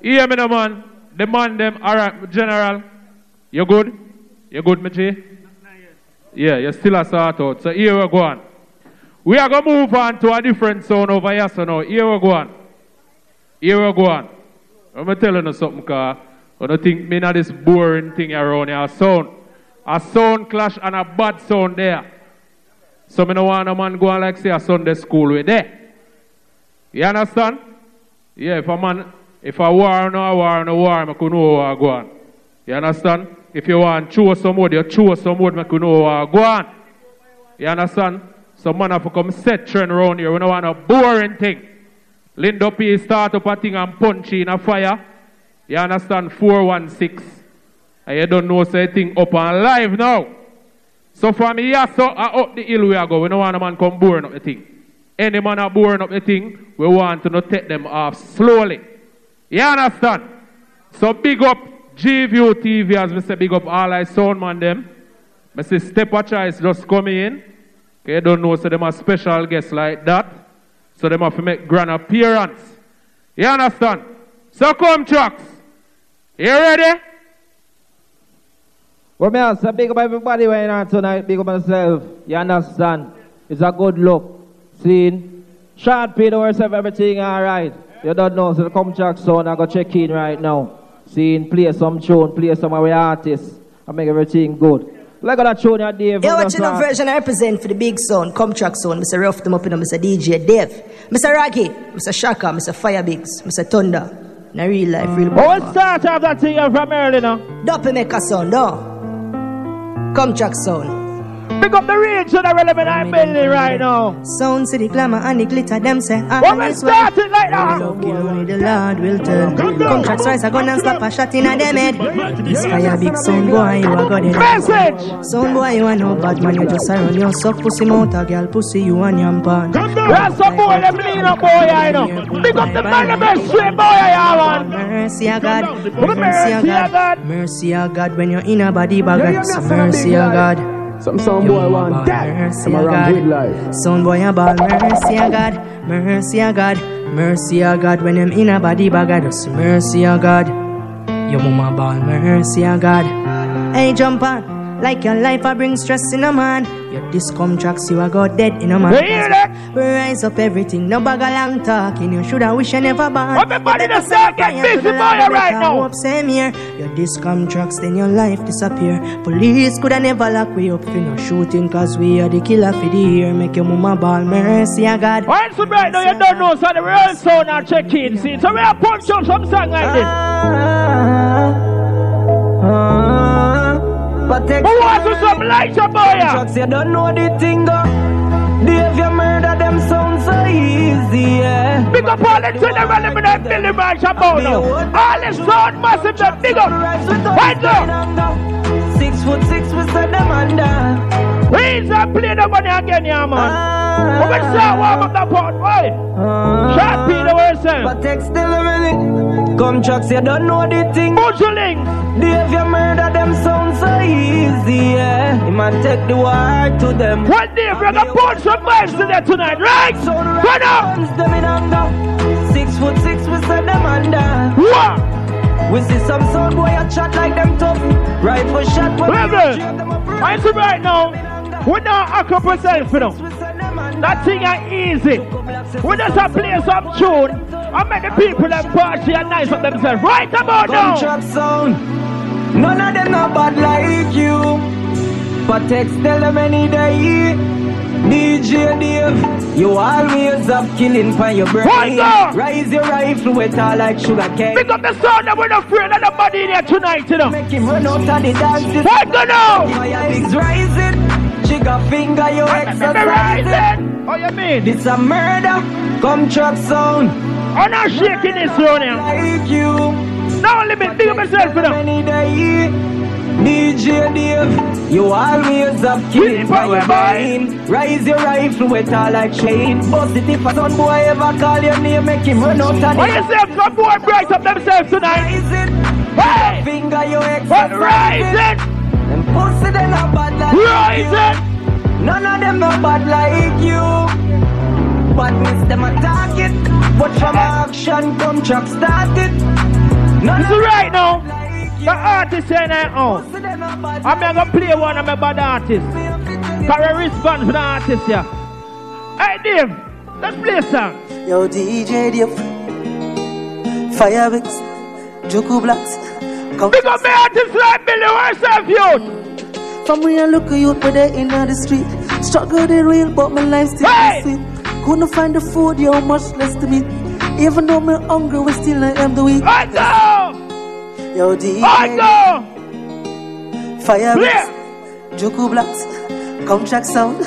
Hear me, man. The man, them, all right, General. You good? You good, Michi? Yeah, you're still a sort out. So here we go on. We are going to move on to a different zone over here, so now. Here we go on. Here we go on. I'm going to tell you something, because I don't think me not this boring thing around here. A sound. A sound clash and a bad sound there. So me no want a man go like say a Sunday school with there. You understand? Yeah, if a man, if a war no war no war, me could know what go on. You understand? If you want to chew some wood, you chew some wood, me could know what go on. You understand? So man have come set trend around here. We don't want a boring thing. Lindo P start up a thing and punch in a fire. You understand? 416. And you don't know say thing up and live now. So me, yeah, so uh, up the hill we are go. We don't want a man come boring up the thing. Any man are boring up the thing, we want to not take them off slowly. You understand? So big up G-View TV as we say big up all I sound man them. I say Stepachoice just coming in. Okay, don't know, so them are special guests like that. So them have to make grand appearance. You understand? So Cumtrax. You ready? Well, me also big up everybody right now tonight, big up myself. You understand? It's a good look. Seen? Short Peter yourself, everything alright. You don't know, so come check sound, I go check in right now. Seen? Play some tune, play some of our artists, and make everything good. Like that tune you Dave. Yeah, watching the version I represent for the big sound, Cumtrax sound, Mr. Rough them up in Mr. DJ Dave, Mr. Rocky, Mr. Shaka, Mr. Firebigs, Mr. Thunder. In a real life, real Oh, we'll start off that thing from early now. Doppy make a sound, no? Cumtrax sound. Pick up the range to the relevant I'm building right now. Sound city glamour and the glitter, them say. ah, When we start it like that. Only the Lord will. Come track rise, I gun and slap a shot in a them head. This fire big sound boy, you a got it. Message. Sound boy, you a no bad man, you just a run your suck pussy mouth, a girl pussy, you and yam pan. That's some boy, them lean up boy, I know. Pick up the man, the best straight boy, I want. Mercy of God, Mercy of God. mercy of God, when you're in a body bag, mercy of God. Some sound boy want that. Some of around with life. sound boy a ball, mercy of God, mercy of God, mercy of God, when you're in a body bag, it's mercy of God. Your mama ball, mercy of God. Hey, jump on, like your life, I bring stress in a man. Your disc contracts, you a go dead in a man. Rise up everything, no bag of long talking. You shoulda wish you never born. Everybody Better just start send get fire to busy, the boy, right now. hope Same here, your disc contracts, then your life disappear. Police coulda never lock we up for no shooting, cause we are the killer for the year. Make your mama ball, mercy of God. When some right now, you don't know, so the real sound are check in. See, so we have punch up some song like this. Ah. Take Who wants to some lights up, boy? drugs, you don't know the thing, go. Dave, you murder them sound so easy, yeah. Big up all the general in Billy March about now. All the sound massive, them big up. Right now. Six foot six, we set them under. Please and play the money again, yeah, man. Ah. We're going to start warm up the pot, boy. Ah. Shot Peter, where you say? But take still a minute. Cumtrax, you don't know the thing. Butchling. Dave, you murder them sound so easy, yeah. He man take the war to them. One day, we're going to put some vibes to that tonight, right? So the Run up. them in under. Six foot six, we set them under. What? We see some sound boy a chat like them tough. Rifle shot when we them up. I see right now, not a couple self, you know. We set them under. That thing are easy. We just a play some tune and make the people them party and nice up themselves. Right about now. Contract sound. None of them not bad like you. But text tell them any day. DJ Dave, you always up killing for your brain. Rise your rifle with all like sugar cane. Pick up the sound that we're not afraid of nobody in here tonight, you know. Make him run out of the dance. What go now? Rising. Trigger finger, you exercising. Memorizing. What you mean? This a murder. Cumtrax sound. Oh, I'm not shaking this round here. Like you. No limit, big up myself, you know. Any day. DJ Dave, you always up killing for your brain. Rise your rifle with all like chain. Bust it if a son boy ever call your name, make him run out of What the you say? Some boy bright up themselves tonight. Rise it. Hey! Finger you exercise rising? Them pussy they not bad like Rising! you. None of them not bad like you. But miss them a target. But from action come truck start it. This is right now. The artist here now. I'm gonna play one of my bad artists. Carry response for the artist here. Hey Dave, let's play a song. Yo, DJ Dave. Fireworks. Juku Blacks. Come Big up my artists like Billy yourself, youth. From where I look at you put it in the street. Struggle the real, but my life still Hey! sweet. Couldn't find the food, yo, much less to me. Even though my hungry, we still I am the weak. I go! Yo, DJ I go! Fire Clear! Juku Blacks. Come check sound.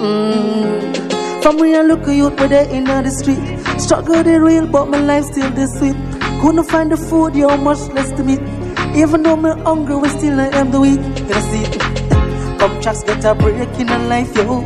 Mm. From where I look at you put it in the street. Struggle the real, but my life still this sweet. Couldn't find the food, yo, much less to me. Even though me hungry, we still I am the weak. You see, Cumtrax get a break in a life, yo.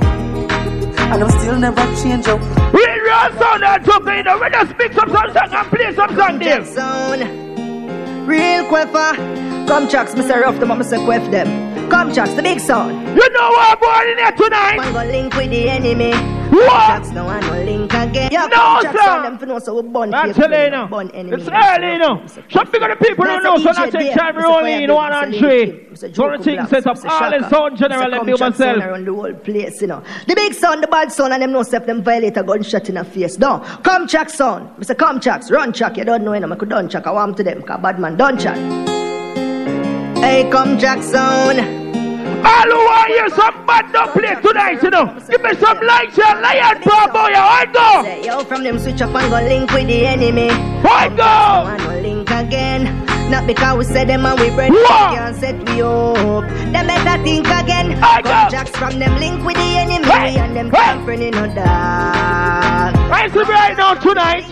And I'm still never change, yo. Real, real sound and something, you know. We just pick some song and play some song, Dave. Sound. Real queffer. Come chucks, Mr. Rough them up, Mr. Queff them. Come chucks, the big sound. You know what I'm born in here tonight? Man go link with the enemy. What? Chucks no one no link again. Yeah, No, chucks sir. them for know so we That's people, early, you know. bun enemy. It's early, you know. Some big of the people don't know, so not take time rolling in one and three. So the thing set up all the sound general and be Come Chuck sound myself. around the whole place, you know. The big sound, the bad sound, and them no step them violate a gunshot in the face. No, come chuck sound. Mr. Come chucks, run chuck. You don't know, you know. I could done chuck. I want to them, cause bad man don't chuck. Hey, come chuck sound. All who want hear some bad don't play tonight, you know. Give me some lights here, lion pop boy, I go. Say, yo, from them switch up and go link with the enemy. I go. And no link again. Not because we say them and we bread What? can't set we up. Them better think again. I go. Contracts from them link with the enemy Hey, and them hey. can't friend in no dark. I see right now tonight.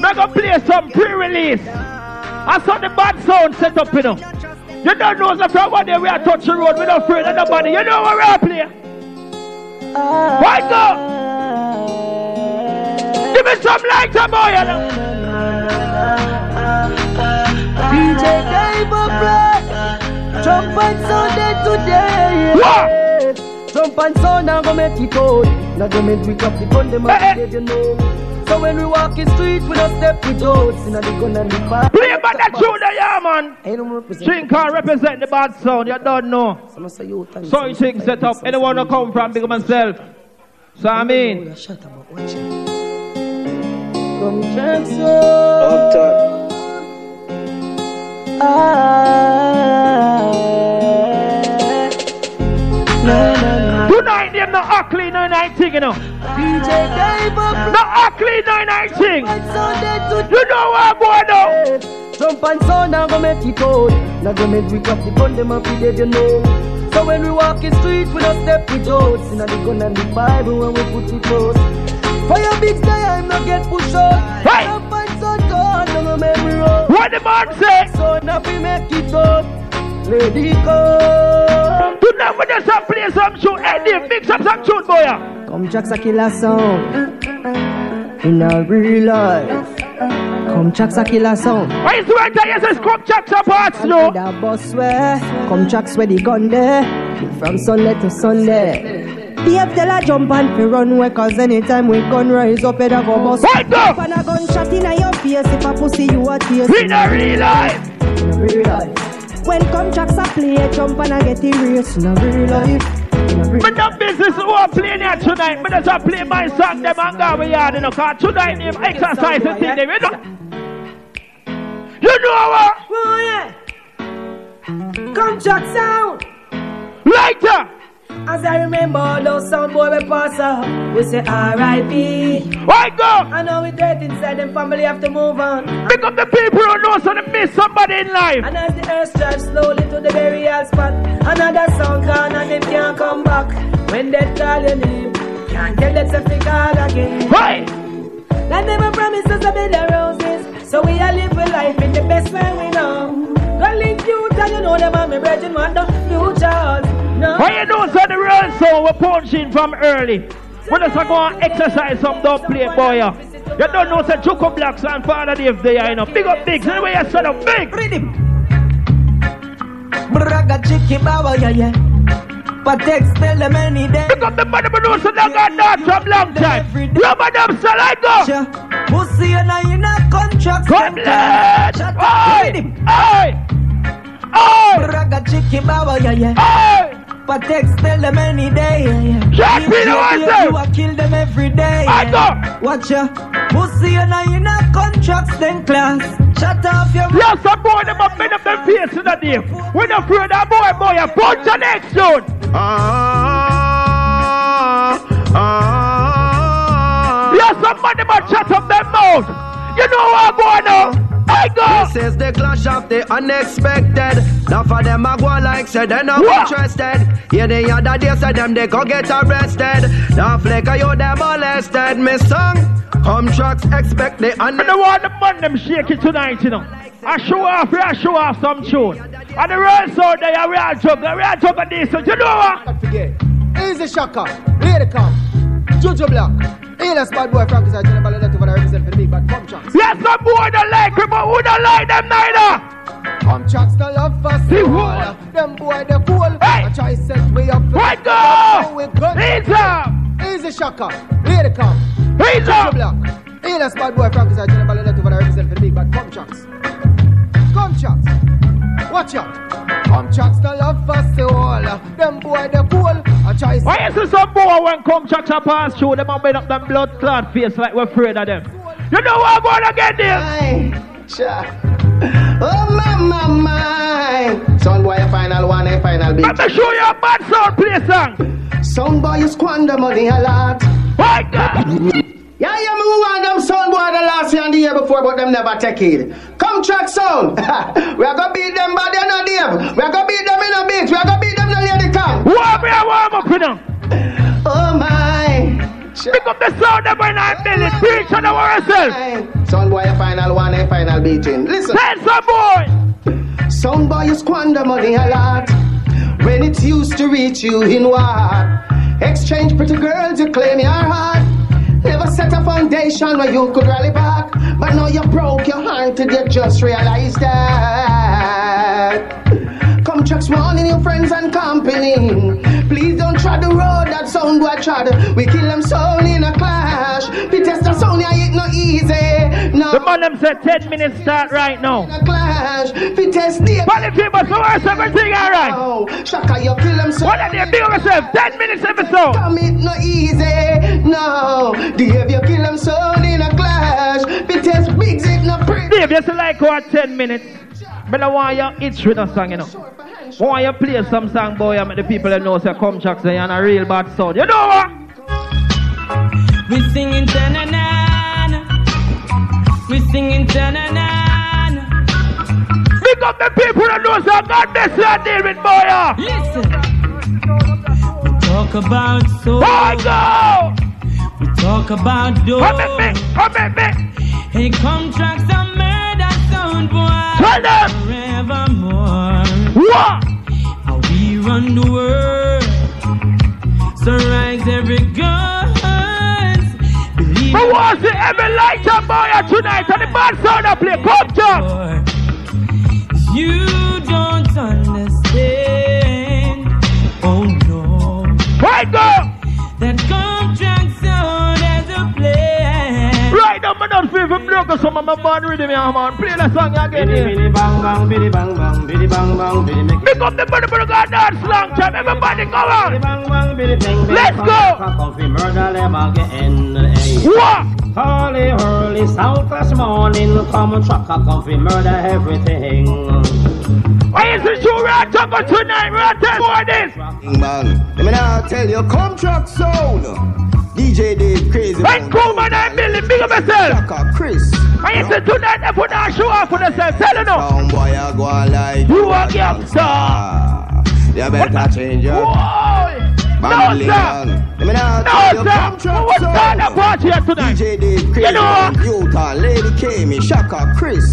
Gonna play some pre-release. I saw the bad sound set up, you know. You don't know from one day we are touch the road, we don't afraid of nobody. You know what we are playing. Why go? Give me some lights, boy, you know. DJ Dave Black. Jump and sound it today. What? Jump and sound now go make it out. Now go make we up the gun them Eh, eh. you know. So when we walk in street, we don't step with oats. Inna the gun and the fire. Play back that tune there, yeah, man. Ain't no represent. Drink can represent the bad sound, you don't know. Some say you. So you think set up, anyone who come from big myself. So I mean, shut up, watch it. Come Jackson. Ah. No ugly no night thing, you know. DJ No ugly no night thing. Sound it today. You know what boy now? Jump and sound now go make it out. Now go make we up the gun them up dead you know. So when we walk in street we don't step with oats. Inna the gun and the Bible when we put it close. Fire big style I'm not get push out. Hey! Jump and sound gone now go make me roll. What the man say? So now we make it out. Lady go. Tonight we just have play some tune. Dave, mix up some tune, boy. Come chucks a killer sound. In a real life. Come chucks a killer sound. Why is the right time? Yes, it's come check some parts, no. The boss where come chucks where the gun there. From Sunday to Sunday. Dave tell a jump and fi run away cause anytime we gun rise up it a go bust. Jump go. and a gunshot in a your face if a pussy you a taste. In a real life. In a real life. When come chucks a play, jump and I get erased in a real life. In a real But the business who are playing here tonight, but just a play my song, them and go we yard, in know, car. tonight them exercise the thing, them, you know. You know what? Oh, Come check sound. Lighter. As I remember those sound boy we pass up. We say R.I.P. Why go? I know we dead inside them family have to move on. Pick up the people who know so they miss somebody in life. And as the earth drives slowly to the burial spot, another song gone and them can't come back. When they call your name, can't tell them to call again. Right. Like never promised us a bed of roses. So we are live with life in the best way we know. Go you tell you know them and me brethren want the future. No. You know so the real soul we're punching from early? We just go and exercise some dub play boy. ya. You don't know say Choco Blacks and Father Dave there, you know. Big up big, so the you set up big. Braga chicky bawa yeah yeah. But text tell them any day. Pick up the money, but no, so they got that from long time. Rubber them, so I go. Pussy and I a country contracts. God bless! Shut Oi! up, him. Oi! Oi! Raga chicky baba, yeah, yeah. Oi! But text tell them any day, yeah, yeah. Shut You- me you- the you- answer. You a kill them every day. I yeah. Watch ya. Pussy and I in a contracts then class. Shut off your mouth. Yes, some boy, them have made up them face in the day. When you afraid that boy, boy, you punch the next dude. Ah, ah. Yes, somebody must shut up their mouth. You know what I'm going on? I go. This is the clash of the unexpected. Now for them I go like said they're not What? interested. Yeah, the other day said them they go get arrested. Now flick of you them molested. Me song, Cumtrax expect the I unexpected. don't want the man them shake it tonight, you know. I show off, I show off some tune. And the rest out there, we real juggle, we are juggle this. So you know what? Don't forget. Easy Shaka. Lady come. Jojo Black. Illest bad boy Frank is a general the represent for the big bad come. Yes, some boy don't like it, but who don't like them neither? Uh? Come chance the love us. All. what? Them boy they cool. Hey. I try set way up. How go! we good. He's up! Easy Shaka. Lady come. He's Jojo up! Black. Illest bad boy Frank is a general letter for the represent for the big bad come. Come chance. Watch out. Come chance the love us all. Them boy they cool. Set Why you see some boy when come cha cha pass through them and bend up them blood clot face like we're afraid of them? You know what I'm going to get there? Oh my my my. Son boy a final one, a final beat. Let me show you a bad sound play song. Son boy you squander money a lot. My God! Yeah, yeah, me want them sound boy the last year and the year before, but them never take it. Cumtrax sound. we are gonna beat them, but they're not Dave. We are gonna beat them in a beat. We are gonna beat them in a lady come. Warm me and warm up, you know. Oh my. Pick up the sound of when I'm building. Preach on our ourselves. Son boy a final one, a final beating. Listen. Tell some boy. Sound boy you squander money a lot when it used to reach you in war. Exchange pretty girls, you claim your heart. Set a foundation where you could rally back, but now you broke your heart and you just realized that. Cumtrax warning your friends and company. Please don't try the road that sound boy tried. We kill them soul in a clash. We test the sound, yeah, it no easy. No. Them said 10 minutes start right now. a clash. We test the But if you must worse everything alright. Oh, Shaka, you kill them so. What are they big of yourself? 10 minutes episode. Come it no easy, no. Dave, you kill them soul in a clash. We test bigs, it no pretty. Dave, just like what 10 minutes. But I want you itch with a song, you know. I want you play some song, boy, and make the people that know say come Jackson and a real bad sound. You know what? We singing ta-na-na. We singing ta-na-na. Big up the people that know say God bless you and deal with boy. Listen. We talk about soul. Boy, go! We talk about dough. Come at me, come at me. Hey, contracts are murder sound boy. Tell them. Forevermore. What? How we run the world. So rise every guns. Believe I want to see every light up boy tonight and the bad sound I play. Come Jack. You don't understand. Oh no. Right go. That contract sound has a plan. Right now, man, don't feel from blow because some of my band rhythm, yeah, man. Play the song again. Yeah. bang bang, biddy bang bang, biddy bang bang, biddy make Pick up the money for the God dance long time. Everybody come on. bang bang, biddy bang bang. Let's go. Coffee murder them again. eh. What? Early, early, Southwest morning, Cumtrax a coffee murder everything. Why is it you right talking tonight? We're at this for this. Bang bang. Let me now tell you, Cumtrax sound. DJ Dave crazy. Cool, man. I'm building big of myself. Chaka Chris. Why is it tonight? They put that show off for themselves. Tell you now. Sound boy, I go like You a gangster. Ah, you better change your. No, sir. bang. Let me now No, you, sir. What's that sound. party here tonight? DJ Dave crazy. You know what? Utah, Lady Kami, Shaka Chris,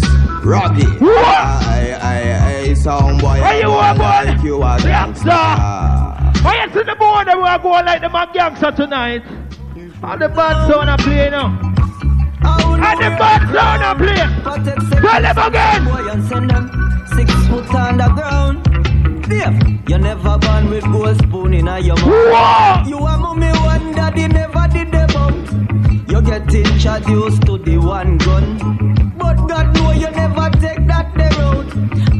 Rocky. What? I, I, I, sound boy. Where you are, boy? you a Gangster. Why you see the board that we are going like the man gangster tonight? And the bad sound I play now. And the bad sound I play. Tell them again. Boy, and send them six foot underground. Dave, you never born with gold spoon in a your mouth. Whoa. You a mommy one daddy never did the bump. You get introduced to the one gun. But But God know you never take that the road.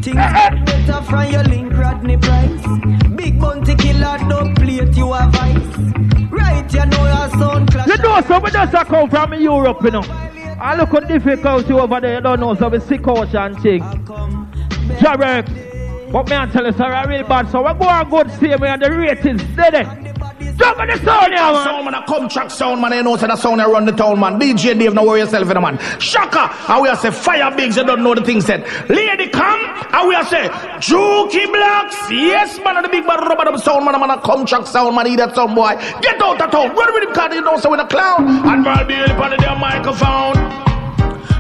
Things get better from your link Rodney Price. Big bounty killer don't plate you a vice. You know your sound clash. You know, so we just come from Europe, you know. I look at difficulty over there, you don't know, so we sick out and thing. Jarek. But me I tell you, sir, I real bad, so we go and good see me and the ratings steady. Jump on the sound here, man. Sound man, a Cumtrax sound man, you know, say the sound I run the town man. DJ Dave, now worry yourself in the man. Shaka, and we are say fire bigs, you don't know the thing said. Lady come, and we are say Jukey Blacks. Yes, man, and the big man, rubber the sound man, man, a Cumtrax sound man, eat that sound boy. Get out of town, run with him, cause you know, so with a clown. And Val Bailey on the microphone.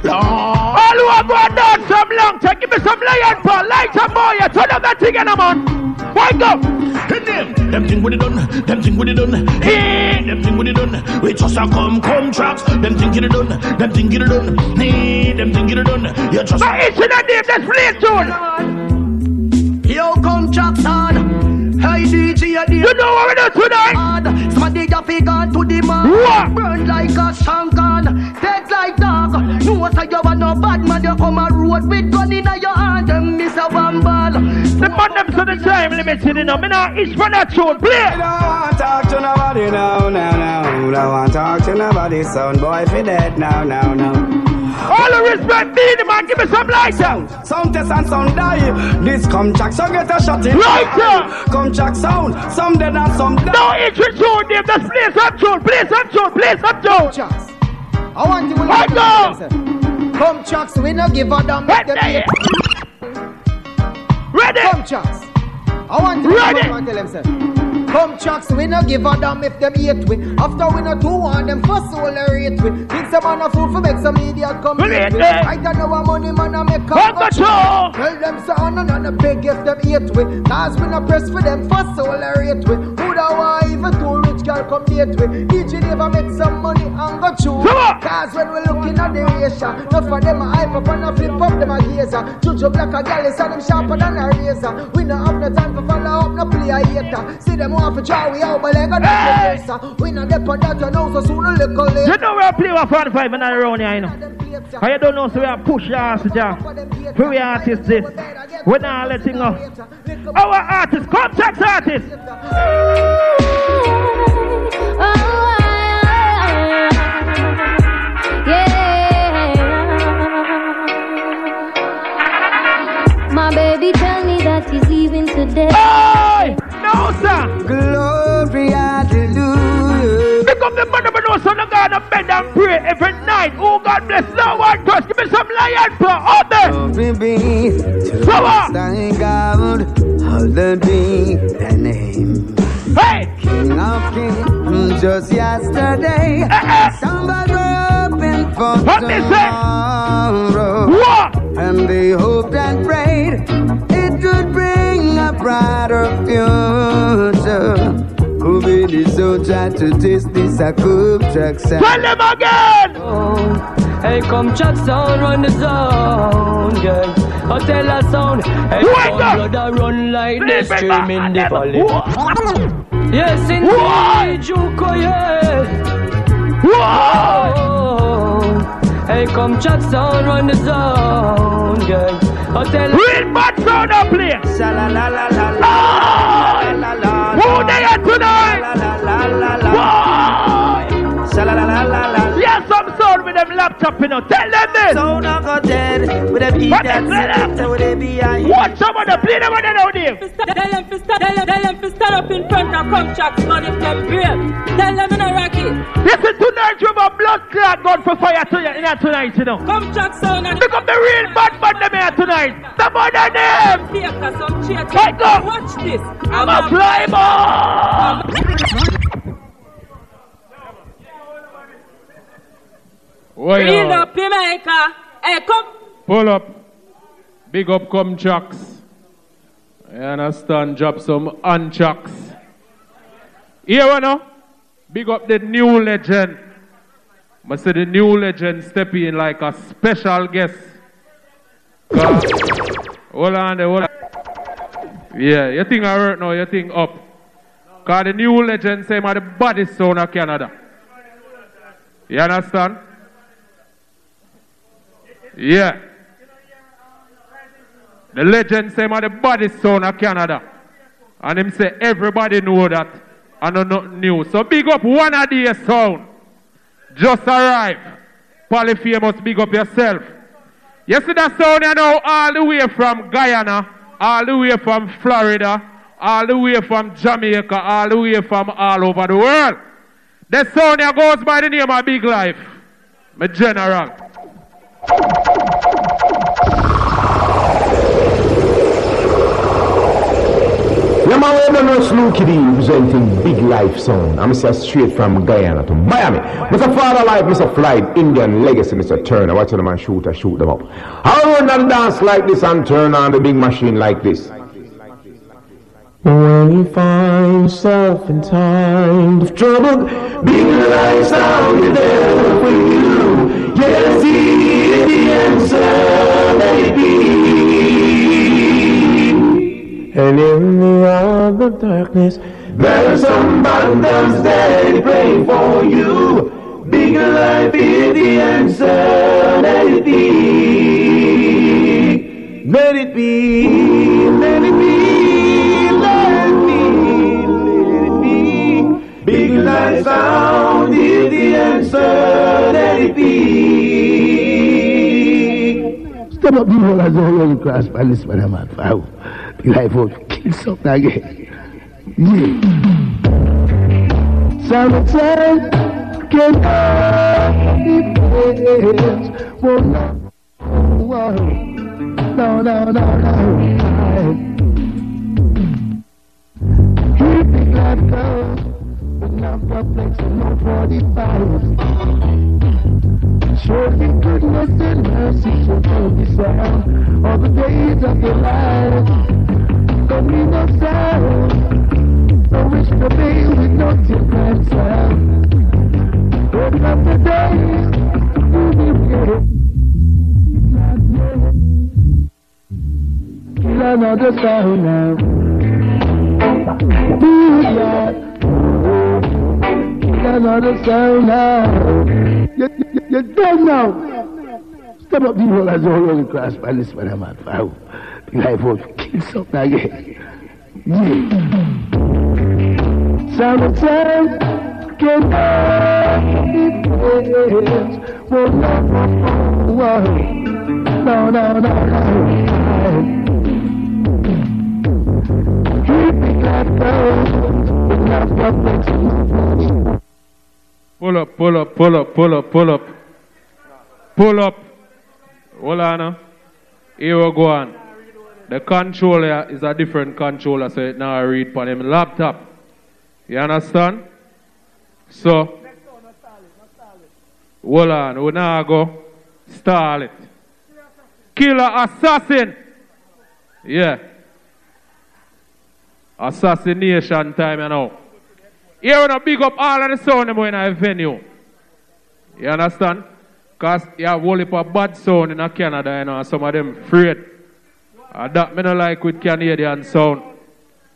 Lord. All who are going down some long give me some lion for light some boy, you turn up that thing in a man. Wake up. Hit them, them thing with it done, them thing with it done. Hey, them thing with it done. We just a come, Cumtrax. Them thing get it done, them thing get it done. Hey, them thing get it done. You just. Now it's in the name, let's play it tune. Yo, Cumtrax on. Hey DJ, you You know what we do tonight? Hard. Somebody got figure to the man. What? Burn like a shankan. Dead like dog. No what you want no bad man. You come a road with gun in your hand. Them miss a one ball. The man them to the time limited, you know. Me now itch for that tune, play. I don't want to talk to nobody now, now, now. Don't want to talk to nobody, son boy, for dead now, now, now. All the respect, be the man, give me some light sound. Sound test and sound die. This Cumtrax, so get a shot in. Lighter. Cumtrax sound. Some dead and some die. Entry tune, Dave. Just play some tune, play some tune, play some tune. I want you to listen them. Come chucks, we no give a damn. Them hate- Ready? Come chucks. I want you to Ready. Come and tell them say. Come chucks, we no give a damn if them hate we. After we no two on them first soul rate we. Think some man a fool for make some idiot come hate we. it. Right now our money man a make a Come got to show. Tell them say on and a big if them hate we. Cause we no press for them first soul rate we. Who da want even two rich girl come date we. DJ never make some money and go. Come. Cause when we looking at the ratio, enough of them a hype up and a flip up them a gazer. Juju black a gal is and them sharper than a razor. We no have no time for follow up, no play a hater. See them want to draw we out, but they got no place. We no dep on that you know, so soon a little later. You know we are playing with 45 and around here, you know. And you don't know, so we are push your ass, Jah. Who we artists this? We're not letting go. Our artists, contact artists. My baby tell me that he's leaving today. No, sir. Glory, hallelujah. Pick up the money, but no son of God, and bend and pray every night. Oh, God bless no one curse. Give me some lion for out there. Glory be Power. Most God. Hallowed be thy name. Hey! King of kings, just yesterday, uh-uh. somebody open for What tomorrow. What? And they hoped and prayed it could bring a brighter future. Could be the soldier to taste this a coup track sound. Tell them again. Oh, hey, come chat sound, run the zone, girl. I tell a sound. Hey, Wake come up. blood a run like the Sleep stream in the valley. What? Yes, indeed, Juko, yeah. What? Oh, hey, come chat sound, run the zone, girl. I tell a Real bad sound up play. Sha la la la la la Oh! la la Who they are laptop, you know. Tell them this. Sound of a dead with a beat What that is that? selector with a behind. Watch some of the play them on the down there. Tell them to stand, tell them, tell them to stand up in front of Cumtrax, man, if them brave. Tell them in a rocket. This is tonight, you have a blood clot gun for fire to you in here tonight, you know. Cumtrax sound and Pick up the real bad man them here tonight. Some of the name. take us some cheer. Wake up. Watch this. I'm a fly ball. Oh, up, Jamaica. Hey, come. Pull up. Big up come chucks. You understand? Drop some unchucks. Here we know. Big up the new legend. Must say the new legend step in like a special guest. 'Cause- Hold on there, hold on. Yeah, you think I hurt now, you think up. Cause the new legend say I'm the baddest sound of Canada. You understand? Yeah. The legend say are the baddest sound of Canada. And him say everybody know that. And no nothing new. So big up one of the sound. Just arrive. Polyphamous, big up yourself. You see that sound you know all the way from Guyana, all the way from Florida, all the way from Jamaica, all the way from all over the world. The sound goes by the name of Big Life. My general. Man, we don't know Slow Kitty presenting Big Life Sound. I'm Mr. straight from Guyana to Miami. Mr. Father Life, Mr. Flight, Indian Legacy, Mr. Turner. Watch them and shoot, I shoot them up. I'll run and dance like this and turn on the big machine like this. When you find yourself in times of trouble, big life sound is there for you. Yes, he the answer, maybe. And in the hour of darkness, there's somebody that's steady praying for you. Big life is the answer, let it be. Let it be, let it be, be. found is the answer, let it be. Step up whole as a young cross by this man, man. Wow. The life of kill something again. Yeah. Summertime can be. Whoa, no. Whoa. No, no, no, no. Keep it like goes. But now complex and no 45. Surely goodness and mercy me sound all the days of your life. Don't need no sound, no wish to be with no different sound. Open up the days, you be. Kill another sound now. Be that. Kill another sound now. You, you, you don't know. Step up the whole as a whole cross by this man. The life of kill something again. Yeah. Summertime can no. No, no, no, no. Keep. That's Pull up, pull up, pull up, pull up, pull up. Pull up. Hold on. now. Here we go on. The controller is a different controller, so it now read on him laptop. You understand? So, hold on. We now go stall it. Killa Assassin. Yeah. Assassination time, you know. Here we big up all of the sound them in a venue. You understand? Because you have whole heap bad sound in Canada, you know, some of them afraid. And that me not like with Canadian sound.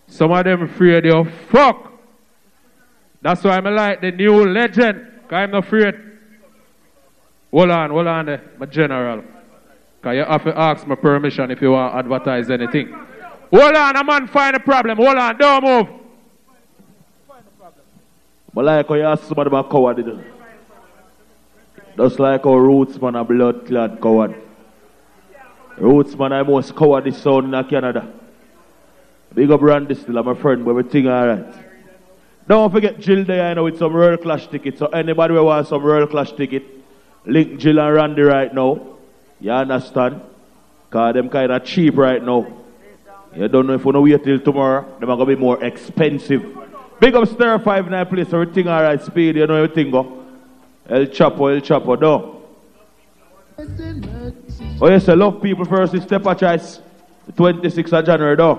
Some of them afraid you fuck. That's why I like the new legend. Because I'm not afraid. Hold on, hold on there, my general. Because you have to ask my permission if you want to advertise anything. Hold on, a man find a problem. Hold on, don't move. But like how you ask somebody about coward, you know. Just like our roots man a blood clad coward. Roots man I most cowardly sound in Canada. Big up Randy still, I'm a friend, but everything alright. Don't forget Jill there, you know, with some Royal Clash tickets. So anybody who wants some Royal Clash ticket, link Jill and Randy right now. You understand? Cause them kind of cheap right now. You don't know if you know wait till tomorrow, them are going to be more expensive. Big up Stir 5 9 place, everything alright, speed, you know everything go. El Chapo, El Chapo, do. Oh yes, I love people first, it's step of choice. The 26th of January, do.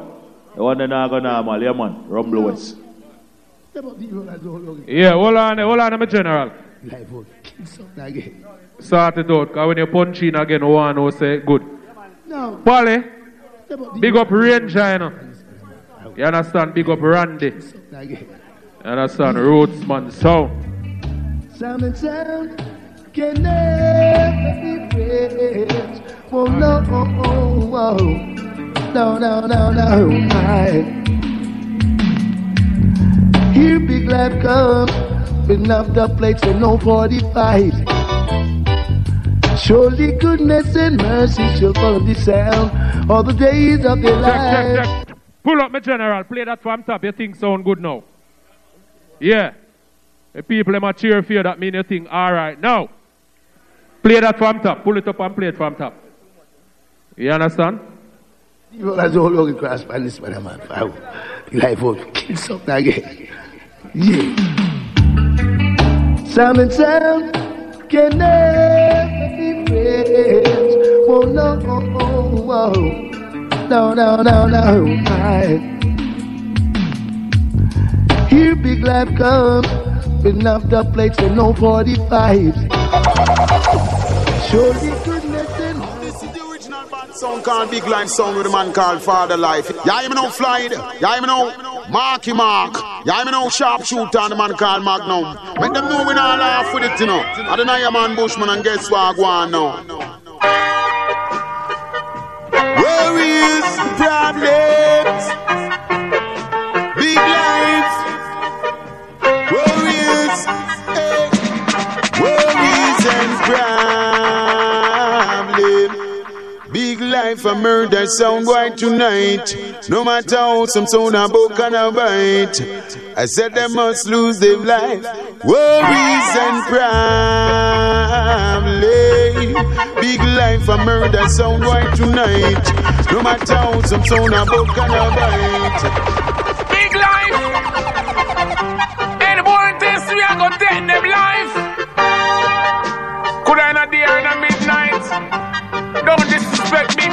The one that not go normal, yeah man, Rumble West. Yeah, hold on, hold on, I'm a general. Life of kill something again. Sort it out, because when you punch in again, one will say good. No. Polly, big up Ranger, you know. You understand? Big up Randy. You understand? Rootsman sound. Summertime can never be friends. Oh no, oh, oh, oh. no, no, no, no. I hear big life come with up plates and no 45. Surely goodness and mercy shall follow the sound all the days of their life. Pull up, my general. Play that from top. You think sound good now? Yeah. The people them a cheer for. That mean you think all right. Now, play that from top. Pull it up and play it from top. You understand? You know, that's all looking cross by this man, man. Life out. Kill something again. Yeah. Sound and sound can never be friends. Oh no, oh, oh, oh. No, no, no, no. I hear big life come with enough up plates and no 45s. Surely goodness and Song called Big Life Song with a man called Father Life. Yeah, you know Fly. Yeah, you know Marky Mark. Yeah, you know Sharpshooter and the man called Magnum. Make them know we not laugh with it, you know. I don't know your man Bushman and guess what I go on now. Where is problems? Big life. Worries, eh. worries and problem. Life a murder sound white tonight. No matter how some sound a book and a bite. I said they must lose their life. Worries and problem. Big life a murder sound white tonight. No matter how some sound a book and a bite. Big life. Any boy test we are gonna take them life. Could I not dare in the midnight? Don't big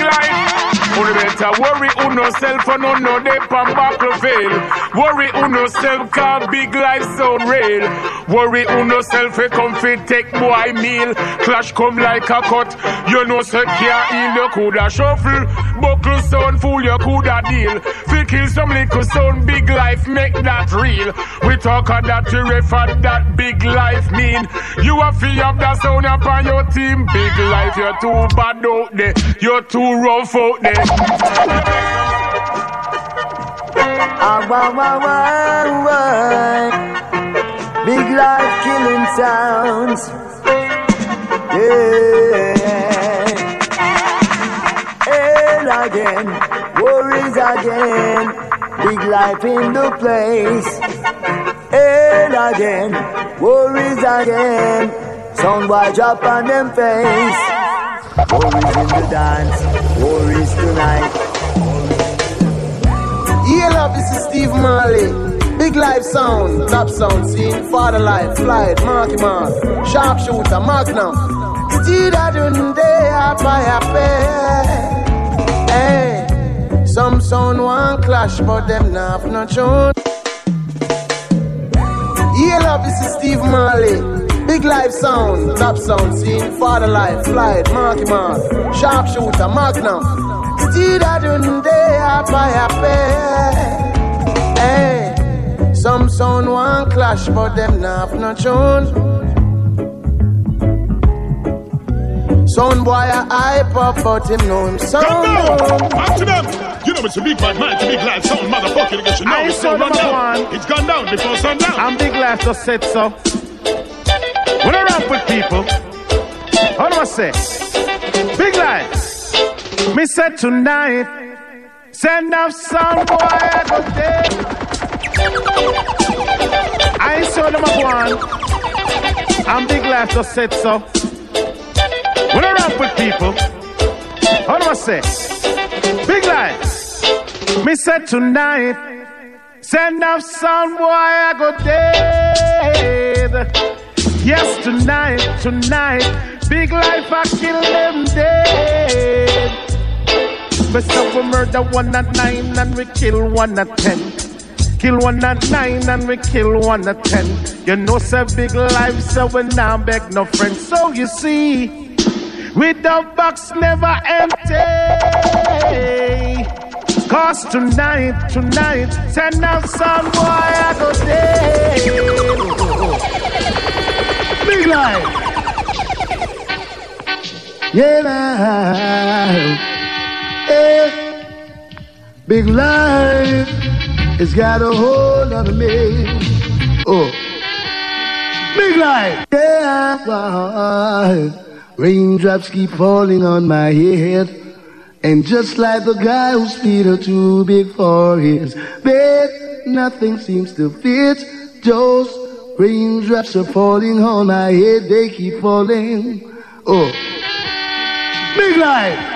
life. Better worry uno self and no they pan fail. Worry uno self car big life so real. Worry uno self a comfy take boy meal. Clash come like a cut. You know say care heal you coulda shuffle. Buckle sound fool you coulda deal. Fi kill some little sound big life make that real. We talk of that we refer that big life mean. You a fi have that sound upon your team. Big life you're too bad out there. You're too rough out there. Ah. Big life killing sounds. Yeah. And again, worries again. Big life in the place. And again, worries again. Sound boy drop on them face. Worries in the dance, worries tonight. Yeah, love, this is Steve Marley. Big life sound, top sound scene, father life, flight, marky mark, sharpshooter, magnum. Tida dunde apa yape. Hey, some sound one clash, but them not have no tune. Yeah, love, this is Steve Marley. Big life sound, top sound scene, father life, flight, marky mark, sharpshooter, magnum. Tida dunde apa yape. Hey, some sound one clash, but them not have no tune. Sound boy a hype up, but him know him sound. Come down. down. Back to them. You know it's a big bad man, it's a big life sound, motherfucker. Get you know I it's saw so run down. one. It's gone down before sundown. I'm big laugh just said so. When I rap with people, how do I say? Big life. Me said tonight, send off some boy go there. I saw them a one. I'm big laugh just said so. When I rap with people, how do I say? Big life. Me said tonight, send off some boy I go dead. Yes, tonight, tonight, big life I kill them dead. But some we murder one at nine and we kill one at ten. Kill one at nine and we kill one at ten. You know, say big life, so we now beg no friends. So you see, with the box never empty. Cause tonight, tonight, send out some boy I go dead. Big life. Yeah, now. Hey, big life It's got a hold on me. Oh, big life. Yeah? Raindrops keep falling on my head. And just like the guy whose feet are too big for his bed, nothing seems to fit. Those raindrops are falling on my head, they keep falling. Oh, big life.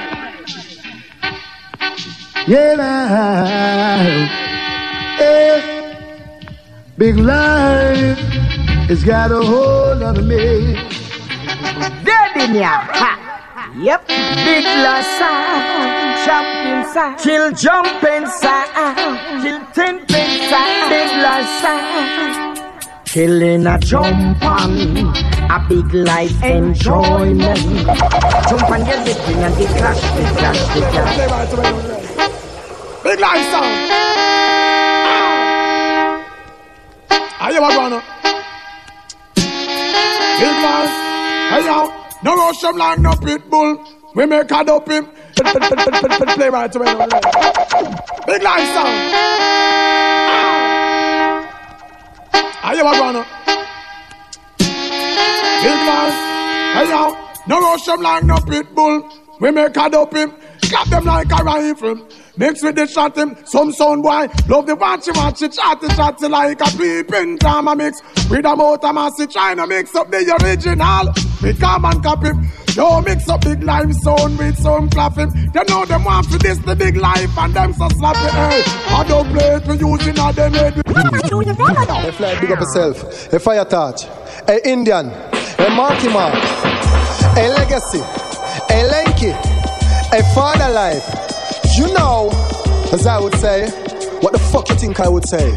Yeah, now. Hey, big life It's got a hold on me. Dead in ya. Yep. Big sound. Champion sound. Kill jumping sound. Kill timping sound. Big la sound. Killing a jump on a big life enjoyment. Jump on your lip and get clash, get clash, get clash. Big life sound. Ah! Are you a runner? Big life. Hey yo, no rush him no pit bull. We make a dope him. Play right away. Big life sound. Ah! Are you a runner? Big life. Hey yo, no rush him like no pit bull. We make a dope him. Clap them like a rifle. Mix with the shot him, some sound boy. Love the watchy watchy, chatty chatty like a peeping drama mix. With a motor massy trying to mix up the original. We come and copy. Yo, mix up big life sound with some clapping. They know them want for this the big life and them so slappy. Hey, eh? I don't play it for using all them head. Hey, fly, big up yourself. Hey, fire touch. Hey, Indian. Hey, Marky Mark. Hey, Legacy. Hey, Lanky. Hey, Father Life. You know, as I would say, what the fuck you think I would say?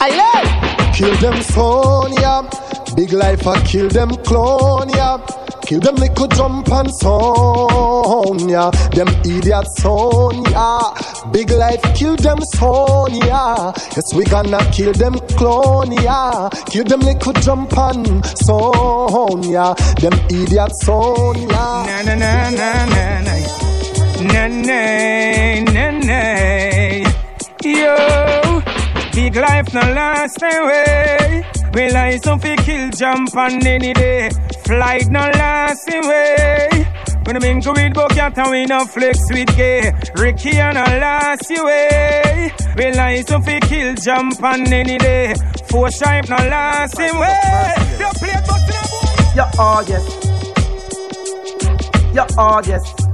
Aye, Kill them son, yeah. Big life, I kill them clone, yeah. Kill them little jump and son, yeah. Them idiot son, yeah. Big life, kill them son, yeah. Yes, we gonna kill them clone, yeah. Kill them little jump and son, yeah. Them idiot son, yeah. Na na na na na na. Na na na na. Yo, big life no last away. We lie some fi kill jump on any day. Flight no last away. When I'm in with Bocat and we no flex with gay. Ricky and no last away. We lie some fi kill jump on any day. Four stripe no last away. You play box Yeah, oh yes. Yeah, oh yes.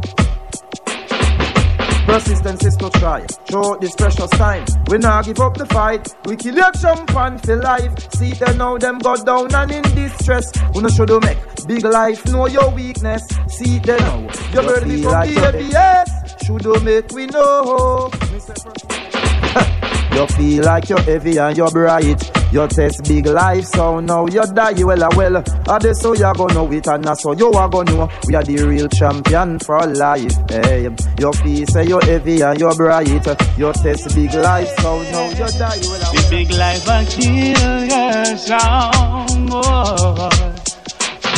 Persistence is to try. Show this precious time, we not give up the fight. We kill your and for life. See them now, them go down and in distress. We no should make big life know your weakness. See them now, your bird be from like the ABS. Should make we know. You feel like you're heavy and you're bright. You test big life, so now you die well a well. And this so you gonna know it and that's so you are gonna know we are the real champion for life. Hey, you feel say you're heavy and you're bright. You test big life, so now you die well a The big life a kill your song. Oh.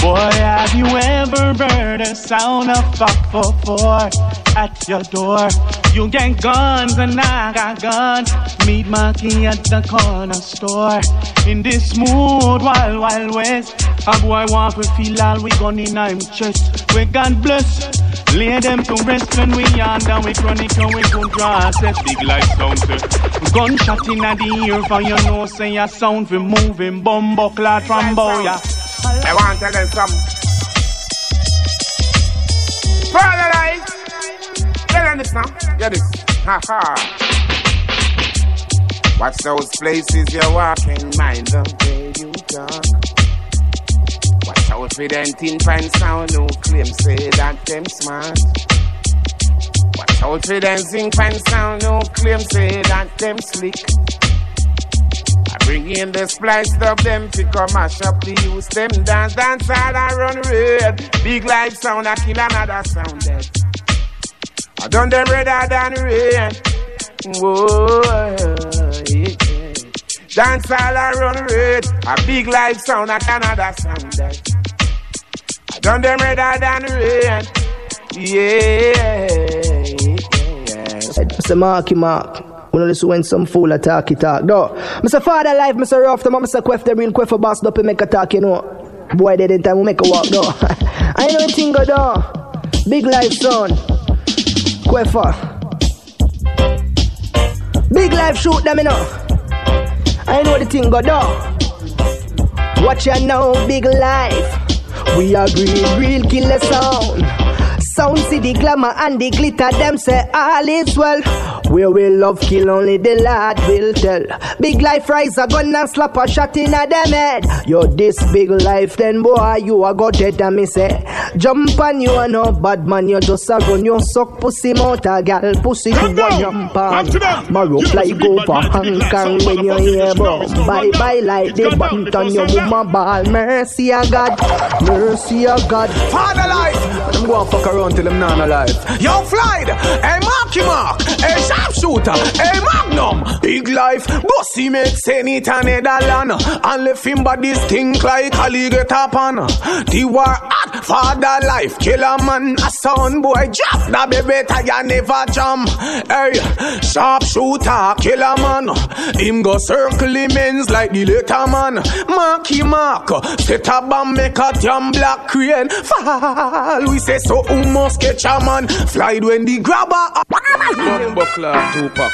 Boy, have you ever heard a sound of fuck for four at your door? You get guns and I got guns. Meet Marky at the corner store. In this mood, wild, wild west. A boy want to feel all we gun in him chest. We God bless. Lay them to rest when we yonder, we chronic and we gun draw set big life sound. Gunshot in the ear for your nose say a sound for moving bumbo clad from bow yeah. I want to tell them some. Father life. Tell them this now. Yeah, this. Ha ha. Watch those places you're walking, mind the way you talk. Watch out for them tin pan sound, no claim say that them smart. Watch out for them zinc pan sound, no claim say that them slick. Bring in the splice of them to come mash up the use them dance, dance all I run red. Big life sound, I kill another sound dead. I done them redder than rain. Whoa, yeah. Dance all I run red. A big life sound, I Canada sound dead. I Done them redder than red. Yeah. Mr. Marky Mark. When listen when some fool attack it talk. No. Mr. Father life, Mr. Rough, the Mr. Quef, the real Quef, boss up and make a talk, you know. Boy, they didn't time we make a walk, though. I know thing go down. Big life, son. Queffer. Uh. Big life, shoot them, you know. I know the thing go down. Watch ya now, big life. We are real, real killer sound. Sound see the glamour and the glitter, them say all is well. Where we love kill only the Lord will tell. Big life rise a gun and slap a shot in a them head. Yo, this big life, then boy, you a go dead and me say. Jump on you and no bad man, you just a run, you suck pussy mouth a gal, pussy you one jump on. Marrow fly go for Hong Kong when you hear bro. Bye bye like the bunt on your woman ball. Mercy of God, mercy of God. Father life. Them go and fuck around till them not alive. Yo, Flied. Hey, Marky Mark. Hey, Sharpshooter. Hey, Magnum. Big life. Bossy make Senate and Netherland. And left him body stink like alligator pan. The war hot. Father life. Killer man. A son boy. Drop the baby tire never jump. Hey, sharpshooter. Killer man. Him go circle him like the later man. Marky Mark. Set a bomb make a damn black crane. Fall. We say so who must catch a man. Fly when the grabber. Clark, Tupac.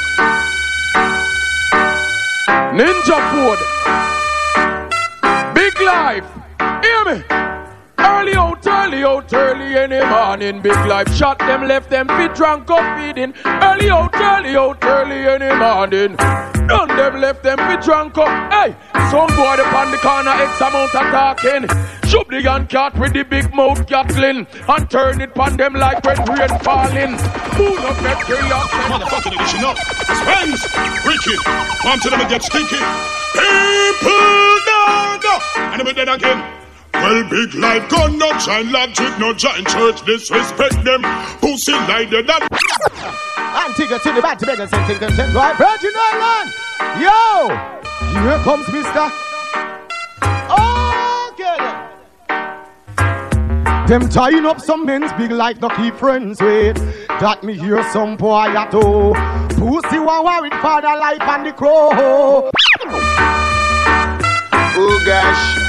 Ninja Food. Big life. Hear me. Early out, early out, early in the morning. Big life shot them, left them fit drunk up feeding. Early out, early out, early in the morning. Done them, left them fit drunk up. Hey, some boy upon the corner, X amount of talking. Shoot the gun cat with the big mouth Gatling and turn it pon them like when rain falling. Who no get chaos? Motherfucking edition up. Spends, wicked. Come to them and get stinky. People now go. And then again. Well, big life gun, no giant logic, no giant church, disrespect them. Pussy like the that. Antigua to the back to beg send things and right Virgin Island. Yo, here comes Mister. Oh, Okay. then. Them tying up some men's big life, no keep friends with. That me hear some boy at all. Pussy one worried father life and the crow. Oh gosh.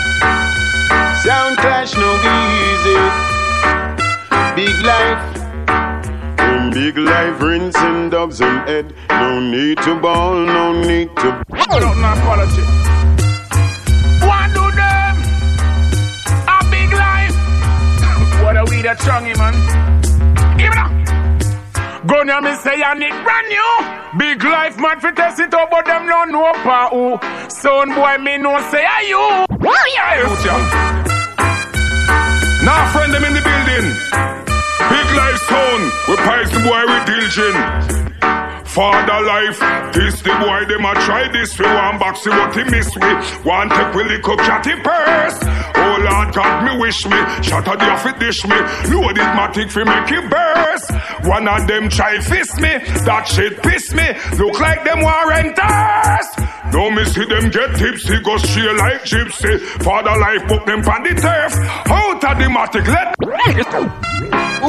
Sound clash no easy. Big life. In big life, rinsing dubs and head. No need to ball, no need to. Hold out my apology. What do them? A big life. what are we that strong, eh, man? Give it up. Gonna me say I need brand new. Big life man fi test it out, but them no know pa who. Son boy me no say are you. Yes, yeah. Now friend them in the building. Big life sound. We price the boy with diligent. Father life, this the boy them a try this. We want back what he miss we. Want take we little catty purse. Oh Lord God me wish me. Up the off dish me. Load it matic fi make it burst. One of them try fist me. That shit piss me. Look like them warranters. No me see them get tipsy, go straight like gypsy. Father life put them on the turf. Out of the matic, let.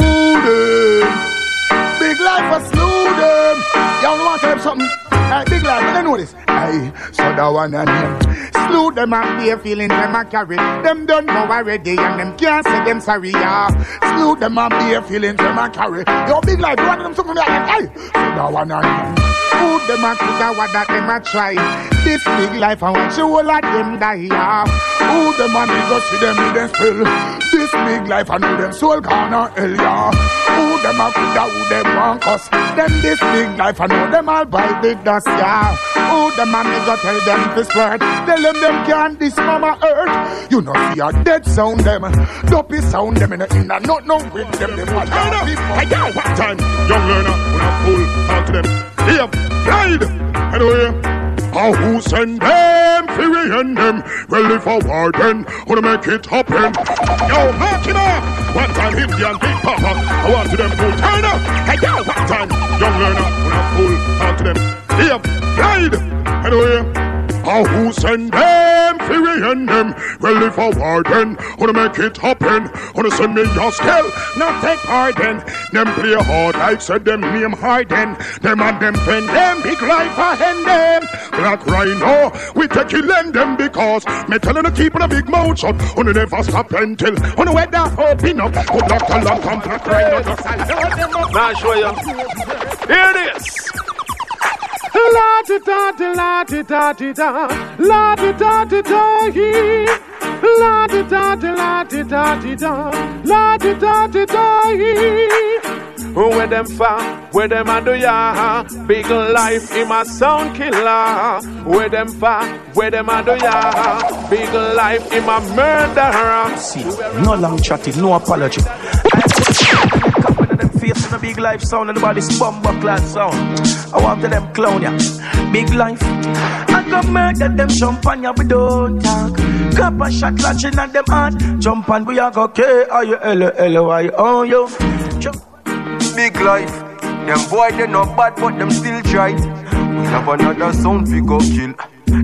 Ooh. Big life was slew them. Y'all want to them something? Hey, big life, you don't know this. Hey, so that one and them. Slew them and their feeling them a carry. Them done know already and them can't say them sorry, yeah. Slew them and their feelings them a carry. Yo, big life, you want them something like? Hey, so that one and them. Who them a coulda what that them a try? This big life and watch all of them die, yeah. Who them a me go see them in them spill? This big life and who them soul gonna hell, yeah. Them a coulda who them want us? Them this big life I know them all buy the dust, yeah. Who them a me go tell them this word? Tell them them can't this mama earth. You know see a dead sound them, dopey sound them in a in a not no with them. Them a down people. I got one time. Young learner, when I fool, talk to them. Here, pride. Anyway. Oh, who send them? Fury and them. Ready for war then. Wanna make it happen. Yo, mark him up. One time and Big Papa. I want to them full turn up. Hey, yo, one time. Young learner, when I fool, talk to them. Here, pride. Anyway. Oh, who send them? Fury end them. Well, if I war then, wanna make it happen. Wanna send me your skill, not take part then. Them play hard like said them name Harden. Them and them friend them, big life ahead them. Black Rhino, we take it lend them because me telling the keep a big mouth shut. Wanna never stop until wanna wear that open up. Good luck luck and Black Rhino just I load them. Now show you. Here it is. La di da di la di da di da, la di da di da hee. La di da di la di da di da, la di da di da hee. Where them far, where them a do ya? Big life in my sound killer. Where them far, where them a do ya? Big life in my murderer. See, no long chatting, no apology. In a big life sound and the body's bumper clad sound. I want to them clown ya. Big life. I go murder them on ya, we don't talk. Cup a shot lodging at them heart. Jump on, we a go K, are you L L Y oh you. Jump. Big life. Them boy they not bad but them still try. We have another sound we go kill.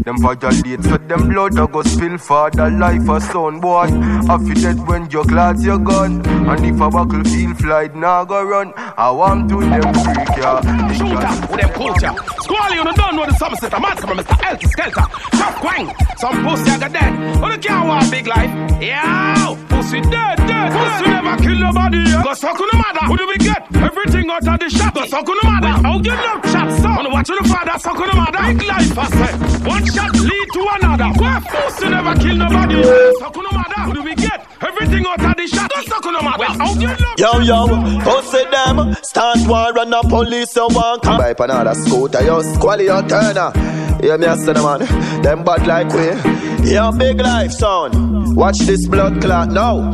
Them violate so them blood a go spill for the life of son boy. I feel dead when your class your gun. And if a buckle feel flight now go run. I want to them freak ya. Shooter with them culture. Squally, you don't know the summer set. I'm asking Mr. Elter Skelter. Chop quang. Some pussy I got dead. Oh, the can't want big life. Yeah, Pussy dead, dead. Pussy never kill nobody. Yeah. Go suck on the mother. Who do we get? Everything out of the shop. Go suck on the mother. How you love chat, son? Wanna watch the father suck on the mother. Big life, I say. One shot lead to another. Where pussy never kill nobody. Suck on the mother. Who do we get? Everything out of the shop. Go suck on the mother. How you love Yo, yo, pussy them Start war and the police you want come Buy another scooter, yo, squally your turner ah. Hear me a say man, them bad like we Yo, big life son Watch this blood clot now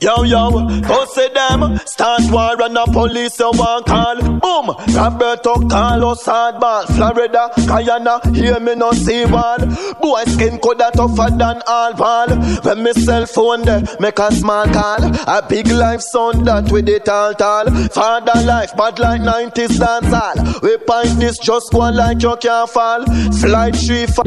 Yo, yo, pussy them. Start war and the police you want call. Boom, Roberto Carlos hardball Florida, Guyana, hear me no see one Boy skin coulda tougher than all ball. When me cell phone there, make a small call. A big life sound that with it all tall. Father life, bad like 90s dance hall We point this just one like you can't fall. Flight three, five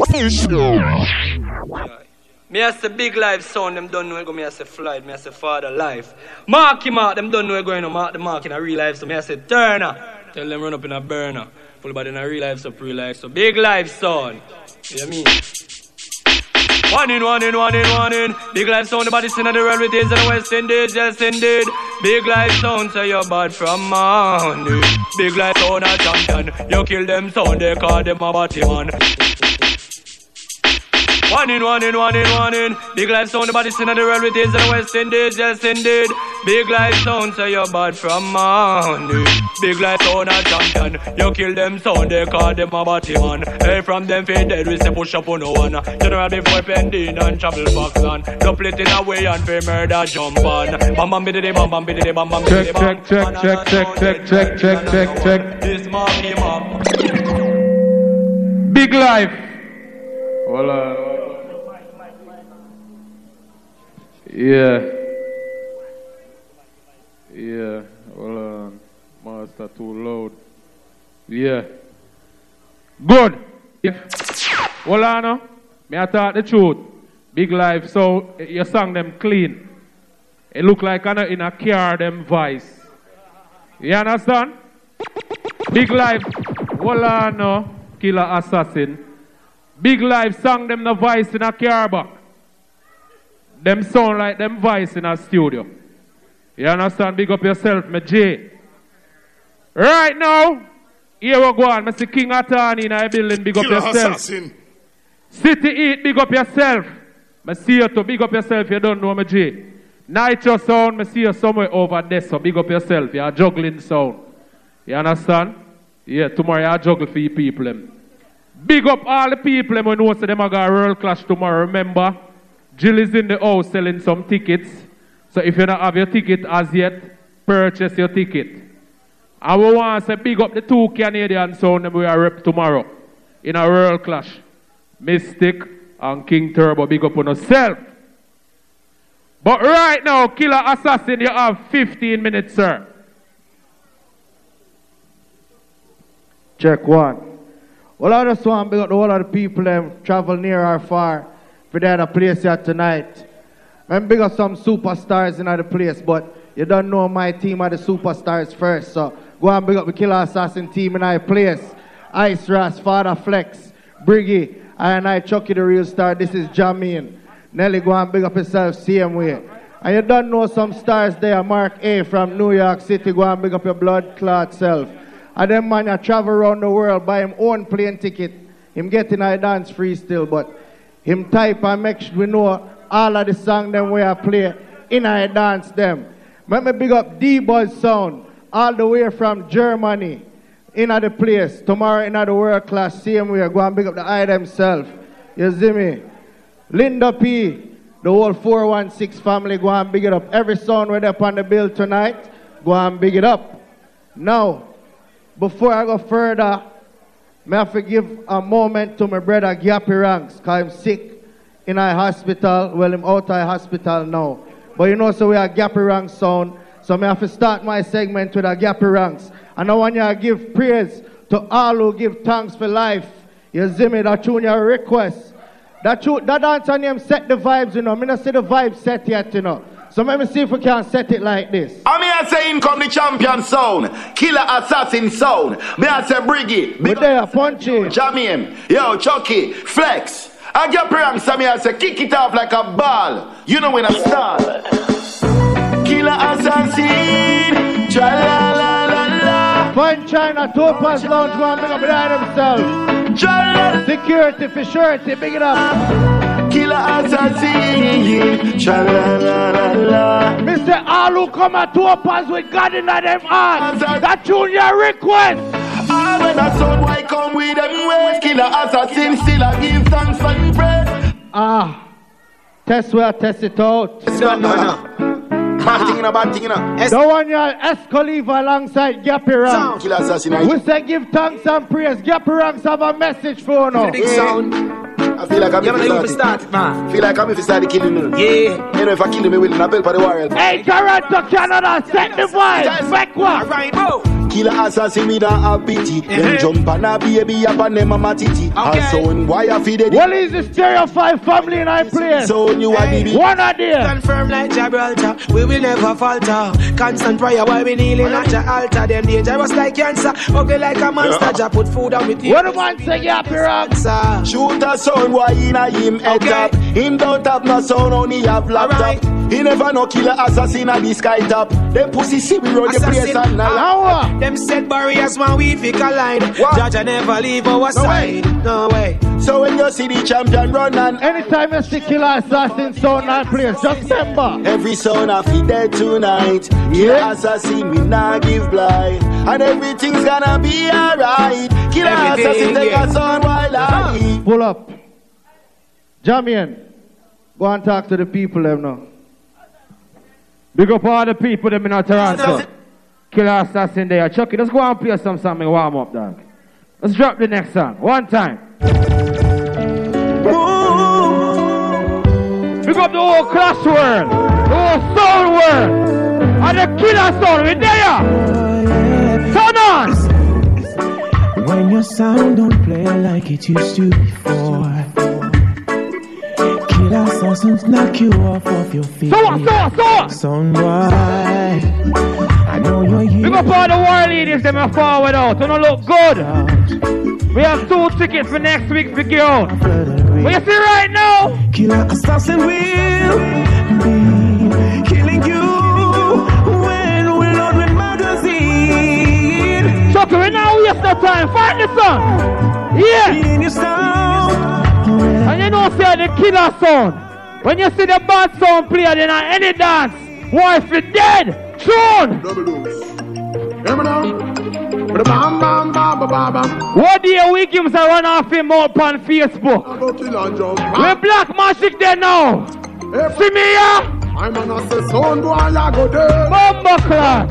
Me I say big life son, them don't know go. Me I say flight, me I say father life. Marky Mark, them don't know it going to mark the mark in a real life. So me I say Turner, tell them run up in a burner. Full body in a real life, so pre life. So big life son. You know I mean? One in, one in, one in, one in. Big life sound, the body sin of the world with in the West Indies, yes indeed. Big life sound, say you're bad from Monday. Big life sound, a champion. You kill them sound, they call them a body man. One in, one in, one in, one in. Big life sound, the body sin of the world with in the West Indies, yes indeed. Big life sound, say you're bad from Monday. Big life sound, a champion. You kill them sound, they call them a body man. Hey, from them fade dead, we say push up on no one. General before pending and travel Foxland. Double it in a way and pay murder jump on. Bam bam biddy bam bam biddy bam bam biddy Check, bam. check, check, check, check, check, check, check, check. This mark him up. Big life. Voila. Yeah. Yeah. Hold on. Master too loud. Yeah. Good. If hold. Me I talk the truth. Big life, so eh, you sang them clean. It look like I know in a car them voice. You understand? Big life. Hold on. Killer assassin. Big life sang them the voice in a car back. Them sound like them voice in a studio. You understand? Big up yourself, me J. Right now, here we go on. Mr. King Atani in a building, big up Killer yourself. assassin. City Eat, big up yourself. Me see you to big up yourself, you don't know me J. Nitro sound, me see you somewhere over there, so big up yourself. You're juggling sound. You understand? Yeah, tomorrow I juggle for your people. Big up all the people them who know say them are going to World Clash tomorrow. Remember, Jill is in the house selling some tickets. So if you don't have your ticket as yet, purchase your ticket. I will want to say big up the two Canadian sound them we are rep tomorrow in a World Clash. Mystic and King Turbo, big up on yourself. But right now, Killa Assassin, you have 15 minutes, sir. Check one. Well, I just want to big up whole of the people them travel near or far for the other place here tonight. I'm big up some superstars in the place, but you don't know my team are the superstars first. So go and big up the Killa Assassin team in our place. Ice Ras, Father Flex, Briggy, and I Chucky the real star. This is Jamin. Nelly, go and big up yourself, same way. And you don't know some stars there, Mark A from New York City, go and big up your blood clot self. And them man you travel around the world, buy him own plane ticket. Him getting I dance free still, but him type and make sure we know all of the song them we are play in I dance them. Let me big up D-Buzz Sound, all the way from Germany, in the place. Tomorrow in the world class, same way, go and big up the eye themself. You see me? Linda P, the whole 416 family, go and big it up. Every sound we're up on the bill tonight, go and big it up. Now, before I go further, may I forgive a moment to my brother Gappy Ranks, because I'm sick in a hospital. Well, I'm out of hospital now. But you know, so we are Gappy Ranks sound. So may I have to start my segment with a Gappy Ranks. And I want you to give praise to all who give thanks for life. You see me, that tune your request. That, tune, that dancer name set the vibes, you know. I mean, I see the vibes set yet, you know. So let me see if we can set it like this. I mean, I say in come the champion sound, killer assassin sound. Me I say Briggy, big there, punchy, Jamin, yo Chucky, Flex. I get pranks, so me I say kick it off like a ball. You know when I start. Killer assassin, tra la la la la. Fine China, Topaz Lounge, go and big up behind themselves. Security for surety, big it up. Assassin. Mr. All who come at Topaz with God in them heart. That tune your request. Ah, when a son boy come with them ways, killer assassin still a give thanks for the praise. Ah, test where test it out. Bad thing in a bad thing in a. The one you Escoliva alongside Gappy Ranks. Killer assassin. We say give thanks and praise. Gappy Ranks have a message for you. Big sound. I feel like I'm Yeah, if man, you I be start, man. Feel like I'm if I start killing me. Yeah. You know, if I kill me, will I bell for the warrior. Hey, Toronto, Canada, set the vibes. Back one. Right, move. Killer assassin we don't have pity. Them eh. jump on a baby up on them mama titty. And so in why I feed it. What is the stereo five family in our place? So you are the One idea. Confirm like Gibraltar, we will never falter. Constant prayer while we kneeling at your altar. Them dangerous like cancer, ugly like a monster. Yeah. Jah put food on with you. What the man say, Gappy Ranks? Shoot a sound why in a him head top. Him don't have no sound, only have laptop. He never no killer assassin at the sky top. Them pussy see we run the place at night. Them set barriers when we fi collide. Jaja never leave our side. No way. So when you see the champion run and Anytime you see Killa Assassin sound and place, just remember. Every son of it dead tonight. Killer assassin we not give blind. And everything's gonna be alright. Killer Everything, assassin take yeah. a son while I Pull up. Jamian, go and talk to the people them now. Big up all the people them in Toronto. Killa Assassin there. Chucky, let's go and play some something warm up, dog. Let's drop the next song. One time. Big up the whole class world. The whole soul world. And the killer soul. We there. Turn on. When your sound don't play like it used to before. Killer assassins knock you off of your feet. So what, so what, so what? Boy, I know you're here. Big up all the war ladies them are forward out. You don't look good. We have two tickets for next week for girl. What you see right now? Killer assassin will be killing you when we're not with magazine. Chucky, we now waste no time. Find the song. Yeah. In your sound. And you know, say the killer sound. When you see the bad sound play, then on any dance, wife is dead. Bam. What do you week him to run off him up on Facebook? We black magic there now. See me here? I'm say son boy I go there. Bomba class.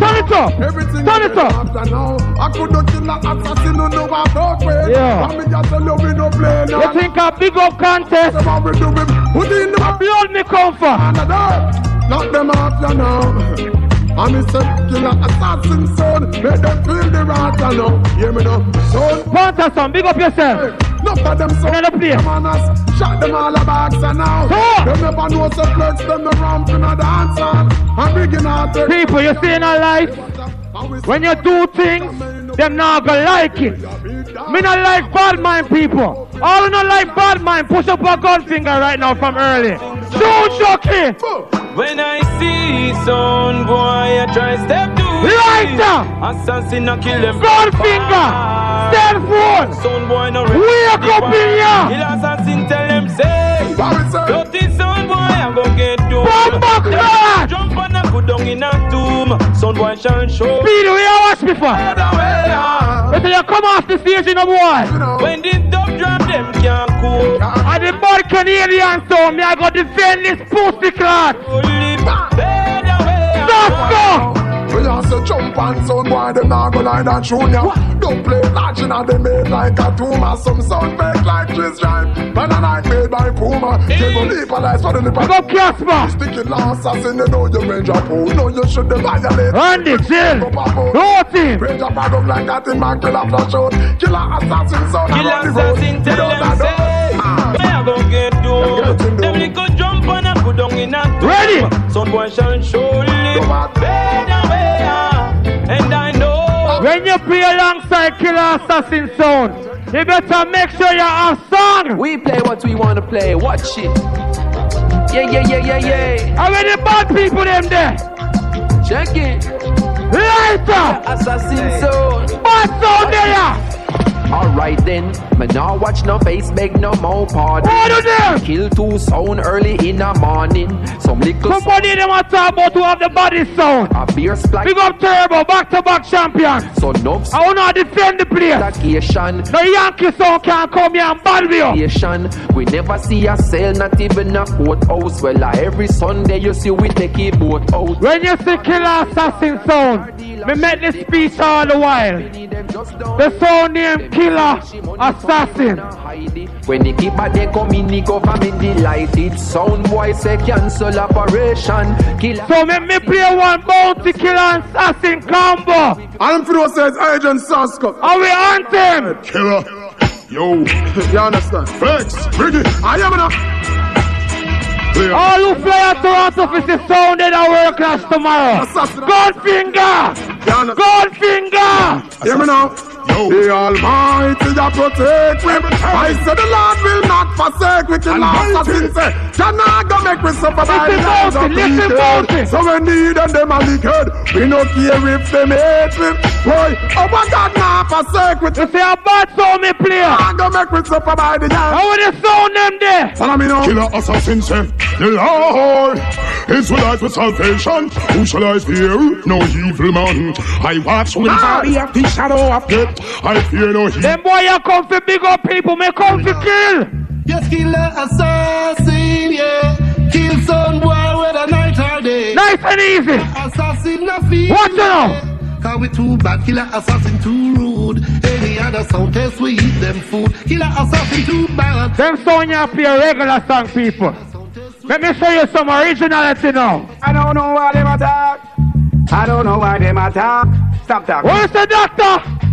Turn it up. Turn it up. After now, I could not kill an assassin who know about way. Yeah. And me just we no play now. You think a big up contest? Put in the blood me come for. Knock them off you now. And me say kill an assassin son. Make them feel the rata now. Hear me now. Son. Panther son, big up yourself. Enough of them son. Another place. Them on us. Shot them all a box and now. So. Them never know some flex. Them no ramp in a dance hall. I'm big hearted. People, you see in our life, when you do things, them not gonna like it. Me not like bad mind people. All who not like bad mind, push up a gun finger right now from early. Shoot, Chucky! When I see son boy, I try step to Lighter! Assassin, I kill them. Gun finger! Cell phone! Son boy, no Wake up in ya! Kill assassin, tell them say. Dirty son boy, I go get doomed. Bomba clot! Jump and I go down in a tomb. Son boy shall show. Speed, where you watch me for? Better you come off the stage, you know boy. When the dub drop, them can't cope. And the bad Canadian sound, me I go defend this pussy clot. Stop, go! Jump and son boy them not go lie and shoot ya. Don't play large inna them made like a tumor Some sound make like Chris Drive Man a night made by Puma. Eh? They go legalize for the Big up Casper Sticky last assassin you know you range up Oh no you should violate. Randy, chill No team Range up bag up like that in my killer flash out. Killer assassin son Kill assassin, tell them say. Where ah, I go get doomed. Them little jump and I go down in a. Ready? Son boy shall surely When you play alongside Killa Assassin sound, you better make sure you have song. We play what we want to play. Watch it. Yeah, yeah, yeah, yeah, yeah. How many bad people them there? Check it. Lighter! Assassin sound. Bad sound there! Alright then, me now watch no face, beg no more pardon. What? Kill two sound early in the morning. Some little Somebody them want to talk about who have the body sound. a beer splash. Big up Turbo, back to back champion. So no I want to defend the place. station. No Yankee sound can come here and bad you. Station. We never see a sale, not even a courthouse. Well, uh, every Sunday you see we take a boat out. When you see Killa Assassin sound, me make this speech all the while. The sound name Killa Assassin. When the keeper they come in, the government delighted. Sound boy say cancel operation. Kill So make me play one bounty Killa Assassin combo. And for those says Agent Sasco And we anthem. Killer Yo You understand Flex Bring it I am enough Clear. All who fly out Toronto for the sound in our world class tomorrow. Goldfinger! Goldfinger! Hear me now. The Almighty that protect we. I said the Lord will not forsake we. Kill assassins say, cannot go make we suffer by the Listen hands of Bounty, listen So we need and them a wicked. We no care if them hate we. Boy, oh my God, not forsake we. You say a bad sound me play. Cannot go make we suffer by the hands. How would the sound them there? Follow me now. Killer assassin say, the Lord is with us with salvation. Who shall I fear? No evil man. I watch with Ah. the shadow of death. I fear no evil. Them boy you come for big up people, me come for kill. Yes, killer assassin, yeah. Kill some boy whether night or day. Nice and easy. Assassin na feel. Watch it now. Cause we too bad, killer assassin too rude. Any other sound test we eat them food. Killer assassin too bad. Them sound you play a regular song people. Let me show you some originality now. I don't know why them attack. I don't know why them attack. Stop talking. Where's the doctor?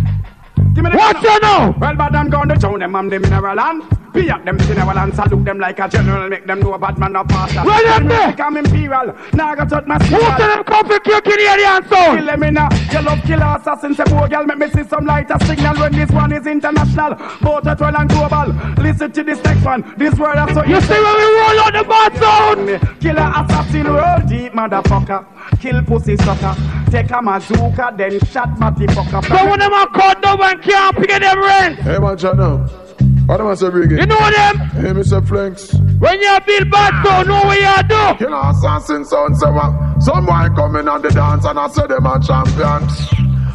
Give me the Watch you now. Well, but I'm going to show them I'm the mineral and be up them mineral and salute them like a general. Make them know a bad man no pastor. Well, them there. I'm imperial. Now I got touch my Who tell them come for kill Canadian sound? Kill them in a You love killer assassin Say boy girl make me see some lighter signal When this one is international Both at well and global Listen to this next one This word is so You see when we roll out the bad sound? Killer assassin roll deep motherfucker Kill pussy sucker Take a mazooka Then shot matty fucker So when them a cut down and can't pay them rent. Hey man, chat now. What am I say? You know them? Hey, Mr. Flanks. When you build bad sound, know what you do. You know, assassin sound say what? Uh, some boy coming on the dance and I say them a champions.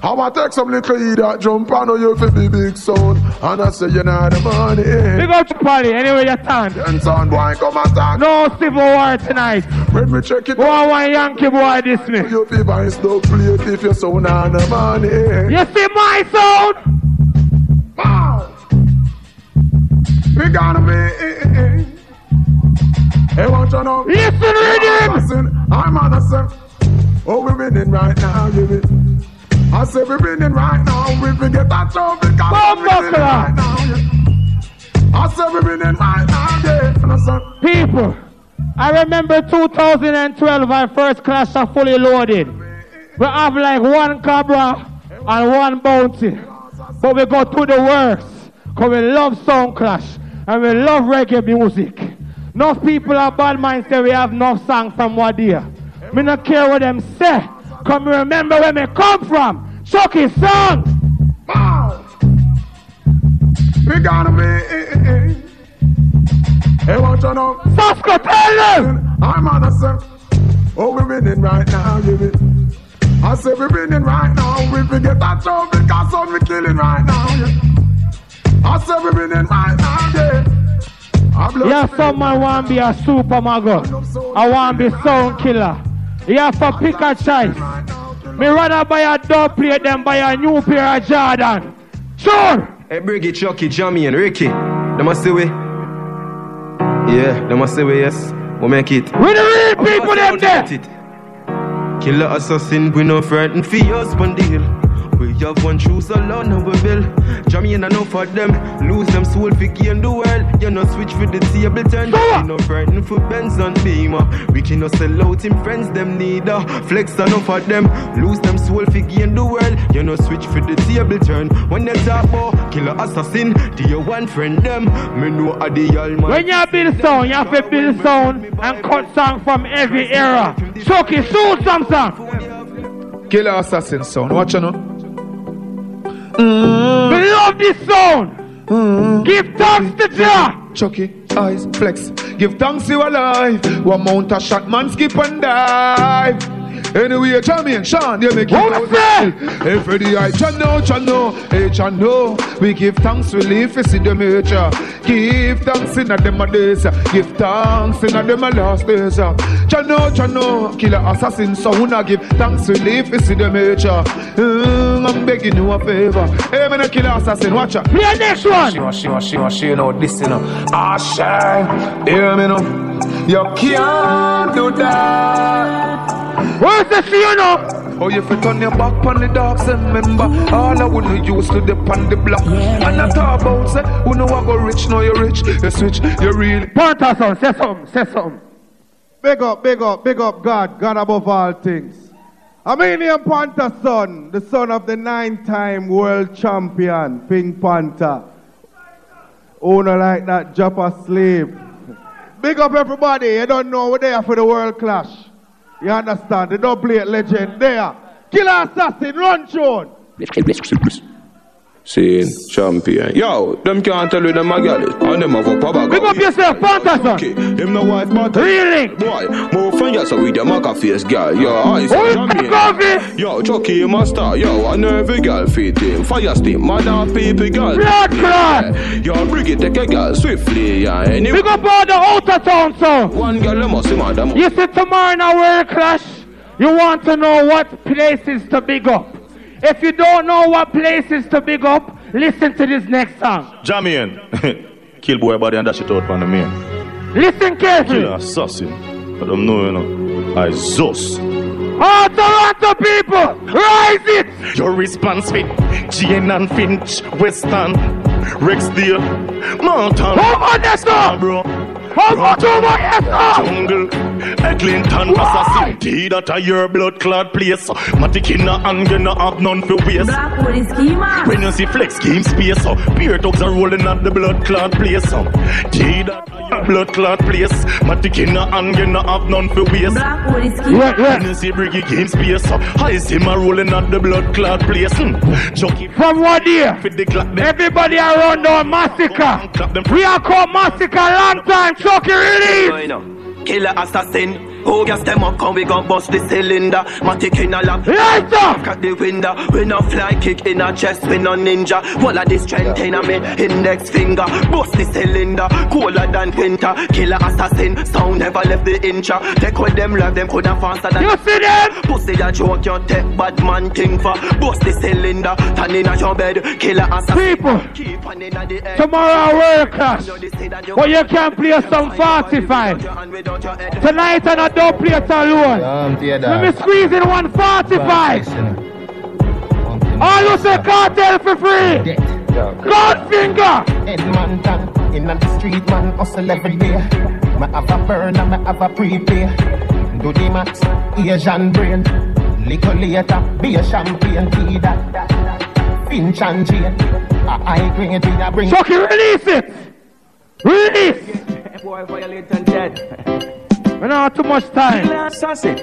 I want take some little idiot jump on you fi be big sound And I say you know the money Big up to party, anyway you stand. Then sound boy come attack No civil war tonight. When me check it Go on one Yankee boy this me. You fi buy no plate if you're sound on the money You see my sound? We gonna be eh, eh, eh. Hey, want you know? Listen, rhythm. Assassin, I'm on a set. Oh, we're winning right now, win. As say we winning right now. We forget that trophy we winning right now. Yeah. I say we winning right now. Yeah. I People, I remember 2012, our first class are fully loaded. We have like one Cabra and one Bounty. But we go to the worst. Because we love Sound Clash and we love reggae music. Enough people are bad minds say we have enough song from Wadia. Me not care what them say. Come remember where me come from. Chucky song. we gotta be. Hey, what you know? Sasco, tell them. I'm on a set. Oh, we're winning right now, you win. I say we're winning right now. We forget that trophy because we killing right now. Yeah. I say we winning right now, yeah. I blow Yeah, someone want to be a super mago. I want be sound killer. You have to pick a choice. Me rather buy a dub plate than buy a new pair of Jordan. Sure. Hey, Briggy, Chucky, Jamie, and Ricky. Them must say we. Yeah, them must say we, yes. We make it. We the real people, them there. Killer assassin, we no frightened for us, one deal. We have one choose alone and we will. Jamie and enough for them. Lose them soul for gain the world. You know switch for the table turn. We no frightened for Benz and Beamer. We can no sell out in friends them neither. Flex enough for them. Lose them soul for gain the world. You know switch for the table turn. When they talk about killer assassin, do you want friend them? Me know a the almighty. When you build sound, you have to build sound and cut song from every era. Chucky, shoot some song. Killer assassin sound. Watch you know. Mm. Love this sound. Give thanks to Jah. Chucky, eyes, flex. Give thanks you alive. One mount a shot, man, skip and dive. Anyway, Jamie and Sean, you make it out. Hey, Freddy, I John know, John know, hey, John know. We give thanks, we live, we see the major. Give thanks in a them a days. Give thanks in a them a last days. John know, John know, killer assassin, so we not give thanks, we live, we see the major. Mm, I'm begging you a favor. Hey, man, a killer assassin, watch out. Play next one. She want, she want, she want, she know this, you know. Ah, shine, hear me now. You can't do that. Where's the see you know? Oh, you fit on your back on the dogs and remember All I wanna use to the on the block And I talk about say, who know I go rich, now you rich You switch, you real Panther son, say something, say something. Big up, big up, big up God, God above all things. I mean, Panther son, the son of the nine-time world champion, Pink Panther. Owner like that, drop asleep. Big up everybody, you don't know we're there for the world clash. You understand? The double plate legend there. Killer assassin, run tune. Scene champion. Yo, them can't tell you them a gal it. And them have a papa Big up yourself, Panther son. Okay, him no wife but Really? Boy, more fun yes with them a face gal. Yo, I say champion. Yo, Chucky him a star. Yo, I know every gal fit him. Fire steam, mother people gal. Blood clot. Yo, bring it take a gal swiftly. Yeah, anyway. Big up all the outer town son. One gal them must see madam. You see tomorrow in our world clash, you want to know what places to big up. If you don't know what places to big up, listen to this next song. Jamie, kill boy body and dash it out on the man. Listen carefully. Killer assassin. I don't know, you know. I Zos. All Toronto people, rise it! Your response with Jane and Finch, Western, Rexdale, Mountain. How much that's up? bro? How much over yes, sir? Jungle, Eglinton, assassin. Tea that a your blood clot place. Matikina and gonna have none for waste. Blackwood is schema. When you see flex scheme space, so beer dogs are rolling at the blood clot place. Uh, so. Tea that a your blood clot place. Matikina and gonna have none for waste. Blackwood is schema. Yeah, yeah. When you see Briggy game space, so I see my rolling at the blood clot place. Hmm. Chucky From what year? for the clock. them. Everybody around our massacre. We are called massacre long time. Chucky release. Killer assassin. Oh, Who gas them up and we gon' bust the cylinder. Matic in a lap. Lights up Cut the window. We no fly kick in a chest We no ninja. All of this strength in a me index finger. Bust the cylinder Cooler than winter. Killer assassin Sound never left the incha Take with them live Them coulda faster than You see them? Pussy a joke You take bad man thing for. Bust the cylinder Turn in a your bed. Killer assassin. People. Keep on in the air Tomorrow world clash. But you can't play some 45. Tonight and I don't play it alone. Let me squeeze in 145. All you say cartel for free. Goldfinger. Edmonton, in the street, man, hustle every day. Me have a burner, me have a prepay. Do the max, Asian brain. Little later, be a champagne, tea that. Finch and Jane. A high grade, we a bring. Chucky, release it. Release. Boy, violate and dead. We don't have too much time. Killa Assassin.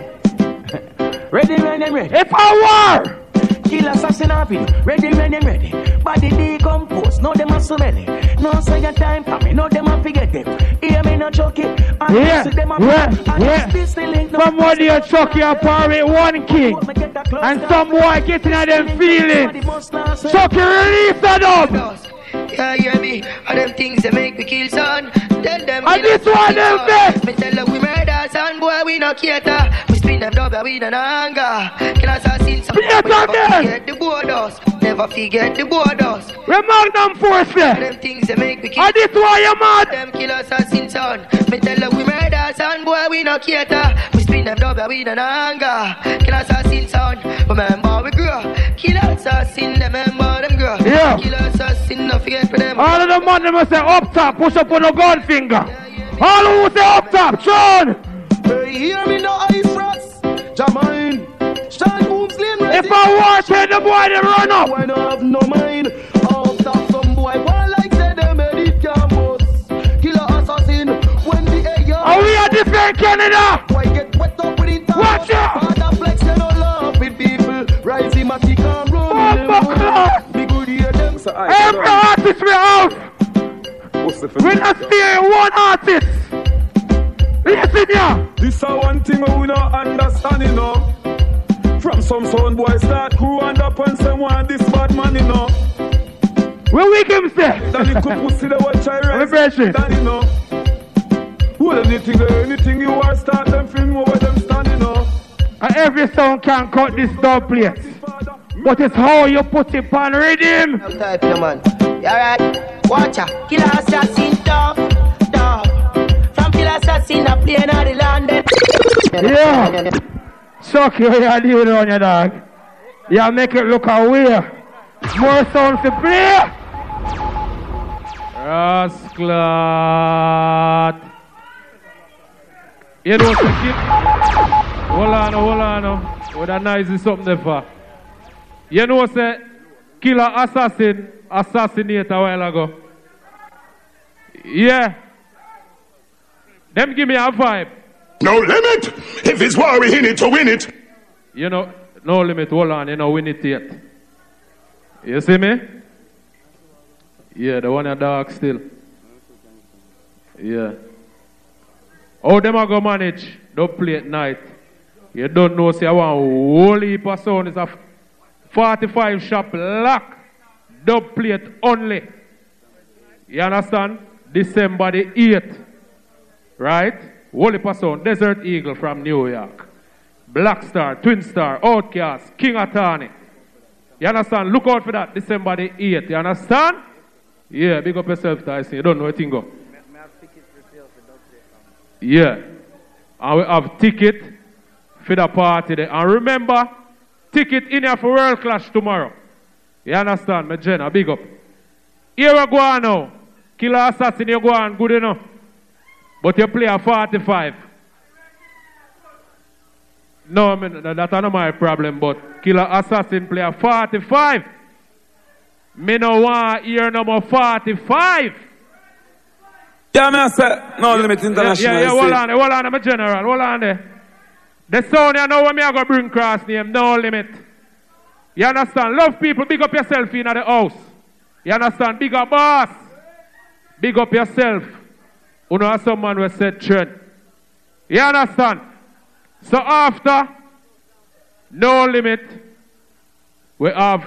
Ready, when and ready. If I war. Kill assassin happy. Ready, when and ready. Body decompose. No, them are so many. No, say your time for me. No, them are forget them. Hear me not joking. And Yeah, see them a yeah, and yeah. this the link. No, Somebody a Chucky a party one king. And some boy getting at them feelings. Chucky, release that up. Yeah, hear me? All them things that make me kill son. Tell them. And this us, one them us. Me tell them we murder son, boy we no cater. We spin them double, we no anger. Kill son. Play it We never forget the borders. Never forget the borders. We them force All them things they make me kill. And this why you mad. Them kill assassin son. Me tell them we murder son, boy we no cater. We spin them double, we no anger. Kill assassin son. Remember we grow. Kill assassin, remember them grow. Yeah. Kill no forget for them. All of the man them say up top, push up on the gun finger. All who say up top. Hey, hear me I frost. Jamine. Shine boom slim ready. If I want to the boy, they run up. Why not have no mind? Of some boy, one like say them edit campus. Killa Assassin. When the air Are we at defend Canada? Why get wet up with it? Watch out. Father flex, you don't laugh with people. A kick and run. Oh, Bumper Be good hear them. Every artist we out. We not steer one artist. Listen ya. This a one thing we not understand, you know. From some sound boy start crew and up and say want this bad man, you know. Where we him say? Then he could pussy the watch I Where rise. Bridget? Then you know. Well, anything, anything you are start them film over them standing you know. And every song can cut this dub plate. But it's how you put it on rhythm. I'm type no man. You alright? Watch out. Killa Assassin tough, tough. From Killa Assassin, I play on the land. Yeah. Chucky, what you're doing on your dog? You make it look away. More sound to play. Rasclat. You know, some kid. Hold on, hold on. What a nice is something there for. You know, say, Killa Assassin assassinate a while ago. Yeah. Them give me a vibe. No limit. If it's war, we in it to win it. You know, no limit, hold on, you know, win it yet. You see me? Yeah, the one a dark still. Yeah. How them a go manage? Don't play at night. You don't know, see, I want whole heap of sound. It's a 45 shop lock. Dub plate only. You understand? December the 8th. Right? Heap of. Desert Eagle from New York. Black Star, Twin Star, Outcast, King Atani. You understand? Look out for that December the 8th. You understand? Yeah, big up yourself, Tyson. You don't know a thing go. Yeah. And we have ticket for the party there. And remember, ticket in here for World Clash tomorrow. You understand? Me Jenna, big up. Here we go now. Killa Assassin, you go on, good enough. But you play a 45. No, I mean, that- that's not my problem, but Killa Assassin play a 45. Me no want hear number 45. Yeah, me say, no limit international. yeah, yeah, hold on, hold on, I'm a general, hold on there. The sound you know when me I go bring cross name, no limit. You understand? Love people, big up yourself in the house. You understand? Big up boss. Big up yourself. You know someone will set trend. You understand? So after no limit, we have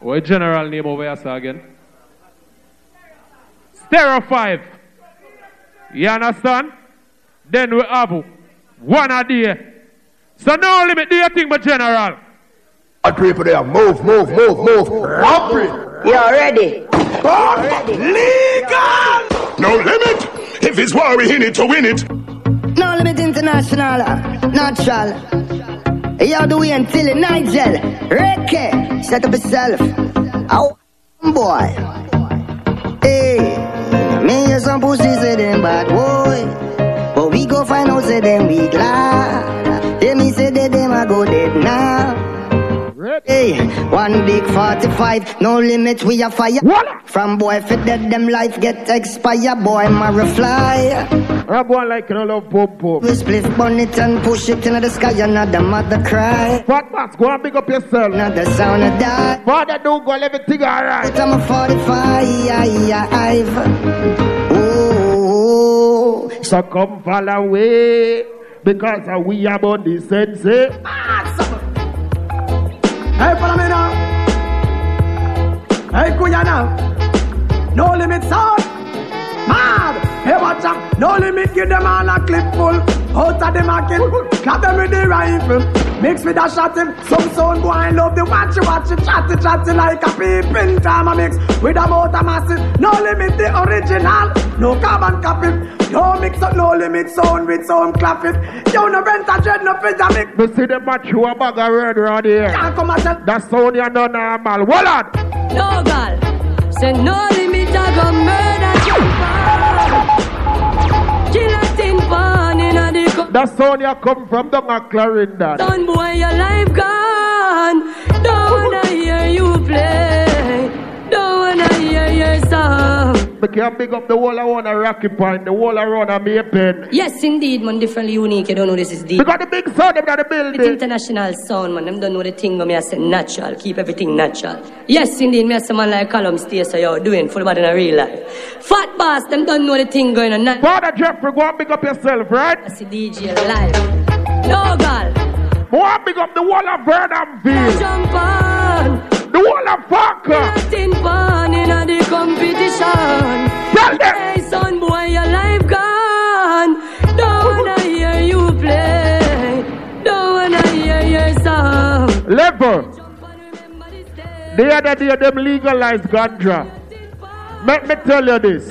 what general name over here again? Stereo 5. You understand? Then we have one a day. So no limit, do your thing, but general. All people there, move, move, move, move. Robbery. You're ready? Legal. No limit. If it's war, we in it to win it. No limit international, natural. Hey, you do we until it, Nigel. Ricky, set up yourself. Oh, boy. Hey, one big 45, no limit, we a fire. From boy fit dead, them life get expire. Boy, Mara fly. I'm going like you know, love pop pop. We split bonnet and push it into the sky, another mother cry. Fat Max, go and pick up yourself. Another sound of die. Father, do go everything alright. But I'm a 45. Oh, So come fall away. Because we are on the sense. eh? Hey, follow me now. Hey, Kuya. No limit sound. Mad. Hey, watch out. No limit, give them all a clip full. Out of the market. Clap them with the rifle. Mix with a shot him. Some sound boy I love the watch it, watch it, chatty, chatty like a peeping time a mix with a motor massive. No limit, the original. No carbon copy. No mix up, no limit sound with sound clap it. You no rent a dread, no fit a mix. Me see them match you a bag of red around here. Can't come at it. That sound you no normal. Hold on. No girl, say no limit, I go murder That sound you come from down at Clarendon. Son boy, your life gone. Don't wanna hear you play. Don't wanna hear your song. Me can big up the whole want a Rocky Point, the whole around a May Pen. Yes, indeed, man. Differently unique. You don't know this is deep. We got the big sound, them got the building. It's international sound, man. Them don't know the thing, but me I say natural. Keep everything natural. Yes, indeed, me I say man like Callum stay so you're doing full body in a real life. Fat boss, them don't know the thing going on. Father Jeffrey, go and big up yourself, right? I see DJ live. No, girl. Go and big up the wall of Verdamville. Jump on. The wall of Parker. Tin pan in a the competition. Tell them. Hey, son boy, your life gone. Don't wanna hear you play. Don't wanna hear your song. Level. The other day, them legalized ganja. Let me tell you this.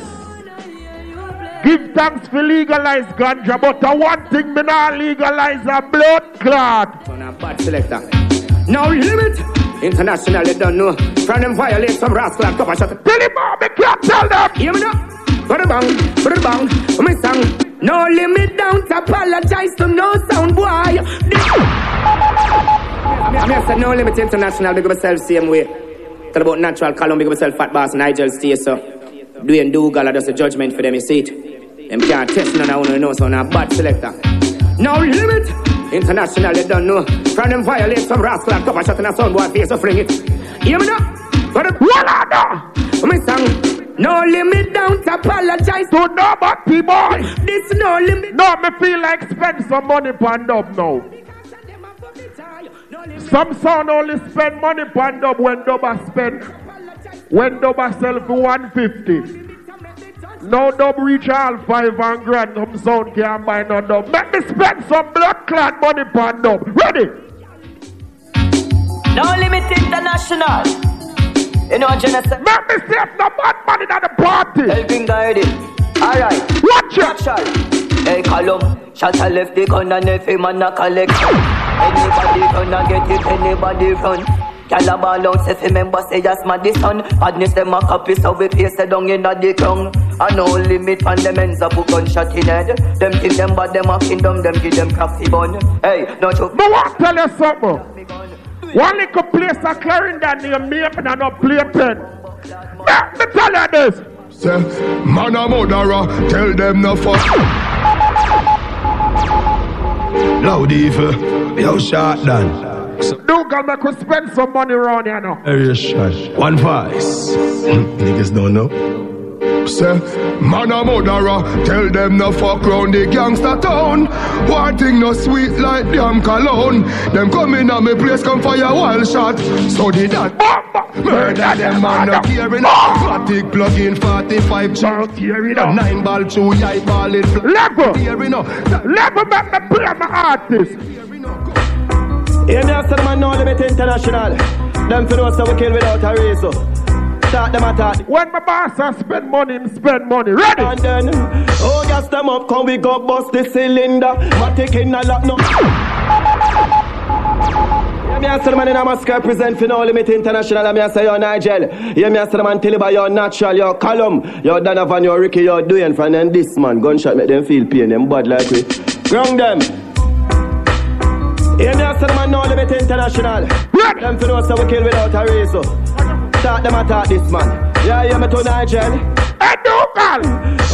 Give thanks for legalized ganja, but the one thing me not legalize a blood clot. On a bad limit. International, they don't know. From them violate some rascal and cover shot. Him, mom, me can't tell them. Hear me now. Bada bang, bada bang. My song. No limit down to apologize to no sound boy. I mean, I mean, I said no limit international, big up yourself same way. Tell about natural column, big up yourself fat boss, Nigel stay so. Doing Dougal, that's a judgment for them, you see it. Them can't test none of you know, so now bad selector. No limit. International, they don't know. From them violate some rascal and cover shot in a sound boy face, so fling it. Hear me now? But the What my song. No limit down to apologize to nobody, boy. This no limit. No, me feel like spend some money on dub now. Some sound only spend money on dub when dub spend. When dub sell for 150. Now dub reach all five and grand. Some sound can't buy no dub. Let me spend some blood clot money on dub. Ready? No limit international. You know, Genesis. Let me save no bad money at the party. Helping guide it. Alright. Watch it. Hey, Column. Shot a left the gun and every man a collect. Anybody gonna get it, anybody run. Gyal a ball out, say fi member say yes, my this son. Badness them a copy, so we paste it down inna the crown. And no limit on them ends up with gunshot in head. Them think them bad, them a kingdom, them give them crafty bun. Hey, no joke. Me want tell you something. One little place a Clarendon near Maple and a play pen. Let me tell you this. Say, man a murderer, tell them no fuck. Loud evil, yo shot done. Dougal make we spend some money around here now. Area shot. One vice. Niggas don't know. Say, man a murderer, tell them no fuck round the gangster town. One thing no sweet like damn cologne. Them come in on me place, come fire wild shot. So did that murder them man no caring. Matic plug in 45 chunk tearing up. Nine ball two yai ball it. Level. Tearing up. Level make me play my artist. Hear me after the man no limit international. Them for those that we kill without a reason. Start them attack. When my boss a spend money, him spend money. Ready? And then, oh, gas them up, come we go bust the cylinder. Matic in a lot no. me the man in a Moscow present for no limit international. And me ask yo Nigel. Yeah, me the man tell you about your natural, your column, your Donovan, your Ricky, your doing from them this man. Gunshot make them feel pain, them bad like we. Ground them. Yeah, me ask the man no limit international. Them to know so we kill without a reason. Talk them attack this man. Yeah, yeah, me to Nigel. Hey, Dougal!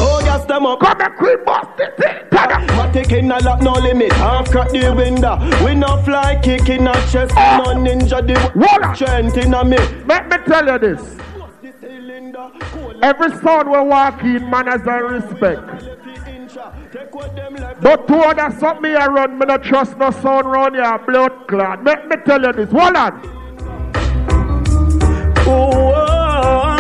Oh, gas them up. Come and quick bust it. Matic in a lock, no limit. Half crack the window. We no fly kick in a chest. Ah. No ninja the What? Trent in a me. Let me tell you this. Every son will walk in, man has a respect. But two other something me around, me not trust no son round here, blood clot. Let me tell you this. Hold on. Oh,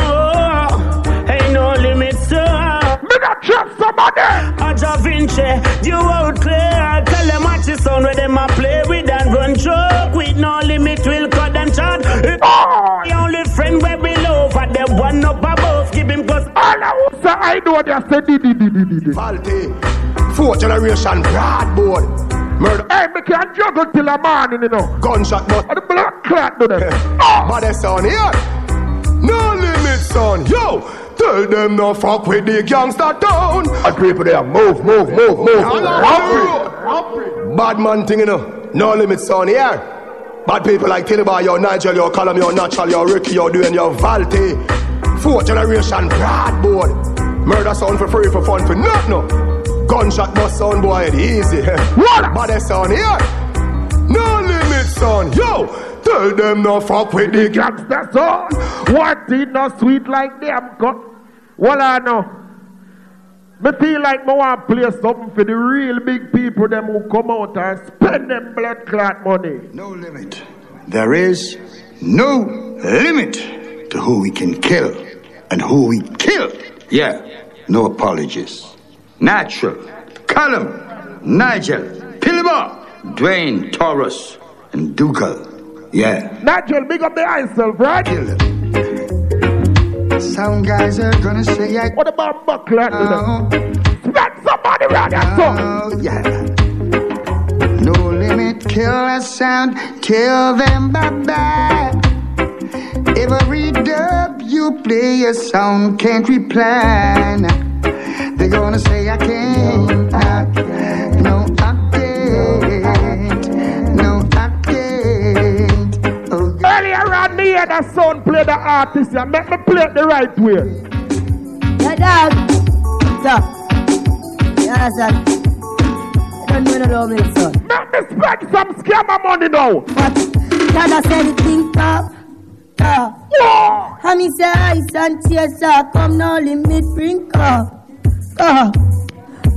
oh, ain't no limit, sir. Me not trust somebody. A Da Vinci, you out clear. Tell them what the sound where them a play with and run joke. With no limit, will cut them short. Oh. The only friend where we love, and the one up above, give him cause all I will say, I know what they say Fourth generation broadboard. Murder. Hey, me can't juggle till a morning, you know. Gunshot, but the blood clot do them. Ah, but they son here. No limit, son. Yo, tell them no fuck with the gangster town. And people there, move, move, move, move. Bad man thing, you know. No limit, son here. Bad people like Tilibar, your Nigel, your Column, your Natural, your Ricky, your doing your Valte. Fourth generation broadboard. Murder sound for free, for fun, for nothing. No. Gunshot bust sound boy, it easy. What? But they sound here. No limit, son. Yo, tell them no fuck with the gangster son. What did not sweet like them cut? Well, I know. Me feel like me want to play something for the real big people them who come out and spend them blood clot money. No limit. There is no limit to who we can kill and who we kill. Yeah, no apologies. Natural, Callum, Nigel, Pilbar, Dwayne, Taurus, and Dougal. Yeah. Nigel, big up the yourself, right? Some guys are gonna say I. What about Buckler? Oh. Spread somebody around that song. Oh, yeah. No limit, kill a sound, kill them bye bye. Every dub you play, a sound can't reply. They're gonna say I can't, I, no, I can't, no, I can't. Oh, Earlier on, me and the son play the artist and make me play it the right way. Yeah, dog. Stop. You understand? You don't know no love, son. Make me spend some scammer money now. What? Dada said the thing top. Top. Whoa. And he say ice and tears are come no limit bring up. Uh,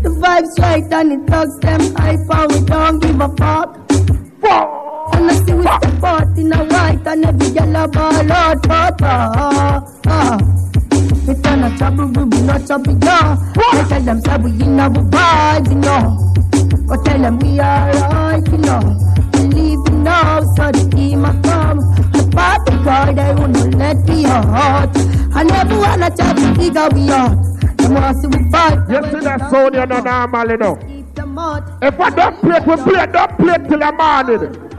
the vibes right and it talks them hype and we don't give a fuck. Whoa. And I see we step out in a white and every yellow ball out out. Uh, uh. We turn a trouble, we be not trouble, yeah. I tell them say we in our vibes, you know. But tell them we alright, you know. Believe you know, so the team a come. Party boy, they won't let me out. I never wanna try to figure we out. Them want see we fight. You see that sound, you're not normal, them. If I don't play, we play, don't play till the morning.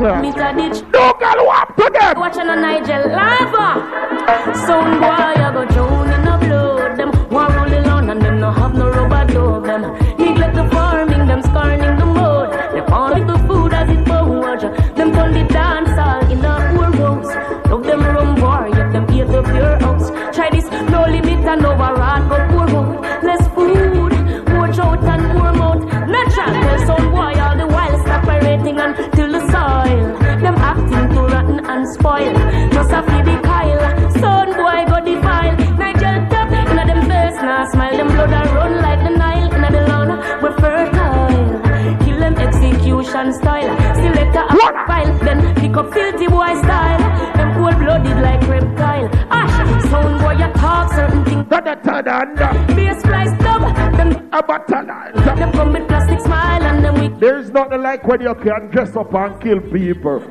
Mr. Ditch. Dougal, what to them? Watching on Nigel lava. Sound boy, I go drown in the blood. Them want roll alone and them no have no rubber dove. Them and override, but poor road. Less food, more drought and more mouth. Natural, tell some boy all the while separating until the soil. Them acting too rotten and spoil. Just a feed the Kyle. Son boy go defile. Nigel top inna them face now smile. Them blood a run like the Nile inna the lawn. We're fertile. Kill them execution style. Select a file. Then pick up filthy boy style. Them cold blooded like reptile. Sound boy you talk certain things. Bass fly stub. Them Them come with plastic smile and them we There's nothing like when you can dress up and kill people.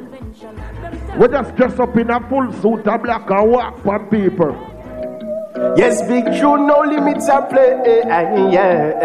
We just dress up in a full suit of black and walk on people. Yes, big tune, no limits I play. Yeah.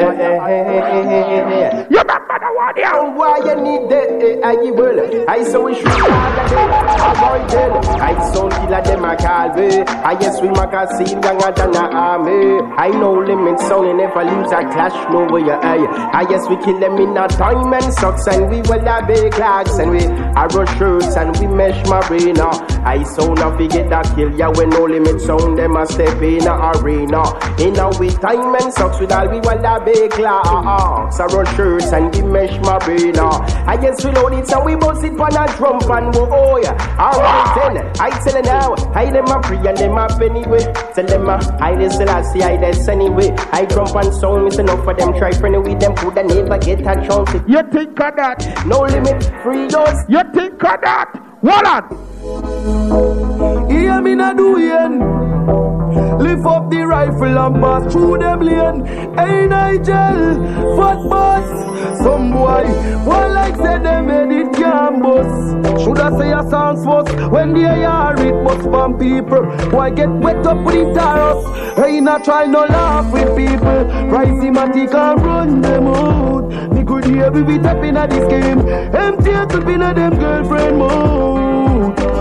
The one here? Why you need that? I will. I saw we shoot of them. I avoid saw killer them a call me. I yes we magazine younger than a army. I know limits you never lose a clash no way. I yes we kill them in a diamond socks and we will have big clocks and we arrow shirts and we mesh marina. I sound a forget that kill ya when no limit sound them a step in a arena. In a we diamond socks with all we will have big clocks. Arrow shirts and we mesh marina. I yes we load it so we bust it on a drum and whoa oh yeah. Alright then, I tell you now, I them a free and them up anyway. Tell them a I this still I see I this anyway. I jump and sound, it's enough for them try friendly with them could never get a chance. You think of that? No limit, free those. You think of that? What on? Hear me not doing. Lift up the rifle and pass through them lane. Hey Nigel, fat boss. Some boy, boy like say them made it can bust. Should I say a sounds first when they hear it bust from people? Boy get wet up with the taros. Hey not try no laugh with people. Pricey matty can run them out. Me could hear we be tapping at this game. Empty to be na them girlfriend mode.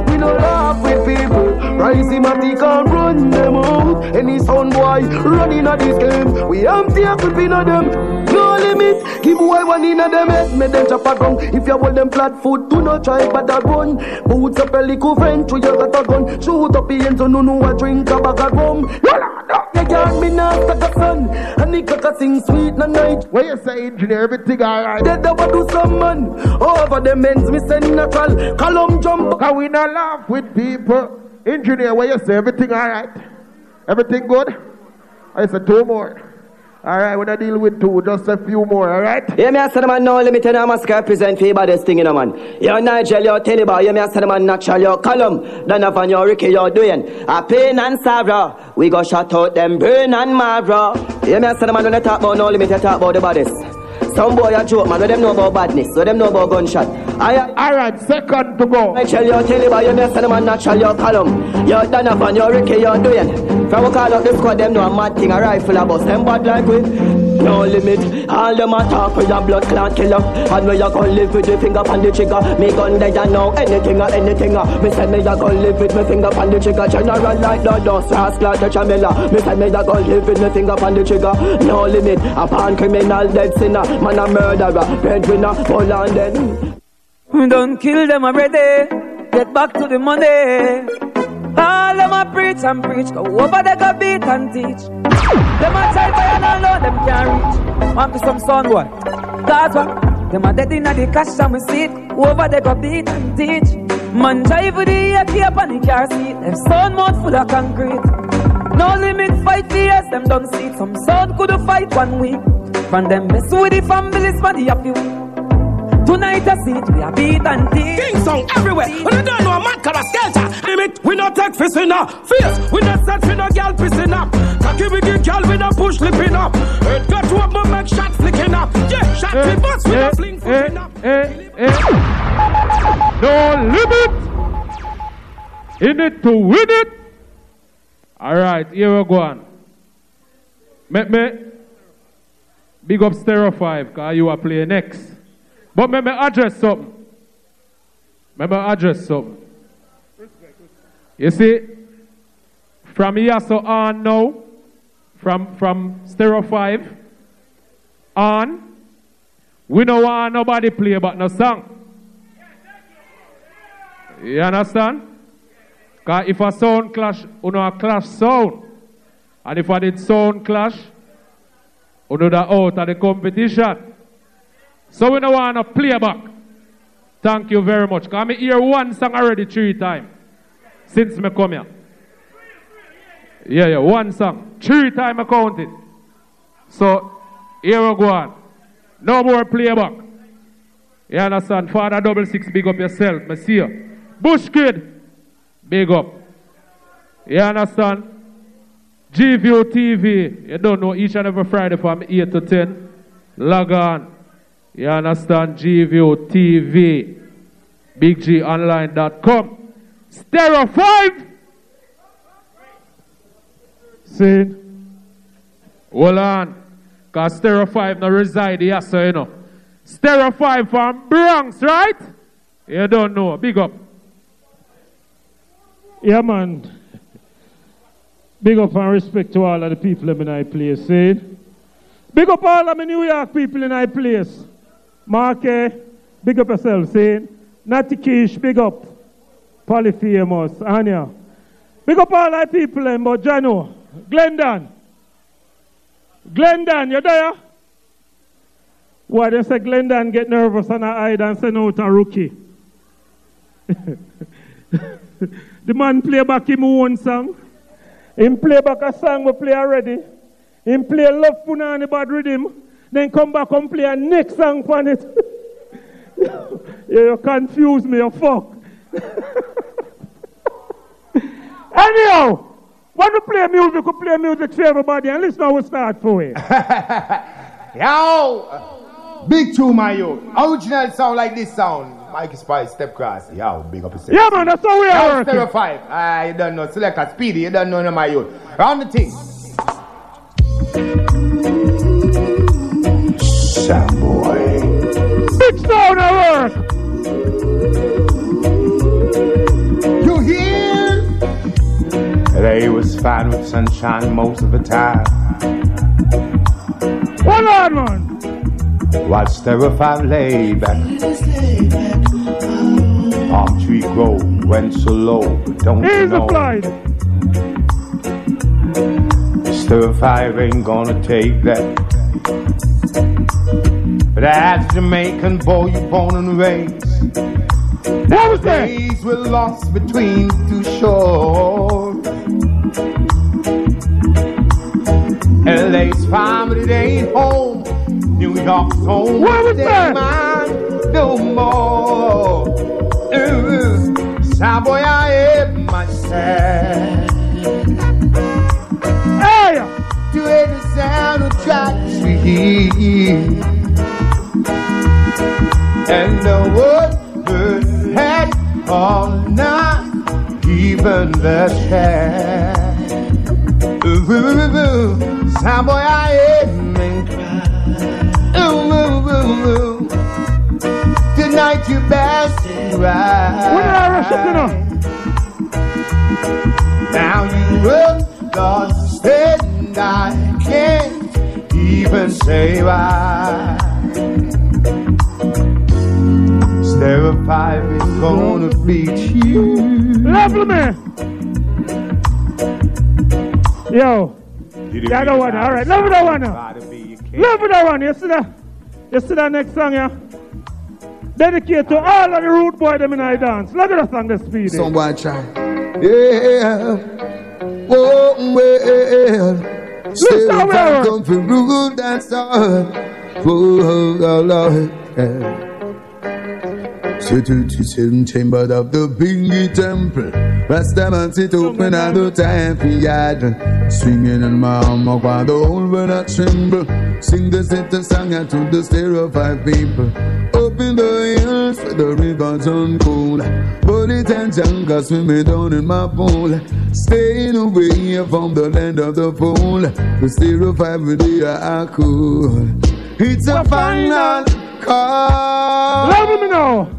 We no love with people. Pricey matty can run them out. Any sound boy running at this game. We empty to be na them. No limit. Give away one in a them head. Me them chop a gun. If you hold them flat foot, do not try but a gun. Boots up a little friend, you got a gun. Shoot up the end so no know a drink a bag of rum. You can't be not like a son. A nigga can sing sweet na night. When you say engineer, everything alright. Dead over do some man. Over the men's me send natural. Column jump. Can we not laugh with people? Engineer, when you say everything alright? Everything good? I said two more. Alright, we're not deal with two, just a few more, alright? Yeah, me a say the man no limit and I'm a sky present for baddest thing in a man. Yo Nigel, yo Teliba, yo me a say the man natural, yo Column, Donovan, yo Ricky, yo Dwayne. A pain and Savra, we go shut out them burn and Mavra. Yeah, me a the man when they talk about no limit, they talk about the baddest. Some boy a joke, man. What them know about badness? What them know about gunshot? I, am Alright, second to go. I tell you, tell you about your best and man natural, your column. Your Donovan, your Ricky, your Dwayne. From we call up the squad, them know a mad thing, a rifle, a bus. Them bad like we. No limit, all them a talk with a blood clot killer And we a gon' live with the finger on the trigger Me gun dead and know anything or anything uh. Me say me a gon' live with me finger on the trigger General like the dust, rascal the chamela Me say me a gon' live with me finger on the trigger No limit, upon criminal dead sinner Man a murderer, breadwinner, full on dead We don't kill them already. Get back to the money. All them a preach and preach. Go over there, go beat and teach. Them a try by and alone, them can't reach. Want to some son boy? Cause what? Them a dead in the cash and we see it. Over there, go beat and teach. Man drive with the AK up on the car seat. Them son mouth full of concrete. No limit fight for years, them don't see it. Some son could fight one week. From them mess with the families, man, the happy. Tonight I see it, we are beat and teach. King song everywhere. When you don't know a man call a skelter. Limit, we not take fist in up. Face, we not set for no girl pissing up. Cocky we get girl, we not push lipping up. Head got to up, my make shot flicking up. Yeah, shot Eh, we bust, we eh, not fling flicking up. eh, eh. No limit. In it to win it. All right, here we go on. Me, me, big up Stereo 5, because you are playing next. But me, me address something. Me, me address something. You see, from here so on now, from, from Stereo 5 on, we don't want nobody play but no song. You understand? Because if a sound clash, you know a clash sound. And if I did sound clash, you know that out of the competition. So we don't want to play back. Thank you very much. Because I hear one song already three times since me come here. Yeah, yeah, one song. Three times I counted. So here we go on. No more playback. You understand? Father double six, big up yourself. Me see you. Bush kid, big up. You understand? GVO TV, you don't know each and every Friday from 8 to 10. Log on. You understand? GVO TV, BigGOnline.com. Stereo 5. See? Hold on. Because Stereo 5 no reside here, so you know. Stereo 5 from Bronx, right? You don't know. Big up. Yeah, man. Big up and respect to all of the people in my place, see? Big up all of the New York people in my place. Mark, eh, big up yourself, see? Natty Kish, big up. Polyphemus, Anya. Big up all the people in but Jano, Glendon. Glendon, you there? Why they say Glendon get nervous and I hide and send out a rookie. the man play back him own song. Him play back a song we play already. Him play Love Punani bad rhythm. Then come back and play a next song for it. you confuse me, you fuck. Anyhow, when we play music, we play music for everybody and listen how we start for it. Yo, big two, my yo. Original sound like this sound. Mikey Spice, Step Cross. Yo, big up yourself. Yeah, man, that's how we are Yo, working. Stereo 5. Ah, you don't know. Select a speedy. You don't know, no, my youth. Round the thing. Sam boy. Big sound at work. You hear? They was fine with sunshine most of the time. One on, man. While 5 lay back. Palm tree grow went so low. Don't you Here's the know? Stereo 5 ain't gonna take that. But as Jamaican boy, you born and raised. Nowadays we're lost between two shores. LA's but it ain't home. New York's home. What was that? mine no more. Ooh, boy, I am myself. Hey! To every sound of tragedy. And the word had all night, even the sad. Ooh, ooh, ooh, ooh. Boy, I am and cry. Ooh, ooh, ooh, ooh. Tonight you best right. When I rush it, you know. Now you understand I can't even say why. Stereo 5 is gonna beat you. Lovely man. Yo. Yeah, that one. All right. Love that one. Love that one. You see that? You see that next song, yeah? Dedicated to all of the root boy them in I dance. Look at that song, the speed. Some boy try. Yeah. Whoa, well. How we come for rule that's all. Whoa, oh, Lord. Yeah. Sit to the seven chamber of the Bingy Temple. Rasta man sit open all the time for yard. Swinging in my arm while the whole world a tremble. Sing the center song to the stereo five people. Up in the hills where the rivers uncool. Bullet and jungle swimming down in my pool. Staying away from the land of the fool. The stereo five with the are cool. It's a final call. Love me now.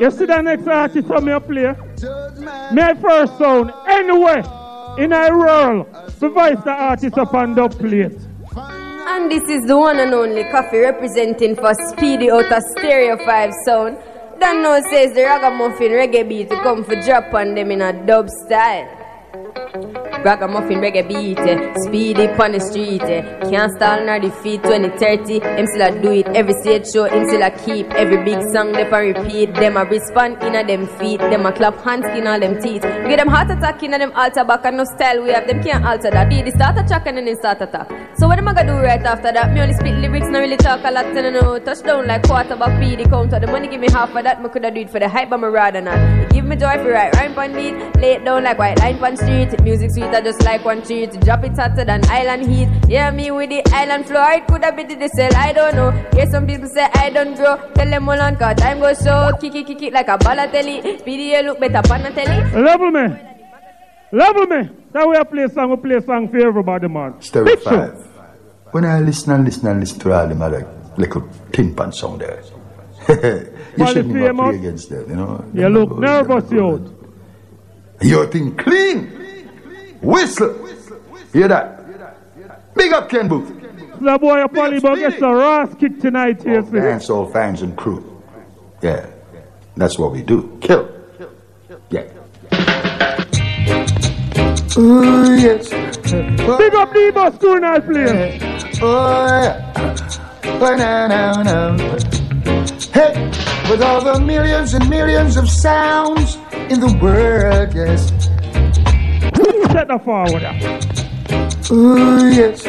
You see that next artist from me play? My first sound, anyway, in a world, device the artist up on the plate. And this is the one and only coffee representing for Speedy out Stereo 5 sound. Dan know says the ragamuffin reggae beat to come for drop on them in a dub style. Ragamuffin reggae beat, eh, speedy on the street, eh. can't stall nor defeat 2030. Him still a do it every stage show, him still keep every big song they repeat. Them a respond in a them feet, them a clap hands in all them teeth. Give them heart attack in a them altar back and no style we have, them can't alter that. Be the start attack and then they start attack. So what am I gonna do right after that? Me only spit lyrics, not really talk a lot, and I know touchdown like quarterback P the counter. The money give me half of that, me coulda do it for the hype, but me rather not. It give me joy for right rhyme on beat, lay it down like white line on street. Music sweet, I just like one treat. To drop it hotter than island heat. Yeah, me with the island flow, it coulda be the cell, I don't know. Yeah, some people say I don't grow. Tell them all on cause time goes so. Kick it, kick it like a Balotelli. PDA look better pan a telly. Level me. Level me. That way I play song, we play song for everybody, man. Stereo Big show. 5. When I listen and listen and listen to all them other little tin pan song there. you shouldn't even famous. play against them, you know. You look nervous, you. Your thing clean. Whistle. Hear that? Big up Ken Boothe. The boy, you probably about get some ass kick tonight here, see. Dance all fans and crew. Yeah. That's what we do. Kill. Yeah. Oh, yes. Big up bus crew night play. Oh, yeah. Oh, no, no, no. Hey, with all the millions and millions of sounds in the world, yes. Set the forward. Oh, yes.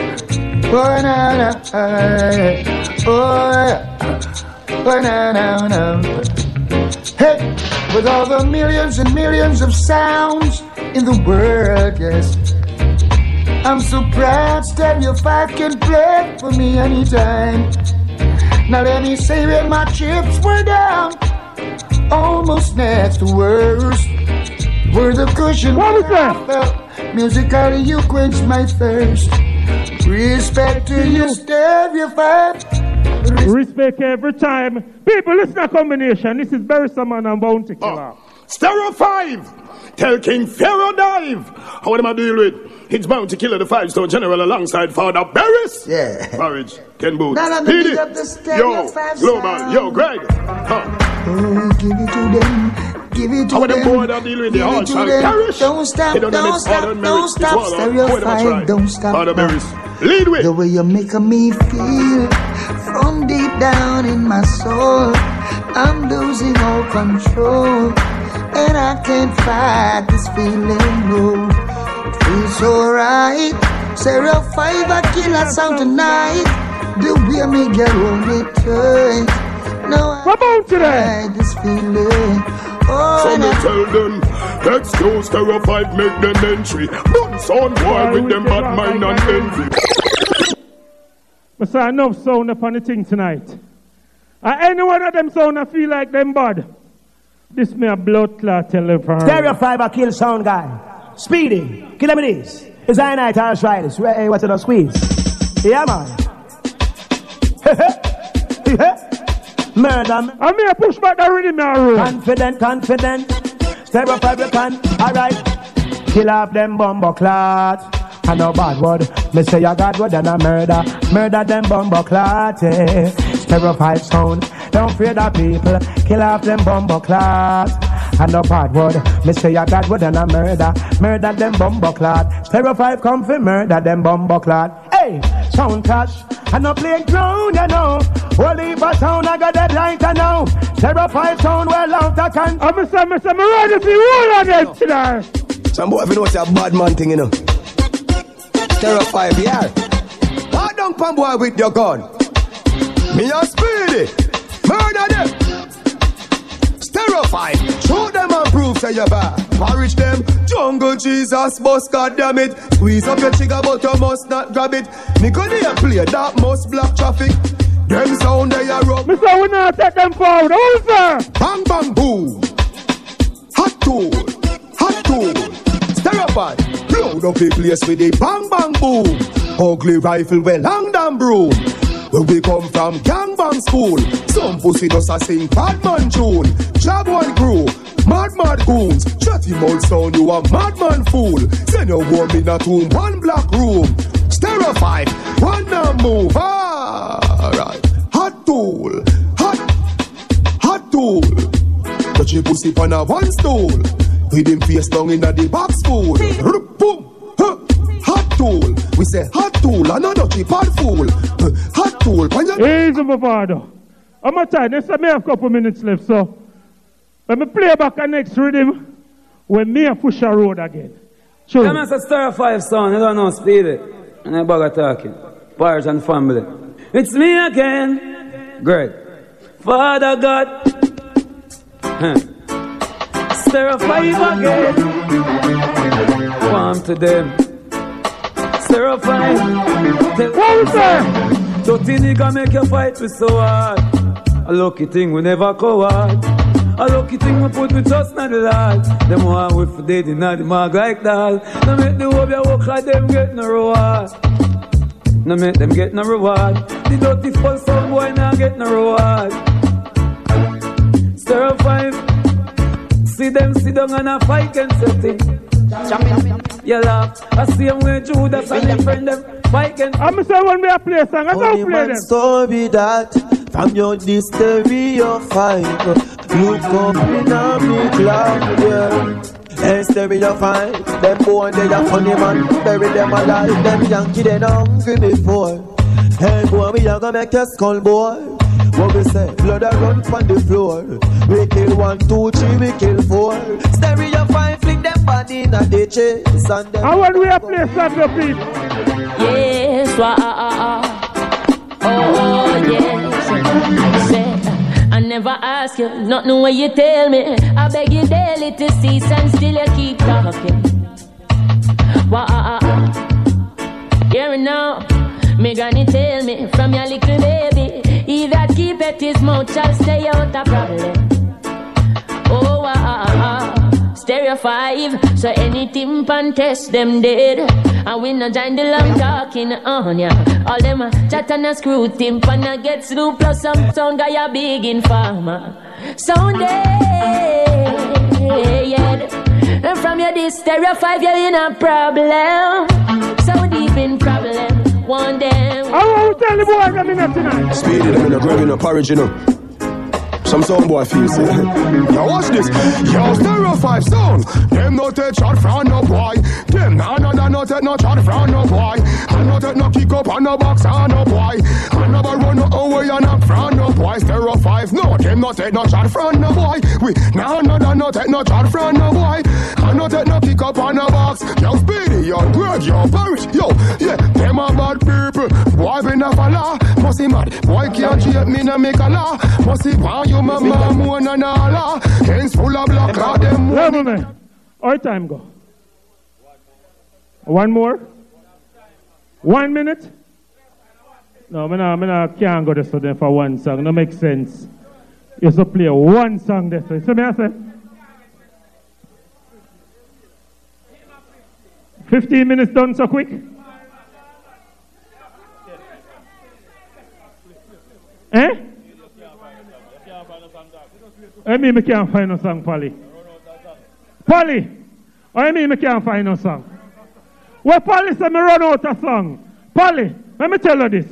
Oh, no, no. Oh. Oh, no, no, no. Hey, with all the millions and millions of sounds in the world, yes. I'm so proud, Stereo 5 can play for me anytime. Now let me say when my chips were down, almost next to worst. Word of cushion, what was that? Musically, you quench my thirst. Respect to you, Stereo 5. Respect every time. People, listen to combination. This is Barry Saman and Bounty oh. Killer. Stereo 5! Tell King Pharaoh dive! How am I deal with? It's bound to kill the five stone general alongside Father Barris! Yeah. Porridge, Ken Boothe. Now let me Speedy. big up the Stereo Yo, 5 Global, sound. yo, Greg. Huh. Oh, give it to them. Give it to them. boy deal with Give it to them. Don't stop, don't don't stop, don't stop. all out. Stereo Boy, them a 5, don't stop. Lead with. The way you're making me feel from deep down in my soul. I'm losing all control. And I can't fight this feeling, no. It feels so right. Stereo 5, I kill a sound tonight. The way me get hold me tight. No, I can't fight this feeling. Oh, So and me tell them, excuse Stereo 5, make them entry. But son boy with them bad mind and envy. I say enough sound up on the thing tonight. And any one of them sound I feel like them bad. This me a blood clot tell them for Stereo 5 kill sound guy. Speedy. Kill him it is. It's I night horse riders. Hey, what's it on squeeze? Yeah, man. Murder. I mean, I push back the rhythm roll. Confident, confident. Stereo 5 you can. Alright. Kill off them bumbo clot. I know bad word. Me say you got word and a murder. Murder them bumbo clot. Eh. 5 sound. Don't fear the people. Kill off them bumbo clot. I know bad word. Me say you got word and a murder. Murder them bumbo clot. Stereo 5 come for murder them bumbo clot. Hey, sound clash. I no playground, you know. Holy but sound, I got that light, I know. Stereo 5 sound well out, I can. I'm a son, I'm ready to roll on them today. Some boy, if you know it's a bad man thing, you know. Stereo 5, yeah. don't pan boy, with your gun. Me a speedy. Prove say you bad. Porridge them. Jungle Jesus, boss, God damn it. Squeeze up your trigger, but you must not grab it. Nigga, they a play that must block traffic. Them sound they are. Me say we not take them forward. Sir. Bang bang boom. Hot tool. Hot tool. 5. Load up the place with the bang bang boom. Ugly rifle well long damn broom. Where we come from, gangbang school. Some pussy does a sing bad man tune. Job one crew, mad mad goons. Shut him out sound, you a madman fool. Send your woman a tomb, one black room. Stereo five, one now move. Alright, hot tool, hot, hot tool. Touch your pussy on a one stool. With him face down in a the box school. Boom. Huh. Hot tool, we say hot tool, and not cheap hot fool. Hot tool, when you Easy, my father. I'm a I have a couple minutes left, so let me play back the next rhythm when me and push a road again. Sure. Come on, Star 5 son, you don't know Speedy. And I bugger talking. Bars and family. It's me again. Great. Father God. Stir 5 again. Warm to them. Stir 5. What was that? Dirty nigga make you fight with so hard. A lucky thing we never coward. A lucky thing we put we trust in the Lord. Them want wait for dead in the mark like that. Now make the you work like them get no reward. Now make them get no reward. The dirty full some boy now get no reward. Stir five. See them sit down and a fight and setting. You laugh. I see them with Judas and them friend them fight against. I'm say when we a play song, I don't Only play man them. story that from your stereo five. Look up in a me cloud, yeah. Hey, stereo five. Them boy they a funny man, bury them alive. Them Yankee they not hungry before. Hey boy, we a gonna make a skull boy. What we say? Blood a run from the floor. We kill one, two, three, we kill four. Stereo five, fling them body in a ditch. And them. And when we a play song, the people. Yes, wah, ah, ah, ah. Oh, yes. Say, I never ask you, nothing what you tell me. I beg you daily to cease and still you keep talking. Wah, ah, ah, ah. Hear me now. Me granny tell me from your little baby, he that keep at his mouth shall stay out of problem. Oh, ah, ah, ah. stereo five, so anything pan test them dead. And we no join the long talking on ya. All them a chat and a screw timpan a get through plus some sound guy a big informer. Yeah. And from your this stereo five, you're in a problem. So deep in problem. One day. I want to tell the boys them in there tonight. Speedy, them in a grab in a porridge, you know. Some sound boy feel say. Yo, watch this. Yo, stereo five sound. Them no take shot from no boy. Them nah nah nah no take no shot from no boy. And no take no kick up on no box on no boy. And never run no away and not from no boy. Stereo five, no, them no take no shot from no boy. We nah nah nah no take no shot from no boy. And no take no kick up on no box. Yo, Speedy, yo, Greg, yo, Parrish, yo, yeah, them a bad people. Boy, we follow. Must be mad. Boy can't cheat me, no make a law. Be why you mama moan and all. Hands full of blood, cloud them. Level me. All time go. One more. One minute. No, me nah, nah can't go this for them for one song. No make sense. You to play one song this way. So me I say. 15 minutes done so quick. Eh? I mean, I can't find no song, Polly. Polly, I mean, I can't find no song. Well, Polly said me run out of song. Polly, let me tell you this.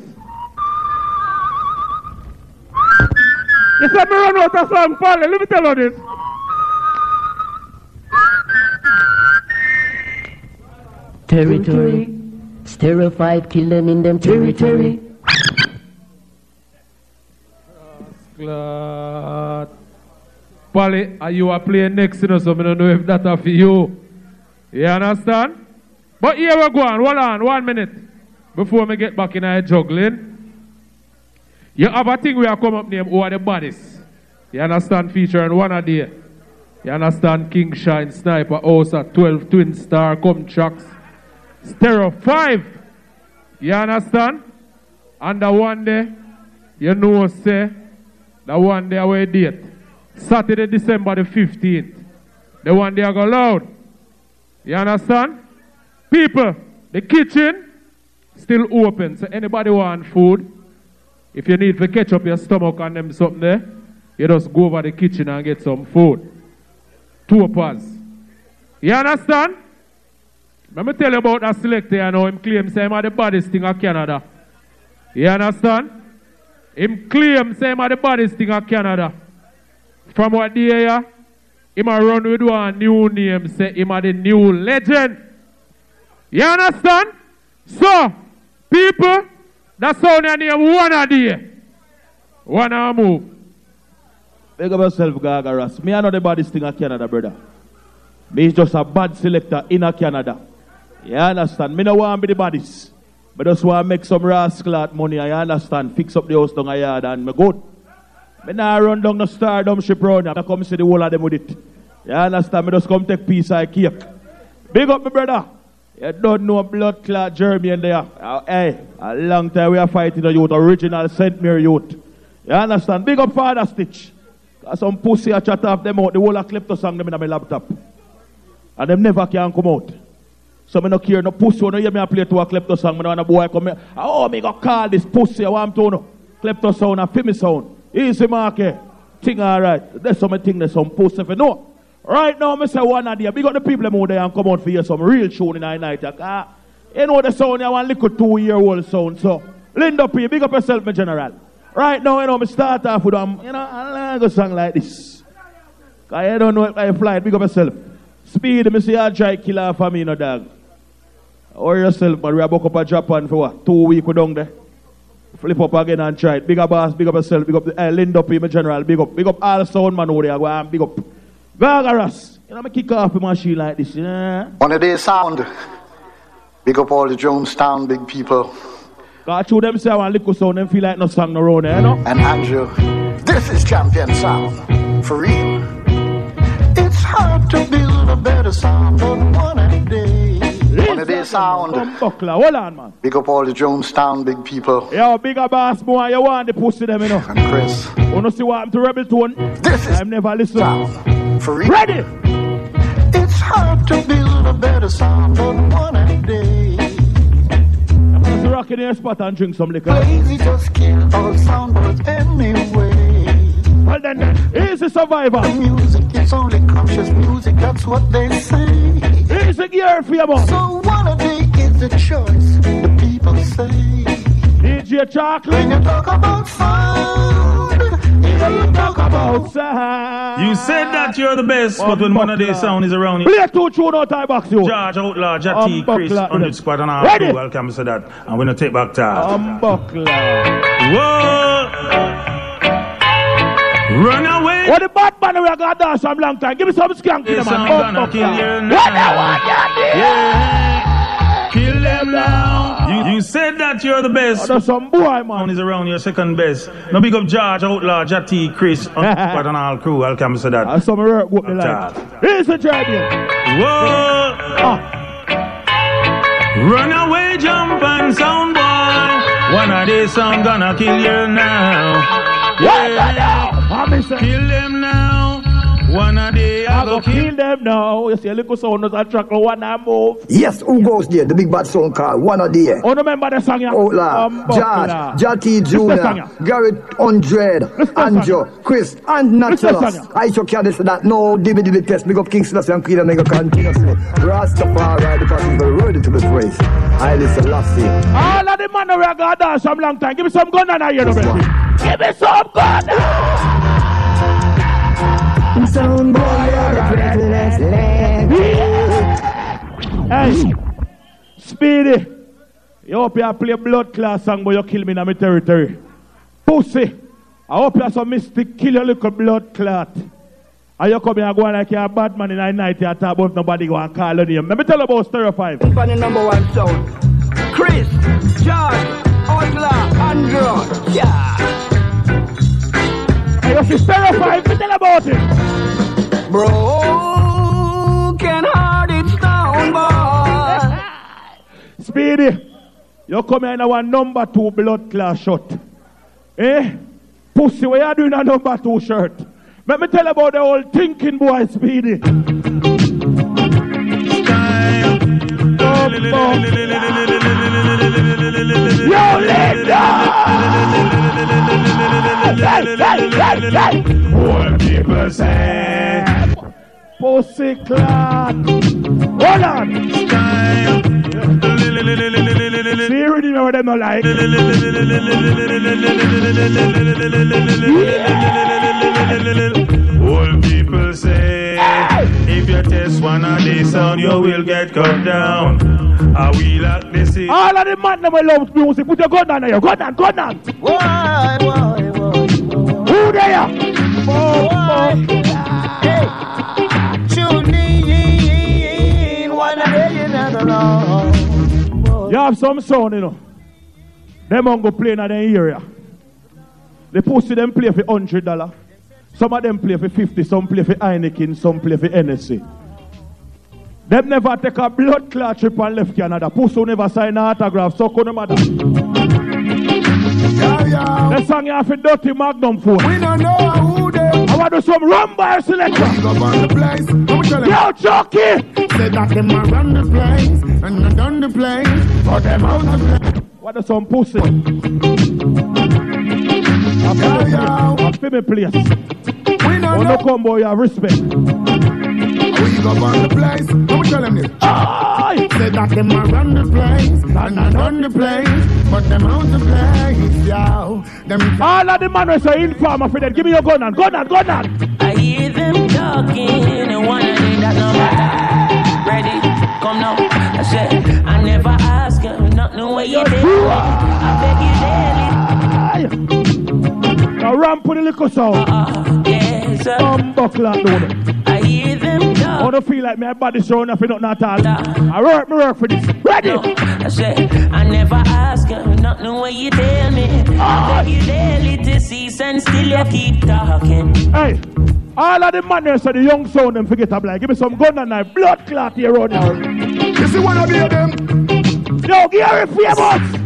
You said me run out of song, Polly. Let me tell you this. Territory. Stereo 5 kill them in them territory. Glad. Polly, you are playing next, you know, so I don't know if that's for you. You understand? But here we go on. Hold on, one minute. Before me get back in our juggling. You have a thing we are come up name are the bodies. You understand? Featuring one of the. You understand? King Shine, Sniper, Osa, 12 Twin Star, Cumtrax, Stereo 5. You understand? And the one day, you know, say, the one day away date. Saturday, December the 15th. The one day I go loud. You understand? People, the kitchen still open. So anybody want food, if you need to catch up your stomach and them something there, you just go over the kitchen and get some food. Two pass. You understand? Let me tell you about that selector, you know, him claim say him are the baddest thing of Canada. You understand? Him claim say him are the baddest thing of Canada. From what day here, him a run with one new name, say him are the new legend. You understand? So, people, that's how they name one a day. One a move. Big up yourself, Gagaras. Me I know the baddest thing in Canada, brother. Me is just a bad selector in a Canada. You understand? Me no want to be the baddest. But just want to make some rascal money. I understand. Fix up the house down a yard and me good. Me nah run down the stardom ship round here. I come see the whole of them with it. You understand? Me just come take piece of cake. Big up, my brother. You don't know blood clot Jeremy in there. Uh, hey, a long time we are fighting the youth, original St. Mary youth. You understand? Big up Father Stitch. Got some pussy a chat off them out. The whole of Klepto song them in my laptop. And them never can come out. So me no care no pussy. No hear me a play to a Klepto song. Me no want a boy come here. Oh, me go call this pussy. I want to know. Klepto sound and Fimi sound. Easy market. Thing alright. There's some thing there's some pussy if you know. Right now, me say one idea. Big up the people them there and come out for you some real tune in the night. Ah, you know the sound, you want little two year old sound. So, Linda P, big up yourself, my general. Right now, you know, me start off with um, you know, I a song like this. Cause I don't know if I fly big up yourself. Speed, me see a try killer for me, no dog. Or yourself, but we are book up a Japan for what? Two weeks we down there. Flip up again and try it. Big up boss, big up yourself, big up the uh, Linda P, my general, big up, big up all sound man over there, go big up. Gargaras, you know, me kick off my machine like this, you know. On a day sound, big up all the Jonestown big people. Got you them say I want little sound, them feel like no song no you know. And Andrew, this is champion sound, for real. It's hard to build a better sound than one a day. On a day sound, Buckler, hold on, man. big up all the Jonestown big people. Yo, bigger boss boy, you want the pussy them, you know. And Chris. Wanna see what happened to Rebel Tone? This is I've never listened. For real. Ready? It's hard to build a better sound than one a day. Let's rock in your spot and drink some liquor. Lazy just kill all soundboards anyway. Well then, easy survivor. Music is only conscious music, that's what they say. Easy gear for your boss. So one of day is a choice, the people say. DJ Chocolate. When you talk about sound, you talk about sound. You said that you're the best, but when one of these sound is around you. Play two tune out I box you. George Outlaw, Jati, Chris, Umbuckler. 100 squad and all. Ready? Welcome to that. And we're going to take back time. Umbuckler. Whoa! Run away! What the bad man we are gonna dance some long time? Give me some skank Yes, them, I'm man. gonna kill you now. What the one Yeah. Kill them now. You, you said that you're the best. Oh, some boy, man. is around your second best. Now big up George, Outlaw, Jati, Chris, and squad all crew. Welcome to that. That's some work what me like. Here's the champion. Whoa! Ah. Run away, jump and sound boy. One of these sound gonna kill you now. Yeah. Kill them now. One of they I I go go kill. kill them now. You see a little sound does attract one and move. Yes, who goes there? The big bad song called One of the Oh, remember the song? yeah? Outlaw, Umbuckler. George, Jati Listen the song, Jr., yeah. Garrett Undred, Anjo, Chris, and Naturals. I should carry this that no dibby dibby test. Big up King Selassie and Queen and Mega continuously. Rastafari, the person is ready to be praised. I listen Lassie. All of the man we are gonna dance some long time. Give me some gun and I hear them. Give me some gun. Boy the breathless land. Hey, Speedy. You hope you play blood class song, but you kill me in my territory. Pussy. I hope you some mystic kill your little blood clot. And you come here and go like you're a bad man in the night, you talk about nobody go and call on you. Let me tell you about Stereo 5. Company number one sound. Chris, George, Outlaw, Andrew, yeah. Hey, you see Stereo 5, let me tell about it. Broken hearted sound boy. Speedy, you come in our number two blood class shot. Eh? Pussy, what you doing a number two shirt? Let me tell about the old thinking boy, Speedy. Pussy. Hold on. You already know what like. Old people say, if you test one of these sound, you will get cut down. Are we like this? is- All of the man them will love music. Put your gun down there. Gun down, gun down. Why, why, why? Who there? Tune in, one day you never know. You have some sound, you know. Them on go play in the area. The pussy them play for hundred dollar. Some of them play for fifty. Some play for Heineken. Some play for NSC. Them never take a blood clot trip and left Canada. Pussy never sign an autograph. So come matter. The song you have a dirty magnum phone. We don't know who they I want to some rum bar selector. We go on the place. How we tell them? Yo, Chucky. Say that them a run the place and I done the place. For them out the place. What is some pussy? I feel me, I feel me place. We know Oh, no combo, you have respect. We go on the place. How we tell them this? Aye. Say that them a run the place and I done the place. But them out the place, yo. Them All of the man who say informer for them, give me your gun and gun and gun and. I hear them talking and one of them that no matter. Ready? Come now. I said, I never ask you nothing where you did. I beg you daily. Now ramp with the liquor sound. Ah, yes, sir. Some buckle out down. I hear them talk. I talking. don't feel like my body showing up for nothing at all. I work, me work for this. Ready? I said, I never ask you nothing where you tell me. Ah. I beg you daily to cease and still you keep talking. Hey, all of the manners of the young sound them forget about. Give me some gun and knife, blood clot here on here. You see one of them? Yo, Gary famous.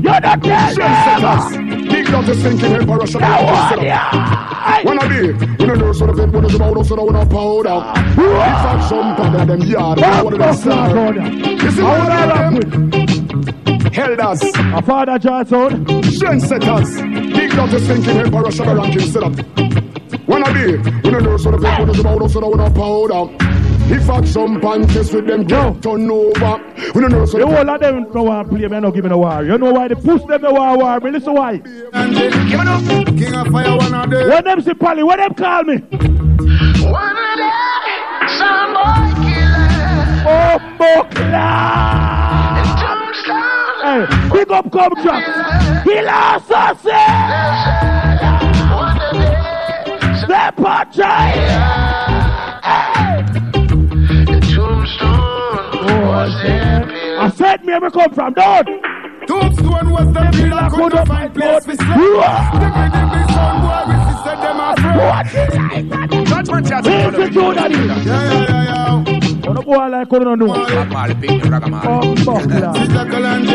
You're not dead. Love to sinking emperor shut up. Wanna be? We don't know sort of it, what is about us, so don't powder. If I jump under them yard, what they saying? You see one of them? Elders. A father Johnson. Trendsetters. Big love to sinking emperor shut up ranking set up. Wanna be? We don't know sort of it, what is about us, so don't powder. If I jump and kiss with them, get turn over. We don't know sort The of whole of them no want play me, no give me no war. You know why they push them no war war? Me listen why. Give it up. King of fire, one of them. When them see Polly, when them call me? One of them, some boy killer. Oh, Bokla! Hey, big up come truck. He lost us. Step on I said me where come from, dog. Tombstone was the pillar, couldn't find place for sleep. The rhythm be sound boy, we said them afraid. Judgment chat. Where's the tune, daddy? Yeah, yeah, yeah, yeah. On a boy like couldn't know. Oh, Bokla. Sister Kalanje. Give it up.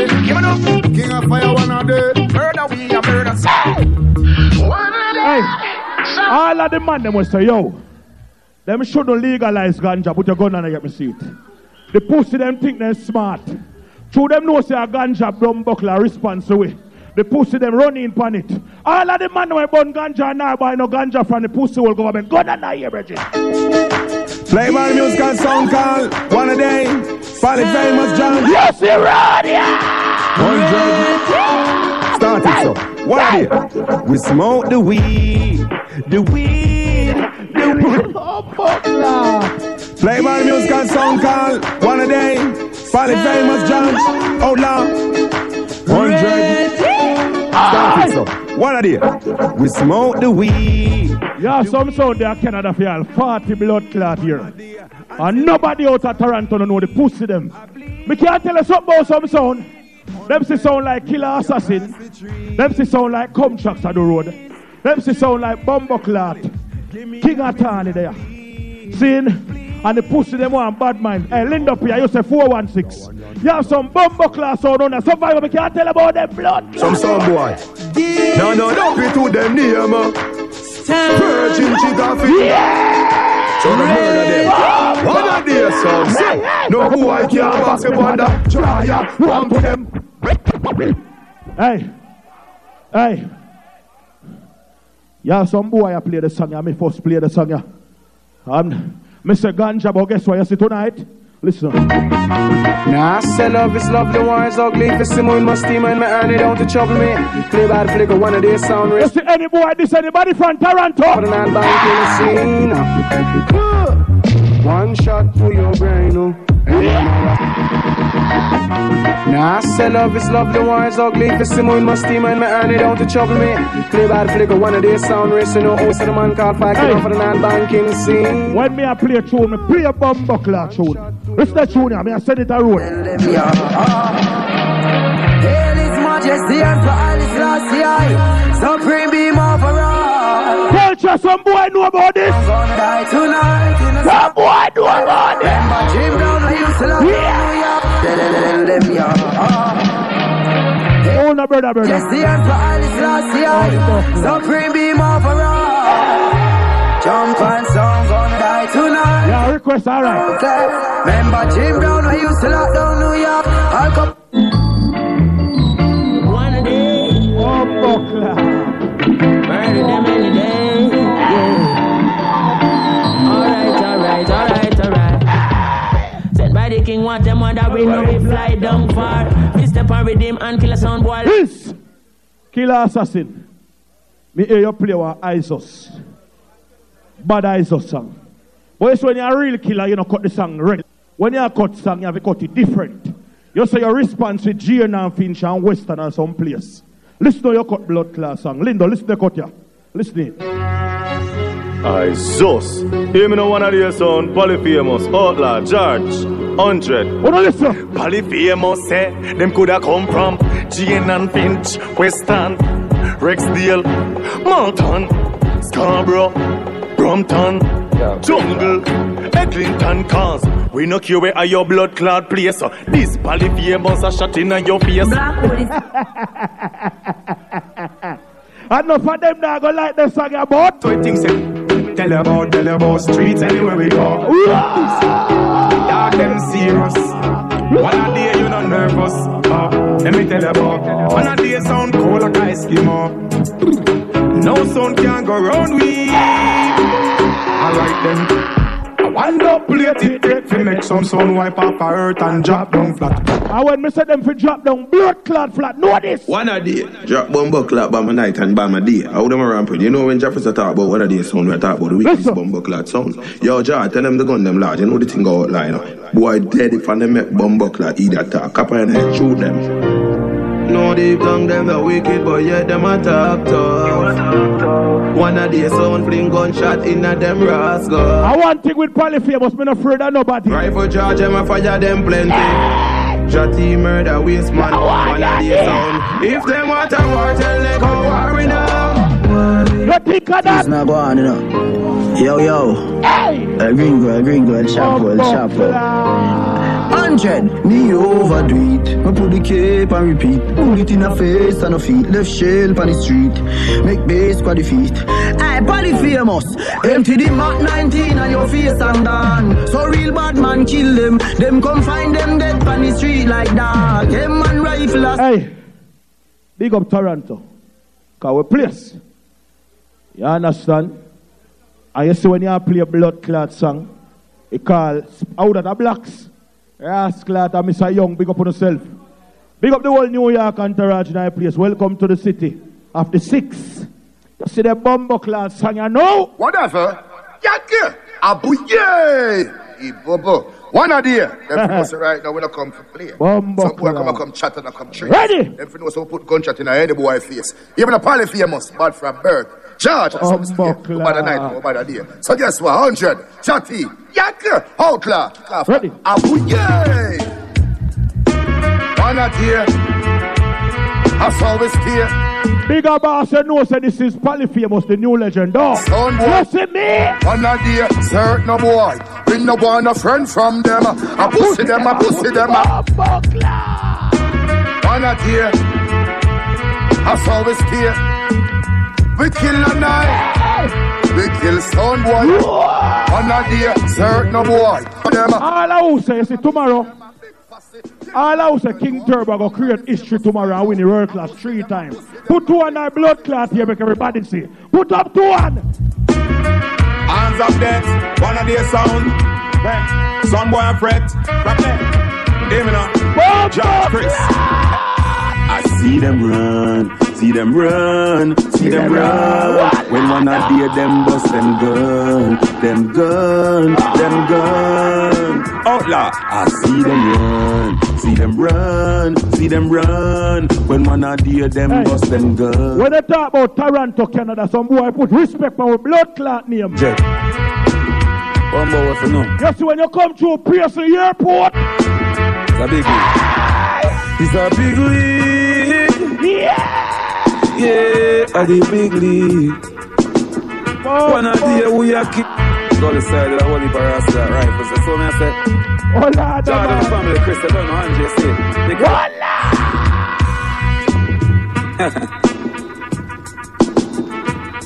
All of the man them will say, yo, them shouldn't legalize ganja, put your gun on and get me seat. The pussy them think they're smart. Through them know say a ganja dumb buckler response away. The pussy them run in pan it. All of the man who burn ganja now buy no ganja from the pussy will government. Gun on here, Bridget. Play my music and sound call. One a day. Folly famous John. Yes, you're right, Start it so. What a day. We smoke the weed. The weed. The weed. Oh, Play my music and sound call. One a day. Folly famous John. Outlaw. Hundred. Start it ah. so. What a day. We smoke the weed. Yeah, some sound there Canada for y'all. 40 blood clot here. And nobody out of Toronto don't know the pussy them. Me can't tell you something about some sound. Them see sound like Killa Assassin. Them see sound like Cumtrax on the road. Them see sound like bumbo clot. King Atani there. Seeing? And the pussy them want bad mind. Hey, Linda up here, you say 416. You have some bumbo class on there. Survivor, me can't tell about them blood. Some sound boy. No, no, don't be to them near me. Virgin Chicago. Yeah! So the murder them. One of their sons. No boy can't basketball that. Try ya. One for them. Hey, hey. Yeah, some boy I play the song. Yeah, me first play the song. Yeah. Um, Mr. Ganja, but guess what you see tonight? Listen. Now Nah, say love is love, the war is ugly. If it's Simon must steam and me earn it out to trouble me. Play bad flicker, one of these sound You see any boy, this anybody from Toronto? An hand back in the scene. One shot to your brain, oh. Nah, say love is love, the war is ugly. If it's Simon must steam and me earn it out to trouble me. Play bad flicker, one of these sound race. You know, oh, so the man called five, Hey. hey. for the non banking scene. When me I play a tune, me play a bomb buckler tune. Listen to the tune here, me I send it a road. Hail His Majesty and for all His last year. Supreme beam overall. Culture, some boy know about this. Gonna die tonight. Some boy know about this. Remember Jim Brown, I used to love yeah. Tell them, yeah. Oh, no, brother, brother. Just the end for all His last year. Supreme beam overall. Jump and song gonna die tonight. Yeah, request, alright. Remember Jim Brown when used to lock down New York. I'll come. What them we know we fly down far. We step with him and kill a sound boy. This Killa Assassin. Me hear you play with Isos. Bad Isos song. But it's when you're a real killer, you know, cut the song red. When you cut song, you have to cut it different. You say your response with Gian and Finch and Western and some place. Listen to your cut blood class song. Linda, listen to the cut ya. Listen it. I Zeus. Hear me no one of your son, Polyphemus, Outlaw, George, Hundred. Oh, no, listen. Polyphemus say, them coulda come from Jane and Finch, Western, Rexdale, Malton, Scarborough, Brampton, Jungle, Eglinton, cause we no care where are your blood clot place. So this Polyphemus a shot in your face. Enough of them now go like the song about. So it thinks it. Tell about, tell about streets anywhere we go. Dog them serious. One a day you not nervous. Uh, let me tell you about. One a day sound cold like ice Eskimo. No sound can go round we. Alright then. I want to plate it great to make some sun wipe off our earth and drop down flat. I when me say them for drop down blood clot flat. Know this. One a day, drop bumbo clap by my night and by my day. How them a rampant? You know when Jefferson talk about one a day sound, we talk about the weakest bumbo clap sound. Yo, Jar, tell them the gun them large. You know the thing go out line. up. Boy, dead if I them make bumbo clap either talk. Copper and head shoot them. No deep down them a wicked, but yet them a talk tough. One a day sound fling gunshot in a them rascal. I want thing with Polyphemus, me not afraid of nobody. Rifle charge them a fire them plenty. Jotty murder waste man, one a day sound. If them want a war, tell them go war in them. You think of that? It's not going, you know. Yo, yo. Hey! A gringo, a gringo, El Chapo, El Chapo. Hundred, me overdo it. Me put the cape and repeat. Bullet in the face and the feet. Left shell on the street. Make base for the feet. Hey, body famous. Empty the Mark 19 on your face and done. So real bad man kill them. Them come find them dead on the street like dog. Them man rifle us. Hey, big up Toronto. Cause we place. You understand? And you see when you play a blood clot song, it call out of the blocks. Rasclat and Mr. Young, big up on yourself. Big up the whole New York entourage in our place. Welcome to the city of the six. You see the bumbo clot song, you know? Whatever. Yaka. Abuye. Ibobo. One idea. Them know say right now we don't come to play. Bumbo Some clown. come and come chat and come treat. Ready? Them fi know so put gunshot in any boy face. Even a Polyphemus, bad from birth. Charge and some scared. No bad night, no bad day. So guess what? Hundred. Chatty. Yaka. Outlaw. Ready? Abuye. One idea. That's how we stay. Bigger boss, you know, say this is Polyphemus, the new legend. Oh, Son boy. you see me? One a here, certain no boy. We no want a friend from them. I pussy them, I pussy them. One a day, that's how we stay. We kill a night. We kill son boy. One a day, certain no boy. Them. All I will say, you see, tomorrow, all I will say, King Turbo go create history tomorrow and win the world class three times. Put two on our blood clot here, make everybody see. Put up two on. Hands up death, one of their sound. Right. Some boy and fret. From there. Hear me now. George Chris. I see them run, see them run, see them run. When one a day them bust them gun, them gun, them gun. Outlaw, I see them run, see them run, see them run. When one a day them Hey. bust them gun. When they talk about Toronto, Canada, some boy put respect on our blood clot name. Jet. Bumbo, what's the name? You see, when you come to Pearson Airport, It's a big league. It's a big league. Yeah. Yeah, at the big league. Oh, One of the oh. we are kick. Go the side of the holy barrasta rifles. That's what I said. Hola, Jordan family, Chris, I don't know, Andre say. Big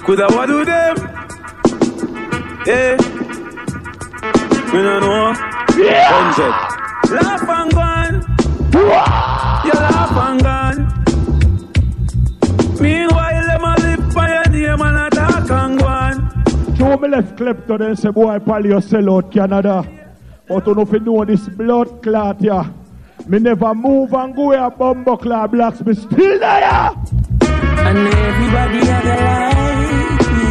Could I what do them? Yeah. Me no know. Yeah. Hundred. Laugh and gone. You laugh and gone. Meanwhile, them a live by your name and a talk and gone. Show me left klepto then say boy pal you sell out Canada. But you know if you know this blood clot here. Me never move and go where bumbo clot blacks me still there. And everybody have a like me.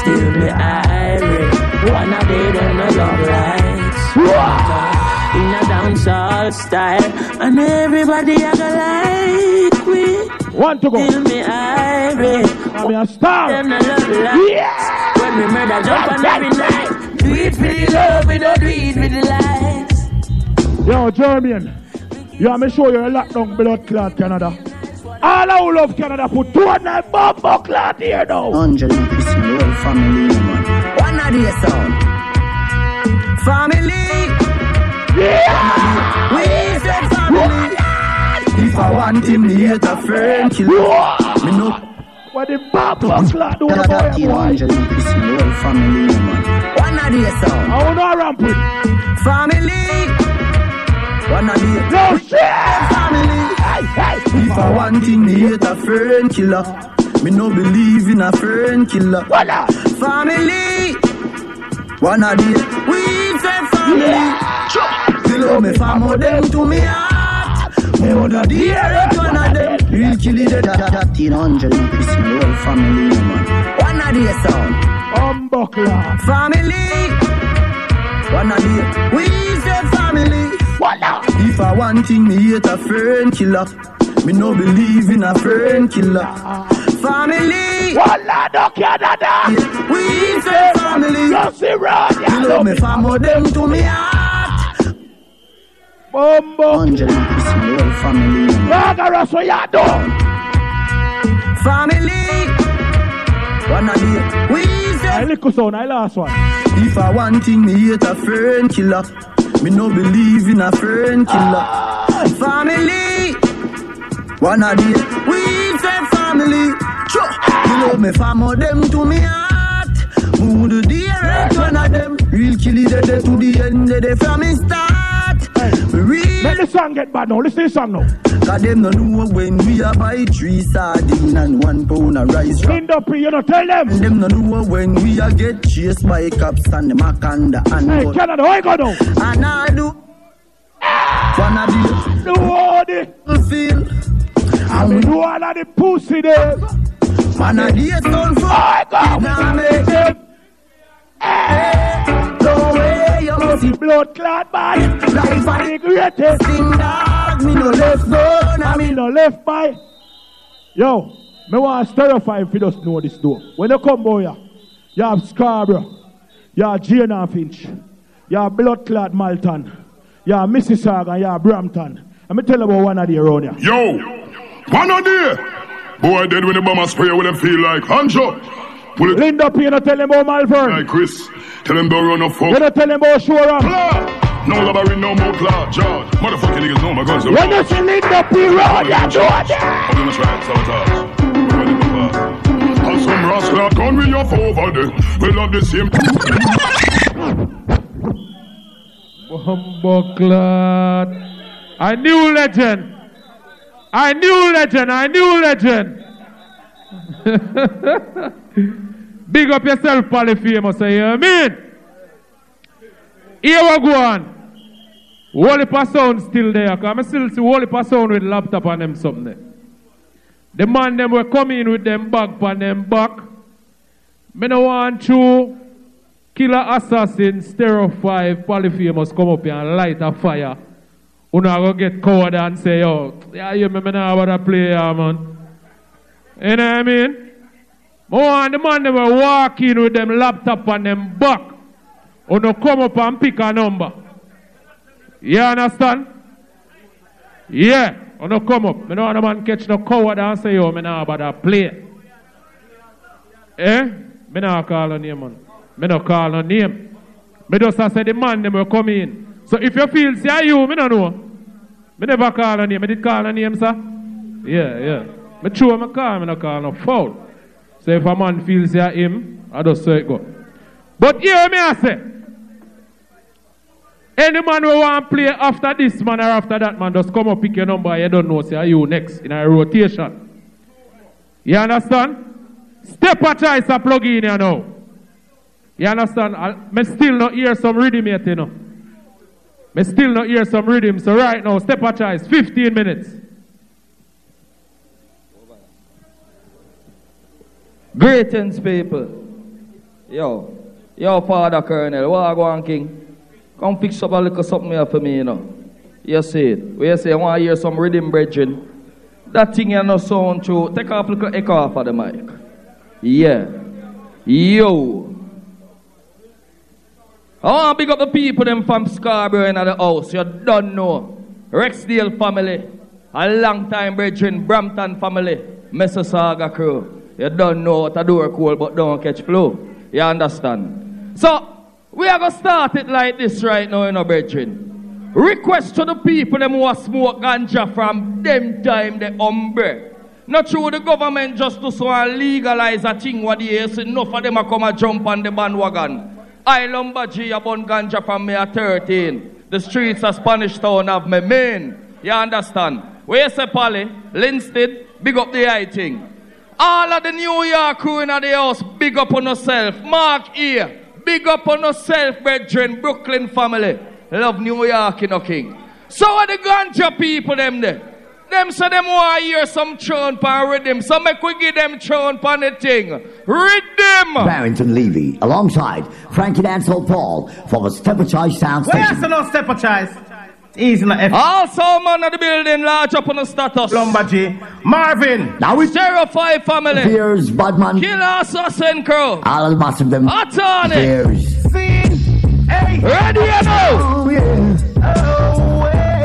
Still me irate. One of them no love likes. In a dancehall style. And everybody have a like me. Want to go? Still me irate. I'm a star. Them no love likes. When me murder jump on every night. Do it for the love, we don't do it for the likes. Yo, Jeremian, you want me show you a lockdown blood clot Canada. All who love Canada put two on that bumbo clot here now. Angel and Chris, my family, man. One of the sound. Um, family. Yeah. We say family. If I want him, me hate a friend, kill him. Me no. What the bumbo clot do the That boy, kill boy? Angel and Chris, my whole family, man. One of the sound. I wanna ramp with. Family. One of the. No shit. Family. If I want him, me hate a friend killer. Me no believe in a friend killer. Family. One of the we say family. Below me family them to me heart. Than the earth one of them. Real kill it hundred and Chris my whole family man. One of the sound. Clot. Family. One of the we say family. If I want thing, me hate a friend killer. Me no believe in a friend killer. Family. Walla no Canada. We say family. You see road, You know me family them to me heart. Bumbo. Angel and Chris, my whole family. Lazarus, what you done? Family. One of the we say. I lick sound, I last one. If I want thing, me hate a friend killer. Me no believe in a friend killer. Ah. Family. One of the we say family. Sure. You know me family oh, them to me heart. Who the dear one of them. Real kill it dead to the end of the from me start. Real. Let the song get bad now. Listen to the song now. Cause them no know when we a buy three sardine and one pound of rice. Cleaned up, you know, tell them. Them no know when we a get chased by cops and the Makanda and Hey, gun. Canada, why go now? And I do. One of the the eh? feel. I mean, do all of the pussy there. Man a the son for. I go. Now make them. No way you must The blood clot bad. Life Life the greatest. sing dog. Me no left gun. I I mean, mean no left by. Yo, me want to terrify if you just know this door. When you come boy, you have Scarborough, you have Jane and Finch, you have Blood Clot Malton, you have Mississauga, and you have Brampton. Let me tell you about one of the around here. Yo, one on there. Boy dead when the bomber spray what them feel like. Hancho. Pull it Linda P, you don't tell him about Malvern. like Chris. Tell them don't run no You fuck. don't tell him about Shora. Claw. No labyrinth, no more claw. George. Motherfucking niggas know my guns are When you see Linda P round, you do it. I'm gonna try sabotage. Well, in the past. And some rascal gun me off over there. We love the same. Bumbo clot. I knew legend. I knew legend. I knew legend. Big up yourself, Polyphemus. You hear me? Here we go on. Wally sound still there. I still see Wally sound with laptop on them something. The man them were coming with them bag on them back. Me no want to Killa Assassin, stereo 5, polyphemus come up here and light a fire. Una go get coward and say, yo, yeah, you me, me nah about to play here, man. You know what I mean? More want the man they were walking with them laptop on them back. Una come up and pick a number. You understand? Yeah. Una come up. Me no want the man catch no coward and say, yo, me nah about to play. Eh? Me nah call a name, man. Me no call no name. Me just a say the man them will come in. So if you feel say you, me no know. Me never call a name. Me did call a name, sir. Yeah, yeah. Me true me call, me no call no foul. So if a man feels say him, I just say it go. But hear me I say. Any man who want to play after this man or after that man, just come up pick your number. You don't know, say are you next in a rotation. You understand? Stepachoice a plug in here now. You understand? I me still not hear some rhythm yet, you know. Me still not hear some rhythm. So right now, Stepachoice, 15 minutes. Greetings, people. Yo, yo, Father Colonel, what go on, King? Come fix up a little something here for me, you know. You see it. We say, I want to hear some rhythm, brethren. That thing you know sound true. Take off a little echo off of the mic. Yeah. Yo. I want to big up the people them from Scarborough in the house. You don't know. Rexdale family. A long time brethren. Brampton family. Mississauga crew. You don't know what a door cool but don't catch flow. You understand? So, we are going to start it like this right now, you know, brethren. Request to the people them who are smoke ganja from them time the umbre. Not through the government just to so legalize a thing what they say. Enough of them a come and jump on the bandwagon. I Lumbaji a bun ganja from me at 13. The streets of Spanish Town have me main. You understand? Where say Polly, Linstead, big up the eye thing. All of the New York crew in the house, big up on yourself. Mark here, big up on yourself, brethren, Brooklyn family. Love New York, you know, King. So are the ganja people, them there. Them say them want to hear some tune pan rhythm. So make we give them tune pan the thing. Rhythm! Barrington Levy, alongside Frankie Dancehall Paul for the Stepachoice Sound Where's the no Stepachoice? Easy na F. Also, man of the building, large up on the status. Lumbaji. Marvin. Now we Zero Five family. Fears, Badman, Killa Assassin Crew. Al Massive them. Attorney. Fears. Hey. Ready you know? Oh, yeah.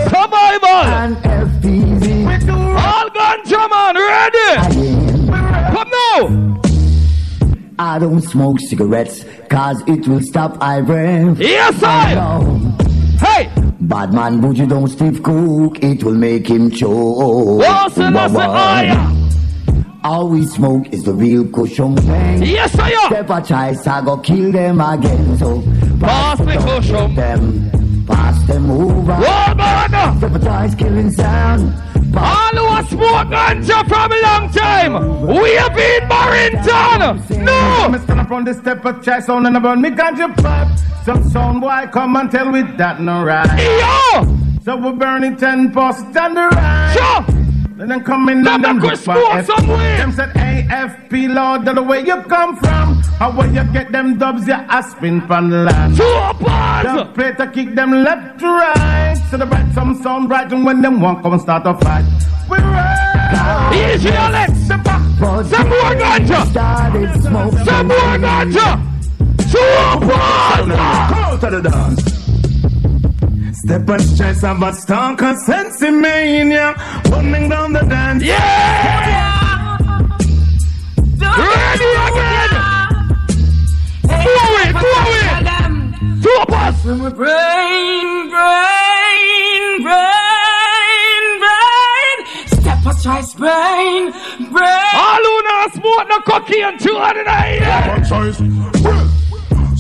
Survival. And FPV. Ganja man, ready? Come now. I don't smoke cigarettes, cause it will stop I breath. Yes, I. Hey. Bad man, but you don't Steve Cook, it will make him choke. Whoa, Selassie, Wah-wah. All we smoke is the real cushion thing. Yes, I am. Stepachoice, I go kill them again. So Pass the cushion. them, pass them over. Whoa, man. Stepachoice, killing sound. All who have smoked ganja from a long time. We have been Barrington. No. Me stand up on the Stepachoice on and about me ganja pipe. Some sound boy come and tell with that no right. Yo. So we burn it ten posts on the right. Sure. And then come in and them look for F. Them said AFP Lord, that the way you come from. How will you get them dubs you aspin from land? The play to kick them left to right. So the right some sound right and when them want come start a fight. We right. Easy, Alex. Some more ganja. Some more ganja. Super. Come out to the dance. Step and stress of a stonk and sense mania. Running down the dance. Yeah! Ready again! Move it, move it! Two of us! Brain, brain, brain, brain. Stepachoice, brain, brain. All who not smoke no cocaine, two hundred One size. Well,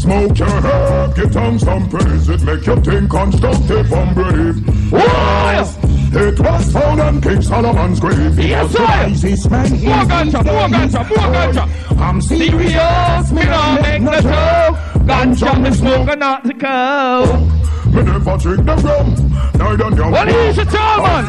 Smoke your herb, give tongue some praise. It make you think constructive and brave. Yes, it was found on King Solomon's grave. He Yes, sir. wisest man. More ganja, more ganja, more ganja. I'm Serious, me not make no joke. Ganja me smoke and not the cow. Me never drink the rum. Neither young What is it, man?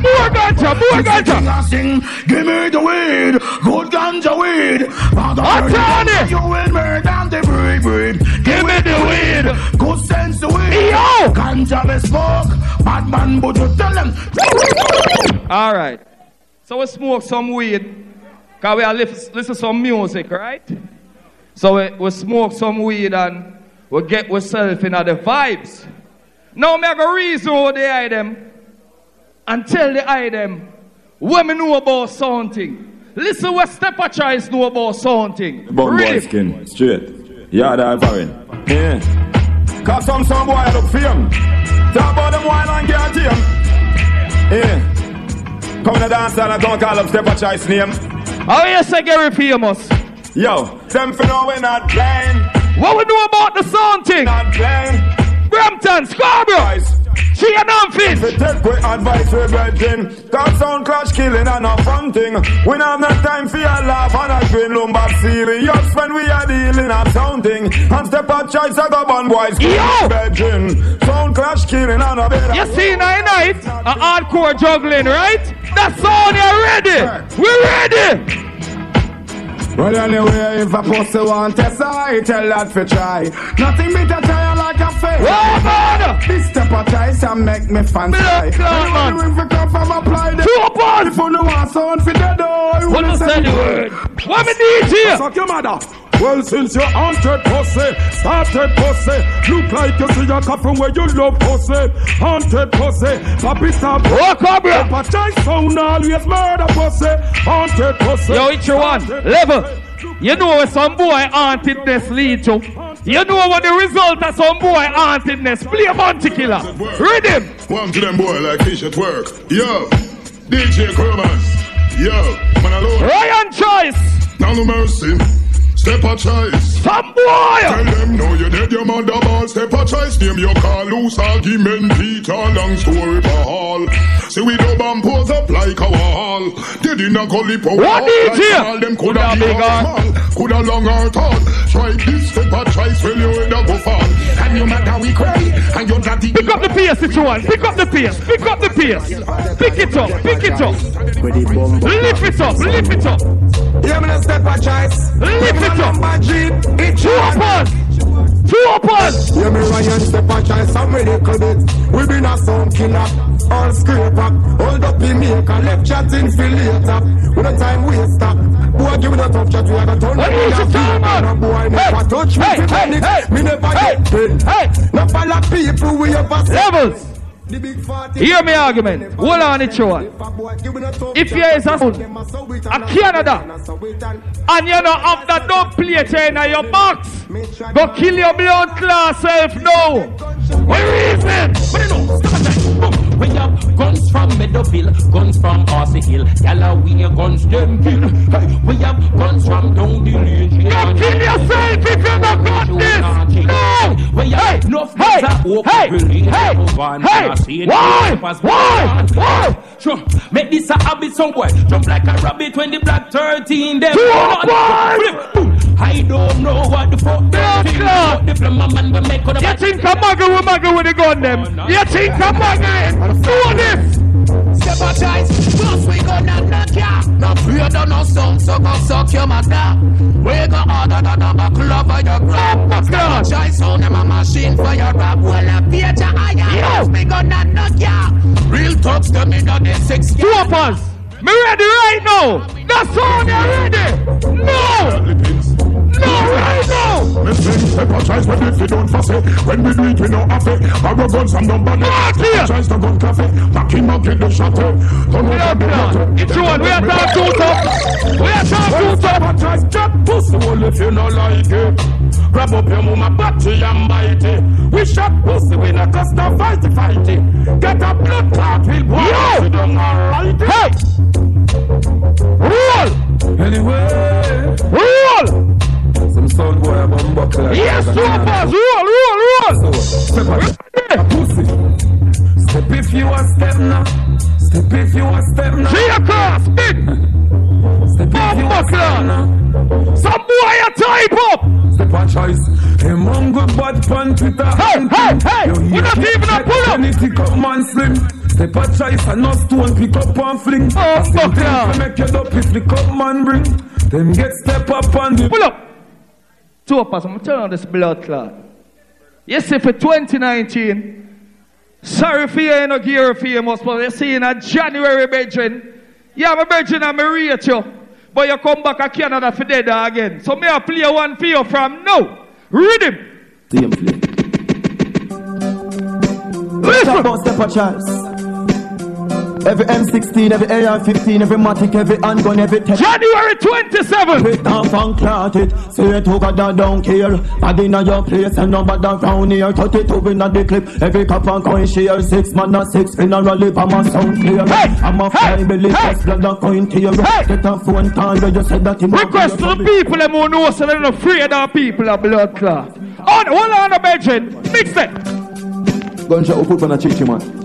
More ganja, more ganja. Give me the weed, good ganja weed. Father, Attorney. You will murder the breed, breed. Give me the weed, good sense the weed. Yo. Ganja me smoke, bad man, but you tell them. All right. So we smoke some weed. Cause we are listen, listen some music, right? So we, we smoke some weed and we get ourselves in other vibes. Now me I go reason over the item and tell the item what me know about something. Listen what Stepachoice know about something. Bum boy Really? skin, straight. Yeah, that foreign. Yeah. Cause some some boy look him. Talk about them wine and guarantee him. Yeah. Come in the dance and don't call up Stepachoice name. How you say Gary famous? Yo, them for know we not blind. What we know about the sound thing? Brampton, Scarborough. She and Memphis. We take we advice we brethren Cause sound clash killing and a fun thing We not have no time for your laugh and a grin Lumbar serious when we are dealing a sound thing And step out choice I go bun boys Yo! brethren Sound clash killing and a better You see night night, a hardcore juggling, right? That's all you ready. We ready. Well, anyway, if a pussy want test, I tell that for try. Nothing better try like a face. Whoa, man! This Stepachoice and make me fancy. Cloud, man. Ring for come from apply them. Two balls. If you no want sound for the door, you say the word? What me DJ? Fuck your mother. Well, since you're haunted pussy, started pussy, look like you see a cup from where you love pussy, haunted pussy, papi stop. Oh, Cobra. But choice sound always murder pussy, haunted pussy. Yo, each one, level. You know where some boy hauntedness lead to. You know what the result of some boy hauntedness. Play a bounty killer. Rhythm. One to them boy like fish at work. Yo, DJ Kermas. Yo, man alone. Ryan Choice. Now no mercy. Step a choice. Some boy. Tell them no, you dead your mother ball. Step a choice. Name your call loose argument. Peter long story for all. See we do bomb pose up like a wall. Dead in a gully power. What DJ? All them Coulda coulda big big small. Coulda long or tall. Try this step a choice. Well you in a go fall. And your mother we cry. And your daddy. Pick up the pace, each one. Pick up the pace. Pick up the pace. Pick it up. Pick it up. Lift it up. Lift it up. Yeah, me no step a choice. Lift it up. My jeep, it Two up us. Two up us. Yeah, me Ryan step a choice. I'm ready to it. We been a sound killer. All scraper. Hold up in maker. Left chatting for later. With a time waster. Boy, give me the tough chat. We are gonna turn What me is a it, fever. man? Boy never touch me. hey, hey, hey, Me never hey, get paid. hey. No follow people we ever see. Levels. Hear me argument. Hold on, each one. If you is a a Canada, and you don't have that dog plate in your box, go kill your blood class self now. What reason? We have guns from Meadowville, guns from Horsey Hill, Galloway guns them kill. We have guns from down the lane. Go kill yourself if you not got this. No. We have enough Hey, are open hey, building. hey, One hey, in, why, why, one. why? Sure, make this a habit somewhere. Jump like a rabbit when the black 13 them. Two boy. Flip, boom. I don't know what the fuck them think, the plumber man will make on the You think I'm muggle with muggle with the gun them? You think I'm muggling? Do this. A plus we gonna knock ya. No afraid of no sound, so go suck your mother. We go harder than a buckle over your grab. Step a choice, sound them a machine for your rap. Well, a page a higher, plus we gonna knock ya. Real talks them in on the six Two up us. Me ready right now. That's all you ready. No. No, right now. Me sing step a when if you don't fuss it When we do it we no have it Borrow guns from nobody Step here. a to gun cafe Back him up get the shot over Yeah, the plan. water It's one. We are talking too tough. We are Well, too tough. a choice Jack pussy hole if you no like it Grab up your mama body and it We shot pussy we not custom fight it fight it Get a blood clot one Yo. Sit down it Hey. Roll. Anyway, Roll. Some sound boy a bum buckle. Yes, us. Roll, roll, roll. Step a, a pussy. Step if you a step now. Step if you a step now. See your cross. Big. Step if you a step now. Some boy a type up. Step a choice. Him hungry bad pan Twitter. Hey, hey, hey. We not even a pull up. Anything up man slim. Step a choice and no stone pick up and fling. Oh, fuck yeah. make you up if the cup man bring. Them get step up and Pull up. Two of us. I'm gonna turn on this blood clot. Yes, for 2019. Sorry for you, you know, gear famous, but you see in a January, Benjamin. Yeah, my Benjamin, I'm rate you. But you come back to Canada for dead again. So may I play one for you from now. Rhythm. Team flip. Listen. Every M16, every AR-15, every Matic, every handgun, every tech. January 27th. Quick down and clot it. Say it to God that don't care. Bad inna your place and number down here. 32 inna the clip. Every cup and coin share. Six man and six funeral if I'm a sound clear. I'm a fly belly, just blood and coin tear. Get a phone call where you said that. Request to the people them who know so they're not afraid of people of blood clot. On, hold on, the bedroom. Mix it. Gunshot will put on a chichi man.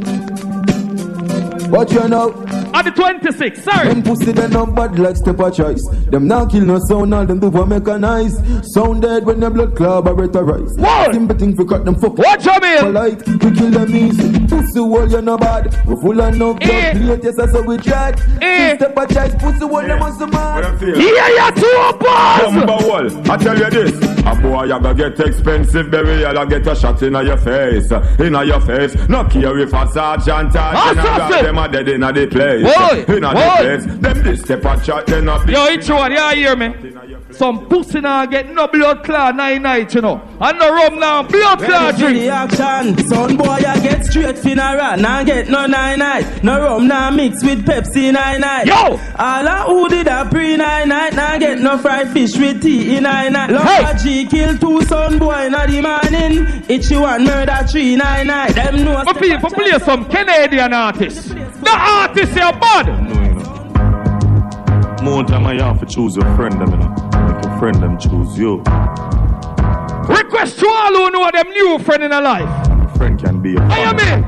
What you know? On the 26th, sorry. Them pussy they no bad like step a choice. Them now kill no sound, all them do for mechanize. Sound dead when the blood collaborate What? Simple thing for cut them fuck. What you mean? Polite, we kill them easy. Pussy wall you no bad. We full of no Eh. blood. Yes, that's how we track. Eh. Step a choice, pussy wall them must mad. Yeah, yeah, two bars. Number one, I tell you this. A boy you gonna get expensive burial and get a shot in your face. In your face. No care if a sergeant or Ah, general. Them are dead in the place. Boy, In the place. Them this step a chat then a Yo, it's one, you hear me? Some pussy now get no blood clot nine night, you know. And no rum now, blood clot Ready for drink. the action. Son boy, I get straight funeral. Now get no nine night. No rum now mix with Pepsi nine night. Yo! All a who did a pre nine night. Now get no fried fish with tea in nine night. Lumber G kill two son boy in the morning. Itchy one murder three nine night. Them know. For people play some Canadian artists. The artists are bad. More time I have to choose your friend them, you know. Make your friend them choose you. Request to all who know them new friend in a life. And your friend can be your I am family.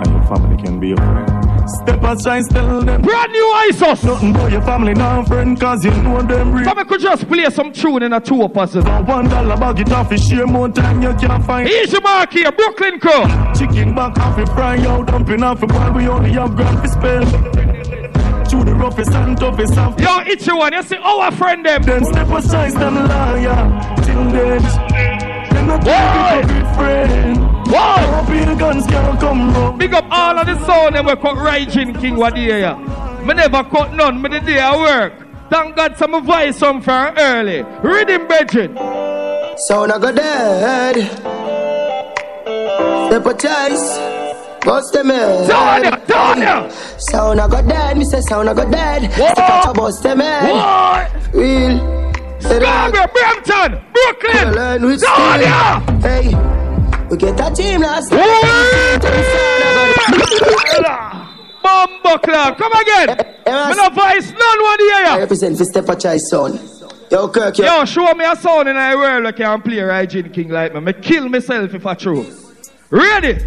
And your family can be your friend. Step aside, tell them. Brand new ISOS. Nothing but your family, now friend, cause you know them real. Come, could just play some tune in a two of us. One dollar bag it off, share more time you can't find. Easy mark here, Brooklyn crew. Chicken back off, it fry out, dumping off, it while we only have grand to spend. To the roughest and toughest of Yo, it's you one. You see our friend them. Then step aside, stand liar. Till then, them not Why? a good friend. Why? Hope your guns can't come round. Big up all of the sound and we cut Raging King what day ya. Me never cut none, me the day I work. Thank God some voice some for early. Rhythm Bridget. Sound I go dead. Step a choice. Bust them head. Tonya, Tonya. Sound I go dead. Me say sound I go dead. Step a bust them head. What? Real. Scarborough, Brampton, Brooklyn. Tonya. skill. Hey. We get a team last night. Bumbo Club, come again. Me no voice none one I here. represent for Step a choice. Yo, Kirk, yo. Yo, show me a sound in a world that can play Raging King like me. Me kill myself if I true. Ready?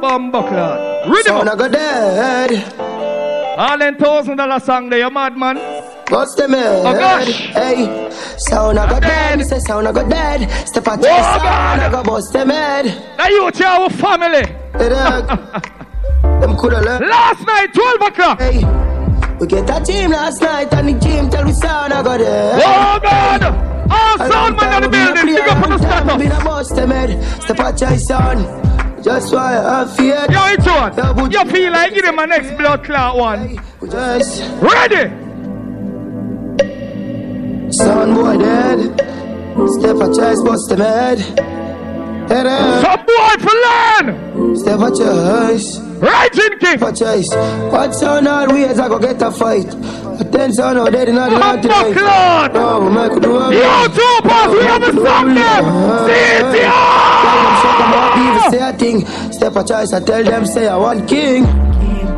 Bumbo Club. Rhythm Sound I up. go dead. All them thousand dollar song there, you mad man. Bust them head. Oh, gosh. Hey. Sound I go dead. Me say sound I go dead. Step a choice Oh, sound I go bust them head. Now you tell our family. Hey, dog. Them coulda learned. Last night, 12 o'clock. Hey. We get a team last night and the team tell we sound I go dead. Oh God! All sound man in the building, big up on the status. Been a bust them head. Step a choice sound. Just why I fear. Yo, it's one. You feel like give him my next blood clot one. Just Ready? sound boy dead. Step a choice bust them head. Up. Some boy for land. Step a choice. Raging King. Step a choice. What sound always I go get a fight. A ten sound out there in the land Bumbo Club. No, oh, we make do a Yo, two pass, we have a song them. Even say a thing. Step a choice, I tell them say I want king.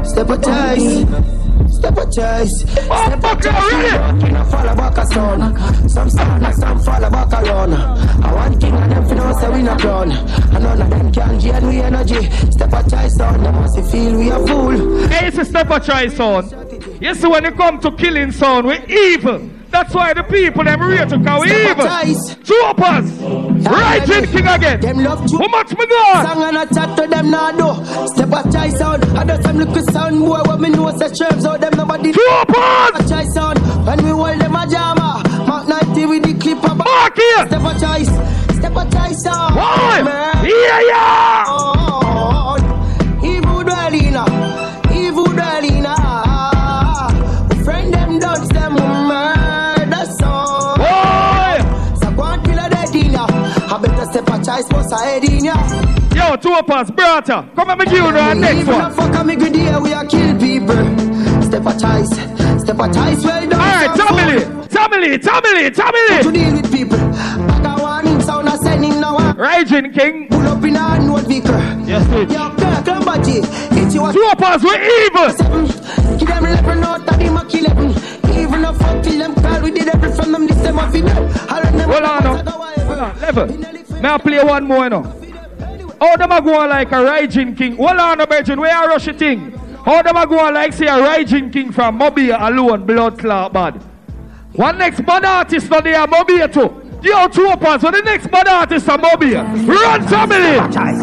Step a choice. Step a choice. Step a choice. King a fall back a son. Some sound like some fall back around. I want king and them fi know say we not crown. And none of them can drain we energy. Step a choice on. Them must feel we a fool. Hey, it's a step a sound. You see, when it come to killing sound, we evil. That's why the people them rate to call we Step a evil. Troopers. Raging King again. Them love to How much me got? Song and a chat to them now do. Step a choice sound. I do some little sound boy. What me know say chirps out them nobody. Troopers. a choice sound. When we hold them a jammer. Mark 90 with the clip of Mark here. Step a choice. Step a choice sound. Why? Man. Yeah, yeah. Oh, oh, oh. Choice was a head in ya. Yo, two of us, brother. Come and make you know our next Even one. fuck me good here, we a kill people. Step a choice, step a choice, well done. Alright, Tamili, Tamili, Tamili, Tamili. To deal with people. Bag a warning sound a sending now. Raging King. Pull up in a note vehicle. Yes, bitch. Yo, girl, come back here. Hit you Two of us, we evil. Give them eleven out of them a kill eleven. Even a fuck kill them call we did every from them this them a video. I run them Hold on, no. Hold on, level. May I play one more, no? How them a go on like a Raging King? Hold on, no, Virgin, where are rush thing? How them a go on like say a Raging King from Mobile alone, blood clot bad? One next bad artist not there, Mobile too. Yo, two of us, what the next bad artist from Mobile? Run, family!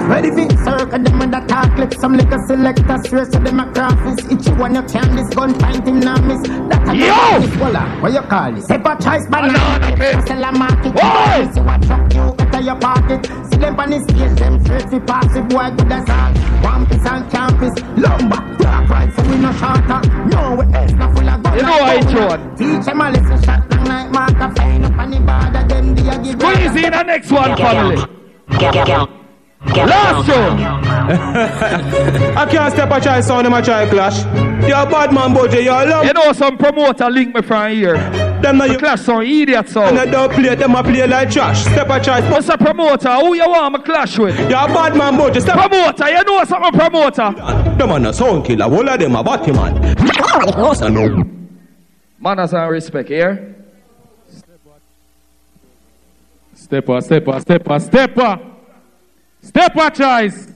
Ready for circle them with the talk clip Some liquor selectors straight so them a graphics Each one you can this gun point him now miss That a Yo! Voila, uh, what you call it? A choice banana Sell a market Why? See what truck you enter your pocket See them on the stage them straight fi pass it Boy good as all One piece on campus Lumber Dark right so we no shorter No we else not full of gun You know like I powder. Jordan. Teach them a lesson shot long like marker Fine up on the border them they a give Squeeze in the next one, family. Last show. I can't step a try sound in my try clash. You're a bad man, Boje. You're a love. You know some promoter link me from here. Them not you clash some idiot song. And I don't play them, I play like trash. Step a try. What's a promoter? Who you want me clash with? You're a bad man, Boje. Step promoter. You know something promoter? Them man a sound killer. All of them a batty man. I know. Manners and respect here. Stepper, stepper, stepper, stepper. Stepper choice.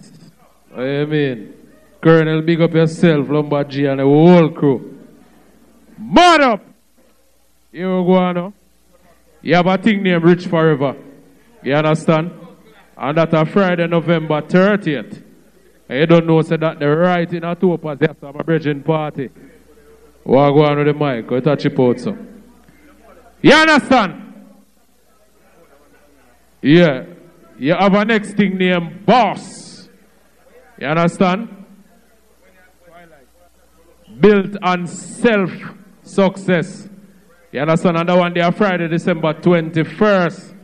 What you mean? Colonel, big up yourself, Lombard G and the whole crew. Mad up! Here we go now. You have a thing named Rich Forever. You understand? And that a Friday, November 30th. And you don't know, say that the right in a two pass, to have a bridging party. What go on with the mic? Go touch it out, so. You understand? Yeah. You have a next thing named Boss. You understand? Built on self success. You understand? And that one day, Friday, December 21st.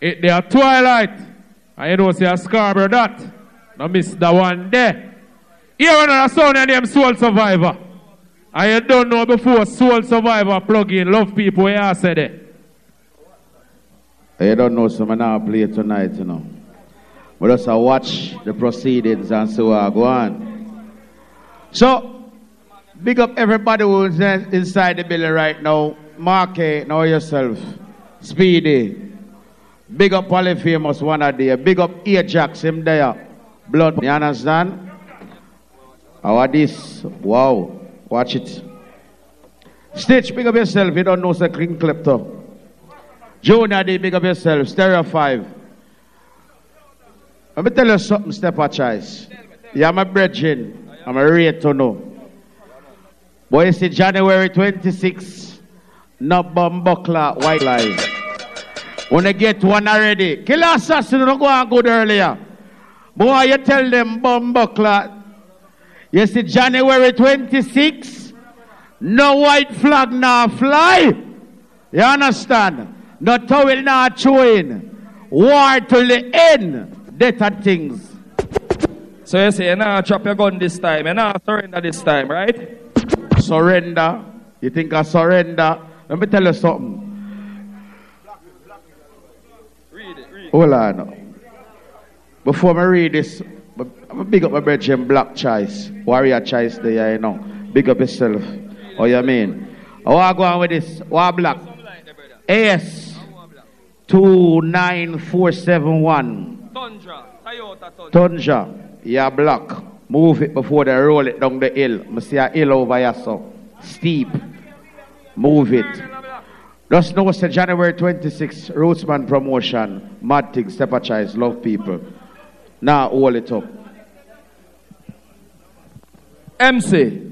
It they are twilight. And you know, see a Scarborough that. Now miss that one there. Here another song named Soul Survivor. And you don't know before Soul Survivor plug in Love People, I said it. You don't know, so I'm not play tonight, you know. But just uh, watch the proceedings and so what go on. So, big up everybody who's inside the building right now. Mark, eh, know yourself. Speedy. Big up Polyphemus one a day. Big up Ajax, him there. Blood, you understand? How are this? Wow. Watch it. Stitch, big up yourself. You don't know, the King Klepto. Junior D, big up yourself. Stereo 5. Let me tell you something, Step a Choice. I'm a brethren. I'm a rate to know. Boy, see January 26, no bumbuckler, white lie. When they get one already, Killa Assassin, don't go and good earlier. Boy, you tell them bumbuckler. You see January 26, no white flag now fly. You understand? No towel now chewing. War till the end. Death and things. So you say, you nah drop your gun this time. You nah surrender this time, right? Surrender. You think I surrender? Let me tell you something. Hold on. Before I read this, I'm gonna big up my brethren, Black Choice, Warrior Choice there, you know. Big up yourself. Oh, you mean? I want to go on with this. What black? AS 29471. Tundra. Toyota Tundra. Tunja, yeah, black. Move it before they roll it down the hill. I see a hill over here, so steep. Move it. Just know it's January 26, Rootsman promotion. Mad thing, step a choice, love people. Now hold it up. MC.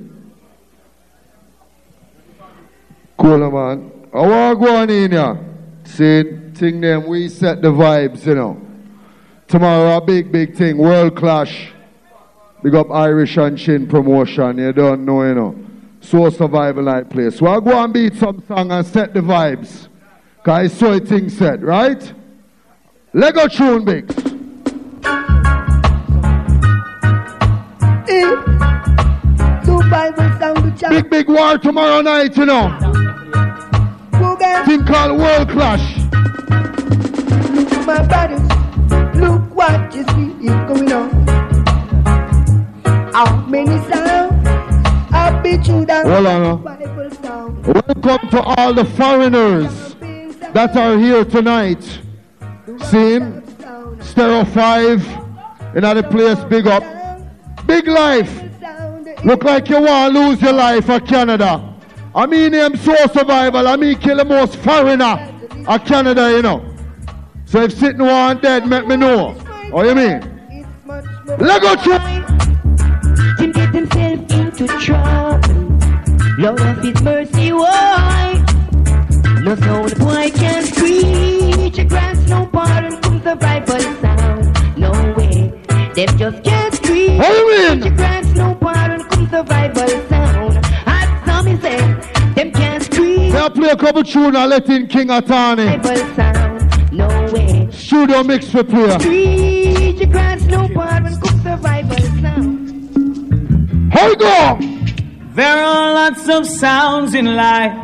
Cool, man. I want go on in here. See, thing them, we set the vibes, you know. Tomorrow, a big, big thing, World Clash. Big up Irish and Chin promotion, you don't know, you know. So survival night place. So I go and beat some song and set the vibes. Because I saw a thing set, right? Lego tune, eh. Bible sound. Big, big war tomorrow night, you know. Thing called World Clash. Look, my brothers, look what you see Hold on. Welcome to all the foreigners that are here tonight. Seeing Stereo 5 in the place, big up. Big life. Look like you want to lose your life for Canada. I mean, I'm so survival. I mean, kill the most foreigner of Canada, you know. So if sitting one dead, make me know. What you mean? Tune. Him get into trouble. Lord of his mercy, why? No sound boy can screech. Grants no pardon from the Bible sound. No way, them just can't you mean? Grants no pardon from the Bible sound. As some say, them can't. May I play a couple tune and let in King Atani. Bible sound. No way. Studio mix for player. Screech. Grants no pardon from the Bible sound. Hold go? There are lots of sounds in life,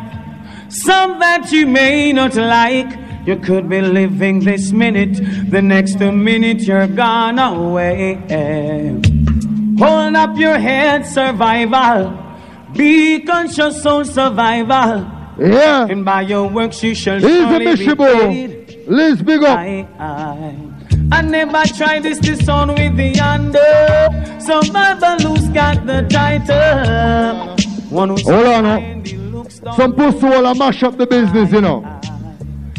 some that you may not like. You could be living this minute, the next minute you're gone away. Hold up your head, survival. Be conscious on survival. Yeah. And by your works you shall He's surely be paid. Big up. I, I, I never tried this this on with the under. Survival who's got the title. One who's Hold on, oh. no. Some pussy will mash up the business, you know.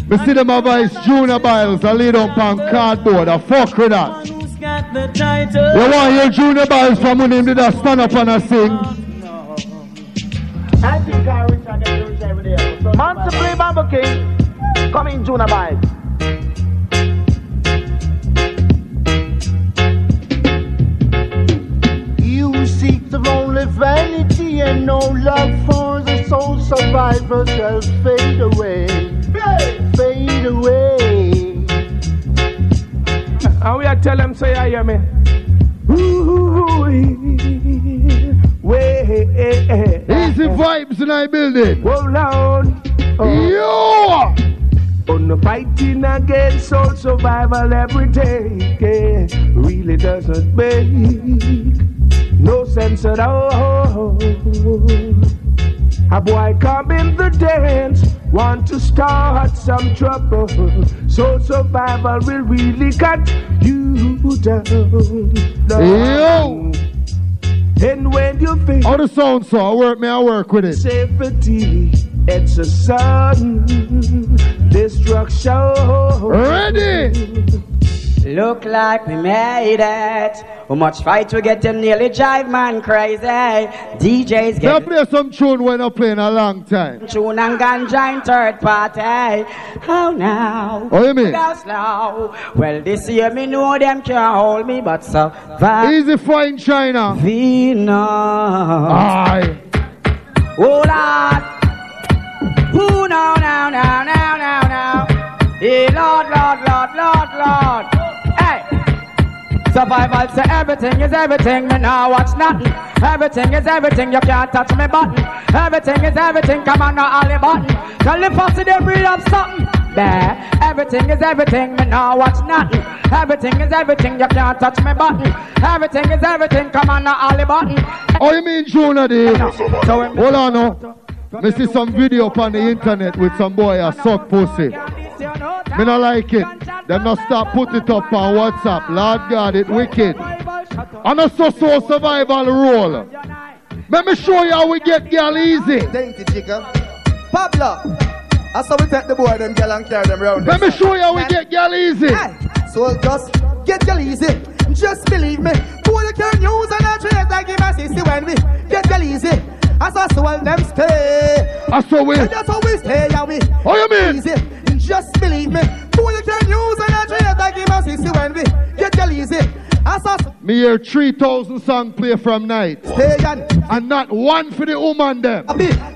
Me see them advise Junior Byles, I lay down on cardboard, I fuck with that. who's got the title. You want your Junior Byles from when him did a stand up and a sing? I think I reach and get every day. Man to play Bamboo King. Come in, Juna Vibes. Only vanity and no love for the soul survivor shall fade away. Fade away. And we are tell them, say, I hear me. Easy vibes in our building. Hold on. Yo! On the fighting against soul survival every day yeah, really doesn't make no sense at all. A boy come in the dance, want to start some trouble. So survival will really cut you down. Yo! And when you think all the sound so? I work me, I work with it. safety, it's a sudden destruction. Ready? Look like we made it. How much fight we get them nearly drive man crazy. DJs Now get play some tune when I play in a long time. tune and ganja in third party. How now? Oh, you mean? Go slow. Well, this year me know them can't hold me, but so far. Easy fine China. Vino. Aye. Hold on. Who now, now, now, now, now, now? Hey, Lord, Lord, Lord, Lord, Lord. Hey. Survival say everything is everything, me now watch nothing. Everything is everything, you can't touch me button. Everything is everything, come on now, all the button. Tell the posse they breathe up something. There, everything is everything, me now watch nothing. Everything is everything, you can't touch me button. Everything is everything, come on now, all the button. Oh, you mean Day? Hold on now. Me see some video up on the internet with some boy a suck pussy. Me not like it. Them not stop put it up on WhatsApp. Lord God, it wicked. And a so so survival role. Let me show you how we get girl easy. Dainty chicken. Pablo. That's how we take the boy them girl and carry them round. Let me show you how we get girl easy. So just get girl easy. Just believe me. Boy you can use and I treat like him as sissy when we get girl easy. As I saw them stay. I saw we. And that's how we stay, yeah we. Oh, you mean? Easy. Just believe me. Boy you can use and I treat like him as sissy when we get girl easy. As I Me hear 3,000 song play from night. stay and And not one for the woman them.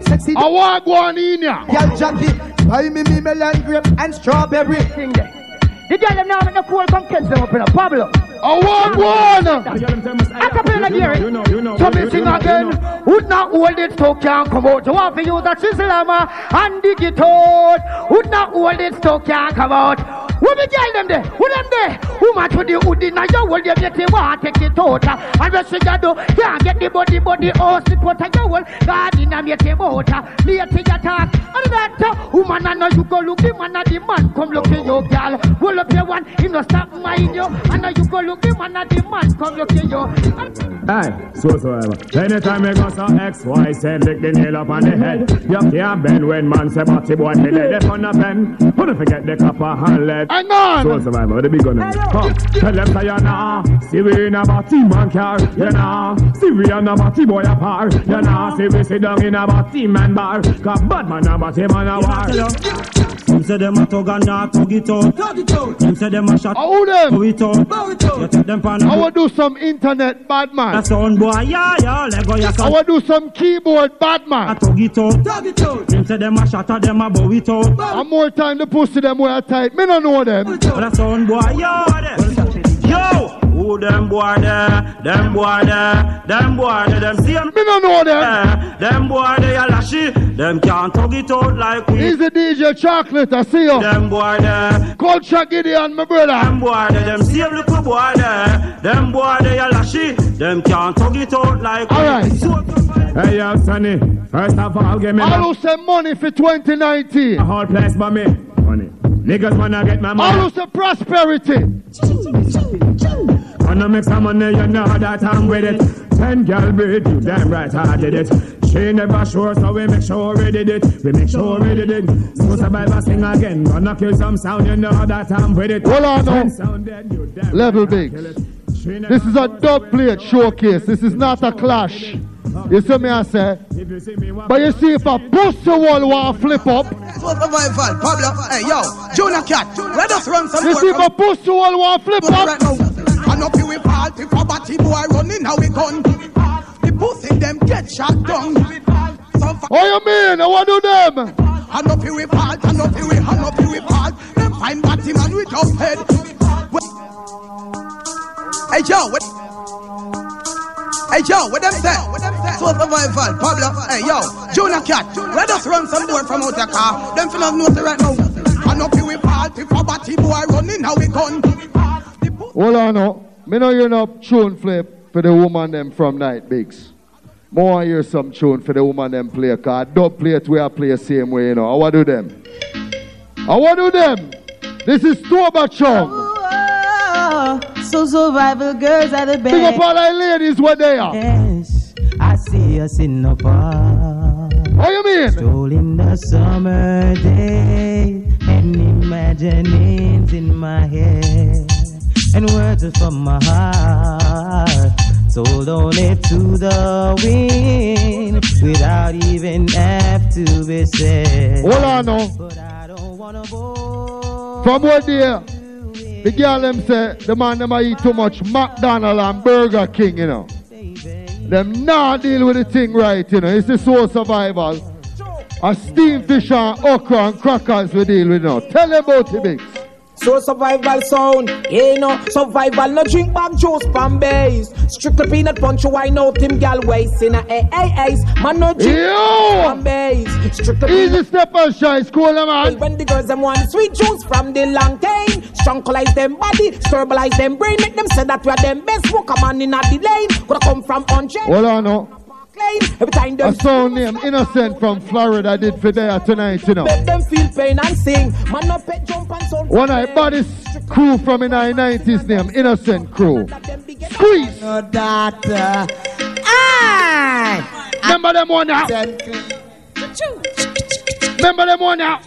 sexy. I want go on in ya. Girl Jackie, buy me me melon grape and strawberry. The girl them now make the cool come catch them up in a Pablo. I want one. I can play the gear. Eh? So me sing again. Would not hold it so can't come out. You want to use a chisel hammer and dig it out. Would not hold it so can't come out. Who the girl them there? Who them there? Who match with the hoodie now? You hold them get it want take it out. And she got do? Can't get the body body house it what I you hold. God in a make him out. Later you talk. And that woman I know you go look the man and the man come look at you girl. Hold up your one. Him no stop mind you. And now you go look the man and the man come look at you. Hey, so so ever. Anytime I go so X, Y, Z, lick the nail up on the head. You can't bend when man say batty boy, he lay them on a pen. Wanna forget the copper and lead. I know. So survivor, the big gun. Huh. Tell them say you nah. See we in a batty man car, you nah. See we in a batty boy a par, you nah. See we sit down in a batty man bar. Cause bad man a batty man a war. Them say them a tug and not tug it out. Them say them a shot. Who them? Bow it out. You take them pan. I want do some internet bad man. That sound boy, yeah, yeah, Lego ya I want do some keyboard bad a man. tug it out. Them say them a shot, them a bow it out. And more time the pussy them wear tight. Me no know them. But that sound boy, yo, there. Yo, who them boy there? Them boy there. Them boy there. Them see 'em Me no know them. there. Them boy there, a lashy. Them can't tug it out like we. He's a DJ Chocolate. I see you. Them boy there. Culture Gideon, my brother. Them boy there, them same little boy there. Them boy there, a lashy. Them can't tug it out like we. Alright. Hey, yo, Sonny. First of all, give me All my who say money for 2019. whole place by me. Money. Niggas wanna get my All money. who say prosperity. Wanna make some money, you know how that I'm with it. Ten girl breed, you damn right I did it. She never sure, so we make sure we did it. We make sure we did it. So survivor sing again. Gonna kill some sound, you know that I'm with it. Hold on now. Ten sound dead, you damn Level big. Kill it. She never This is a dub plate showcase. This is not a clash. You see me I say? If you see me, walk But you see if a pussy wall want a flip up. Pablo. Hey, yo, Junior Cat, let us run some You see if a pussy wall want flip up. now. And up here we party for batty boy running how we gun. The pussy them get shot down. What you mean? I want to them. and up here we part, and up here we, and up here we part. Them find batty man with just head. Hey yo, what? Hey yo, what them say? So survival, Pablo. Hey yo, Junior Cat, let us run some more from out the car. Them finna know the right now. And up here we party for batty boy running how we gun. Hold on now. Me know you know tune flip for the woman them from Night Bigs. More hear some tune for the woman them play a card. Dub plate we are play same way, you know. I want do them. I want do them. This is Toba Chong. Oh, so survival girls are the best. Big up all our ladies where they are. Yes, I see us in the park. What you mean? Strolling the summer day and imaginings in my head and words are from my heart told only to the wind without even have to be said. Hold on now. From what there, the girl them say the man them eat too much McDonald and Burger King, you know. Them not deal with the thing right, you know. It's the soul survival. A steamed fish and okra and crackers we deal with you now. Tell them about the mix. So survival sound, yeah, you know, survival no drink back juice pan base. Strictly peanut punch, why know Tim gal waist in a a a ace. Man no drink Yo! pan base. Strictly Easy step and shine, school man. When the girls them want sweet juice from the long cane, strunkleize them body, sterilize them brain, make them say that we are them best. Walk a man in a the lane, coulda come from unchained Hold on now. Lane. Every time A them song named Innocent from Florida did for there tonight, you know. make them feel pain and sing. Man no pet jump and sound. One of the baddest crew from the 90s named Innocent Crew. Squeeze! No data. Ah! Remember them one now? Remember them one now?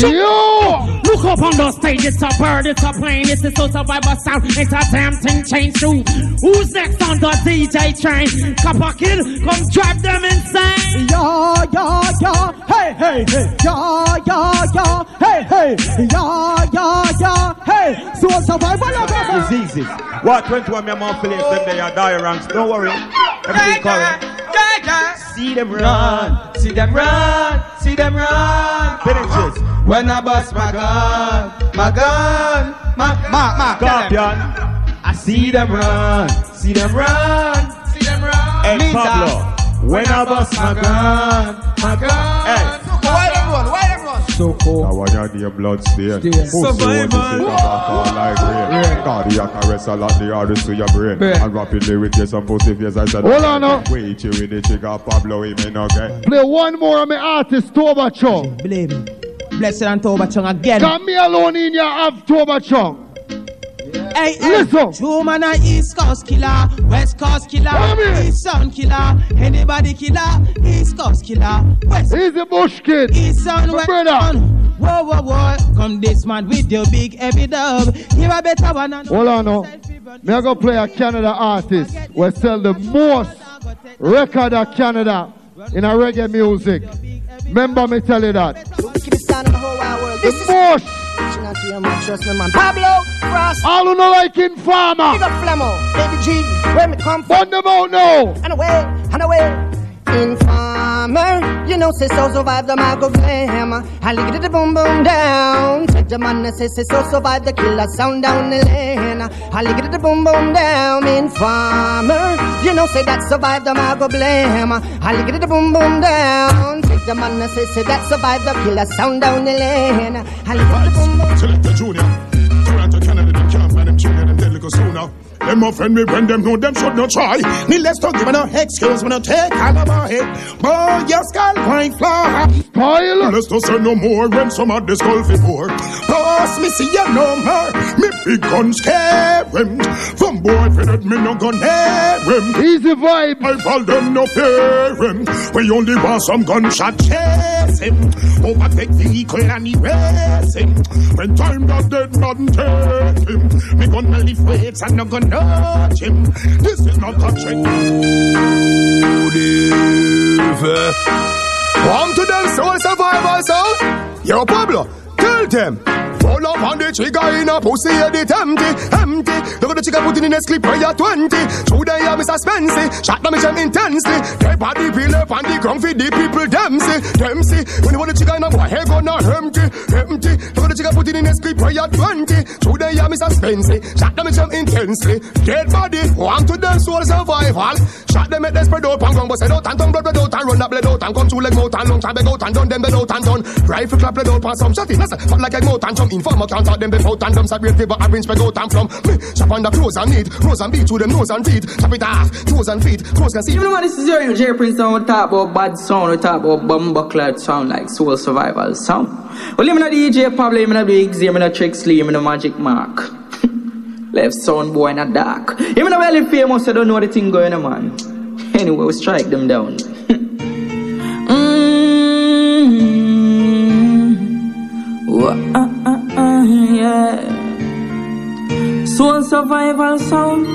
Yo! Look up on the stage, it's a bird, it's a plane, it's a so survivor sound, it's a damn thing change through. Who's next on the DJ train? Copper Kill, come drive them insane. Yeah, yeah, yeah, hey, hey, hey, yeah, yeah, yeah, hey, hey, yeah, yeah, yeah, hey, Hey, so survival of Diseases. What 21 me more place them they are die ranks. Don't worry. Everything correct. See them run, see them run, see them run. Finishes. Uh-huh. When I bust my gun, my gun, my my my Scorpion. I see them run, see them run, see them run. Hey Pablo. When I bust my gun, my gun. Hey. Why So cool. Now when you name blood stain Pussy want to take off all like eh? rain Cardiac arrest a lot the hardest to your brain Yeah. And rapidly with you some pussy face I said Hold on now. Wait you with the trigger Pablo he may not get Play one more of my artist, Toba Chung. Believe me. Blessed and Toba Chung again. Got me alone in your have Toba Chung. Hey, hey, Listen. True man a East Coast killer, West Coast killer, East Sound killer, anybody killer, East Coast killer, West. He's a bush kid. East Sound, West Sound. Whoa, whoa, whoa. Come this man with your big heavy dub. Here a better one. Hold on oh. now. Me I go play a Canada artist we sell the most record of Canada in a reggae music. Remember me tell you that. Keep it sound in the whole wide world. The most. Reaching out to you, man. Trust me, man. Pablo, Frost. All who no like Informer. Big up Flemo. Baby G. Where me come from? Burn them out now. And away, and away. Informer, you know, say so survive the Marco Flame. I lick it the boom boom down. Take the man says say so survive the killer sound down the lane. I lick it the boom boom down. Informer, you know, say that survive the Marco blame. I lick it the boom boom down. Take the man say say that survive the killer sound down the lane. I lick it the boom boom. Junior. Toronto, Canada, dead little sooner. Them offend me when them know them should not try. Needless to give no excuse, me no take all of my head. Boy, your skull point fly. Spoil. Let's not say no more when some of the skull fi. Boss, me see you no more. Me big gun scare him. From boy fitted me no gun near him. Easy vibe. I call them no fear him. We only want some gunshot chase him. Overtake vehicle and erase him. When time does dead man take him. Me gonna lift weights and no gonna him. This is not a trick. Come to them soul survivors, Yo, Pablo, tell them. Pull up on the trigger in a pussy, head it empty, empty. Look at the trigger putting in a clip where you're 20. Through the year, Mr. Spency. Shot them jam intensely. Dead body peel up on the ground for the people, them them see. When you want the trigger in a boy, head gonna empty, empty. Look at the trigger putting in a clip where you're 20. Through the year, Mr. Spency. Shot them jam intensely. Dead body, want to them soul survival. Shot them at the spread out, pang, but said out and done, blood, blood out and run up, blood out and come two leg out and long time, beg out and done, them blood out and done. Rifle clap, blood out, pass some shot in, that's but like a mouth and jump. Informer can't talk them before and them separate fever, orange, beg out and. Me, chop on the clothes and need, rose and beat to them nose and feet. Chop it off, toes and feet, clothes can see. You know what this is your J Prince and we talk about bad sound, we talk about clad sound like soul survival sound. Well, I'm not DJ Pablo, I'm Big Z, I'm not Trick Slee, I'm Magic Mark. Left sound boy in the dark. I'm not really famous, I don't know the thing going on, man. Anyway, we strike them down. uh, uh, uh, yeah. Soul survival sound.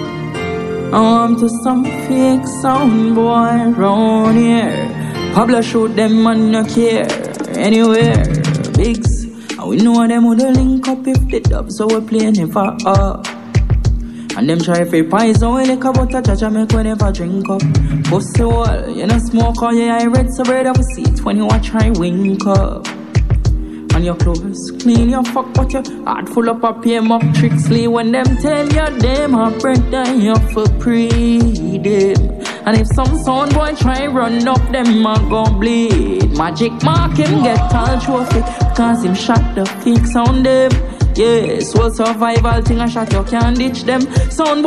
I'm to some fake sound boy round here. Pablo shoot them man no care anywhere. Bigs, and we know them would link up if the dubs so we play never up. And them try fi poison we like a butter judge make we never drink up. Pussy wall, you know smoke or yeah I read so red of a seat when you watch try wink up. And your clothes clean your fuck but your heart full of PM up tricks Lee when them tell you them a break down you for them. And if some sound boy try run up them a gon' bleed. Magic mark him get all trophy cause him shot the fake sound them. Yes, well survival thing I shot you can't ditch them. Sound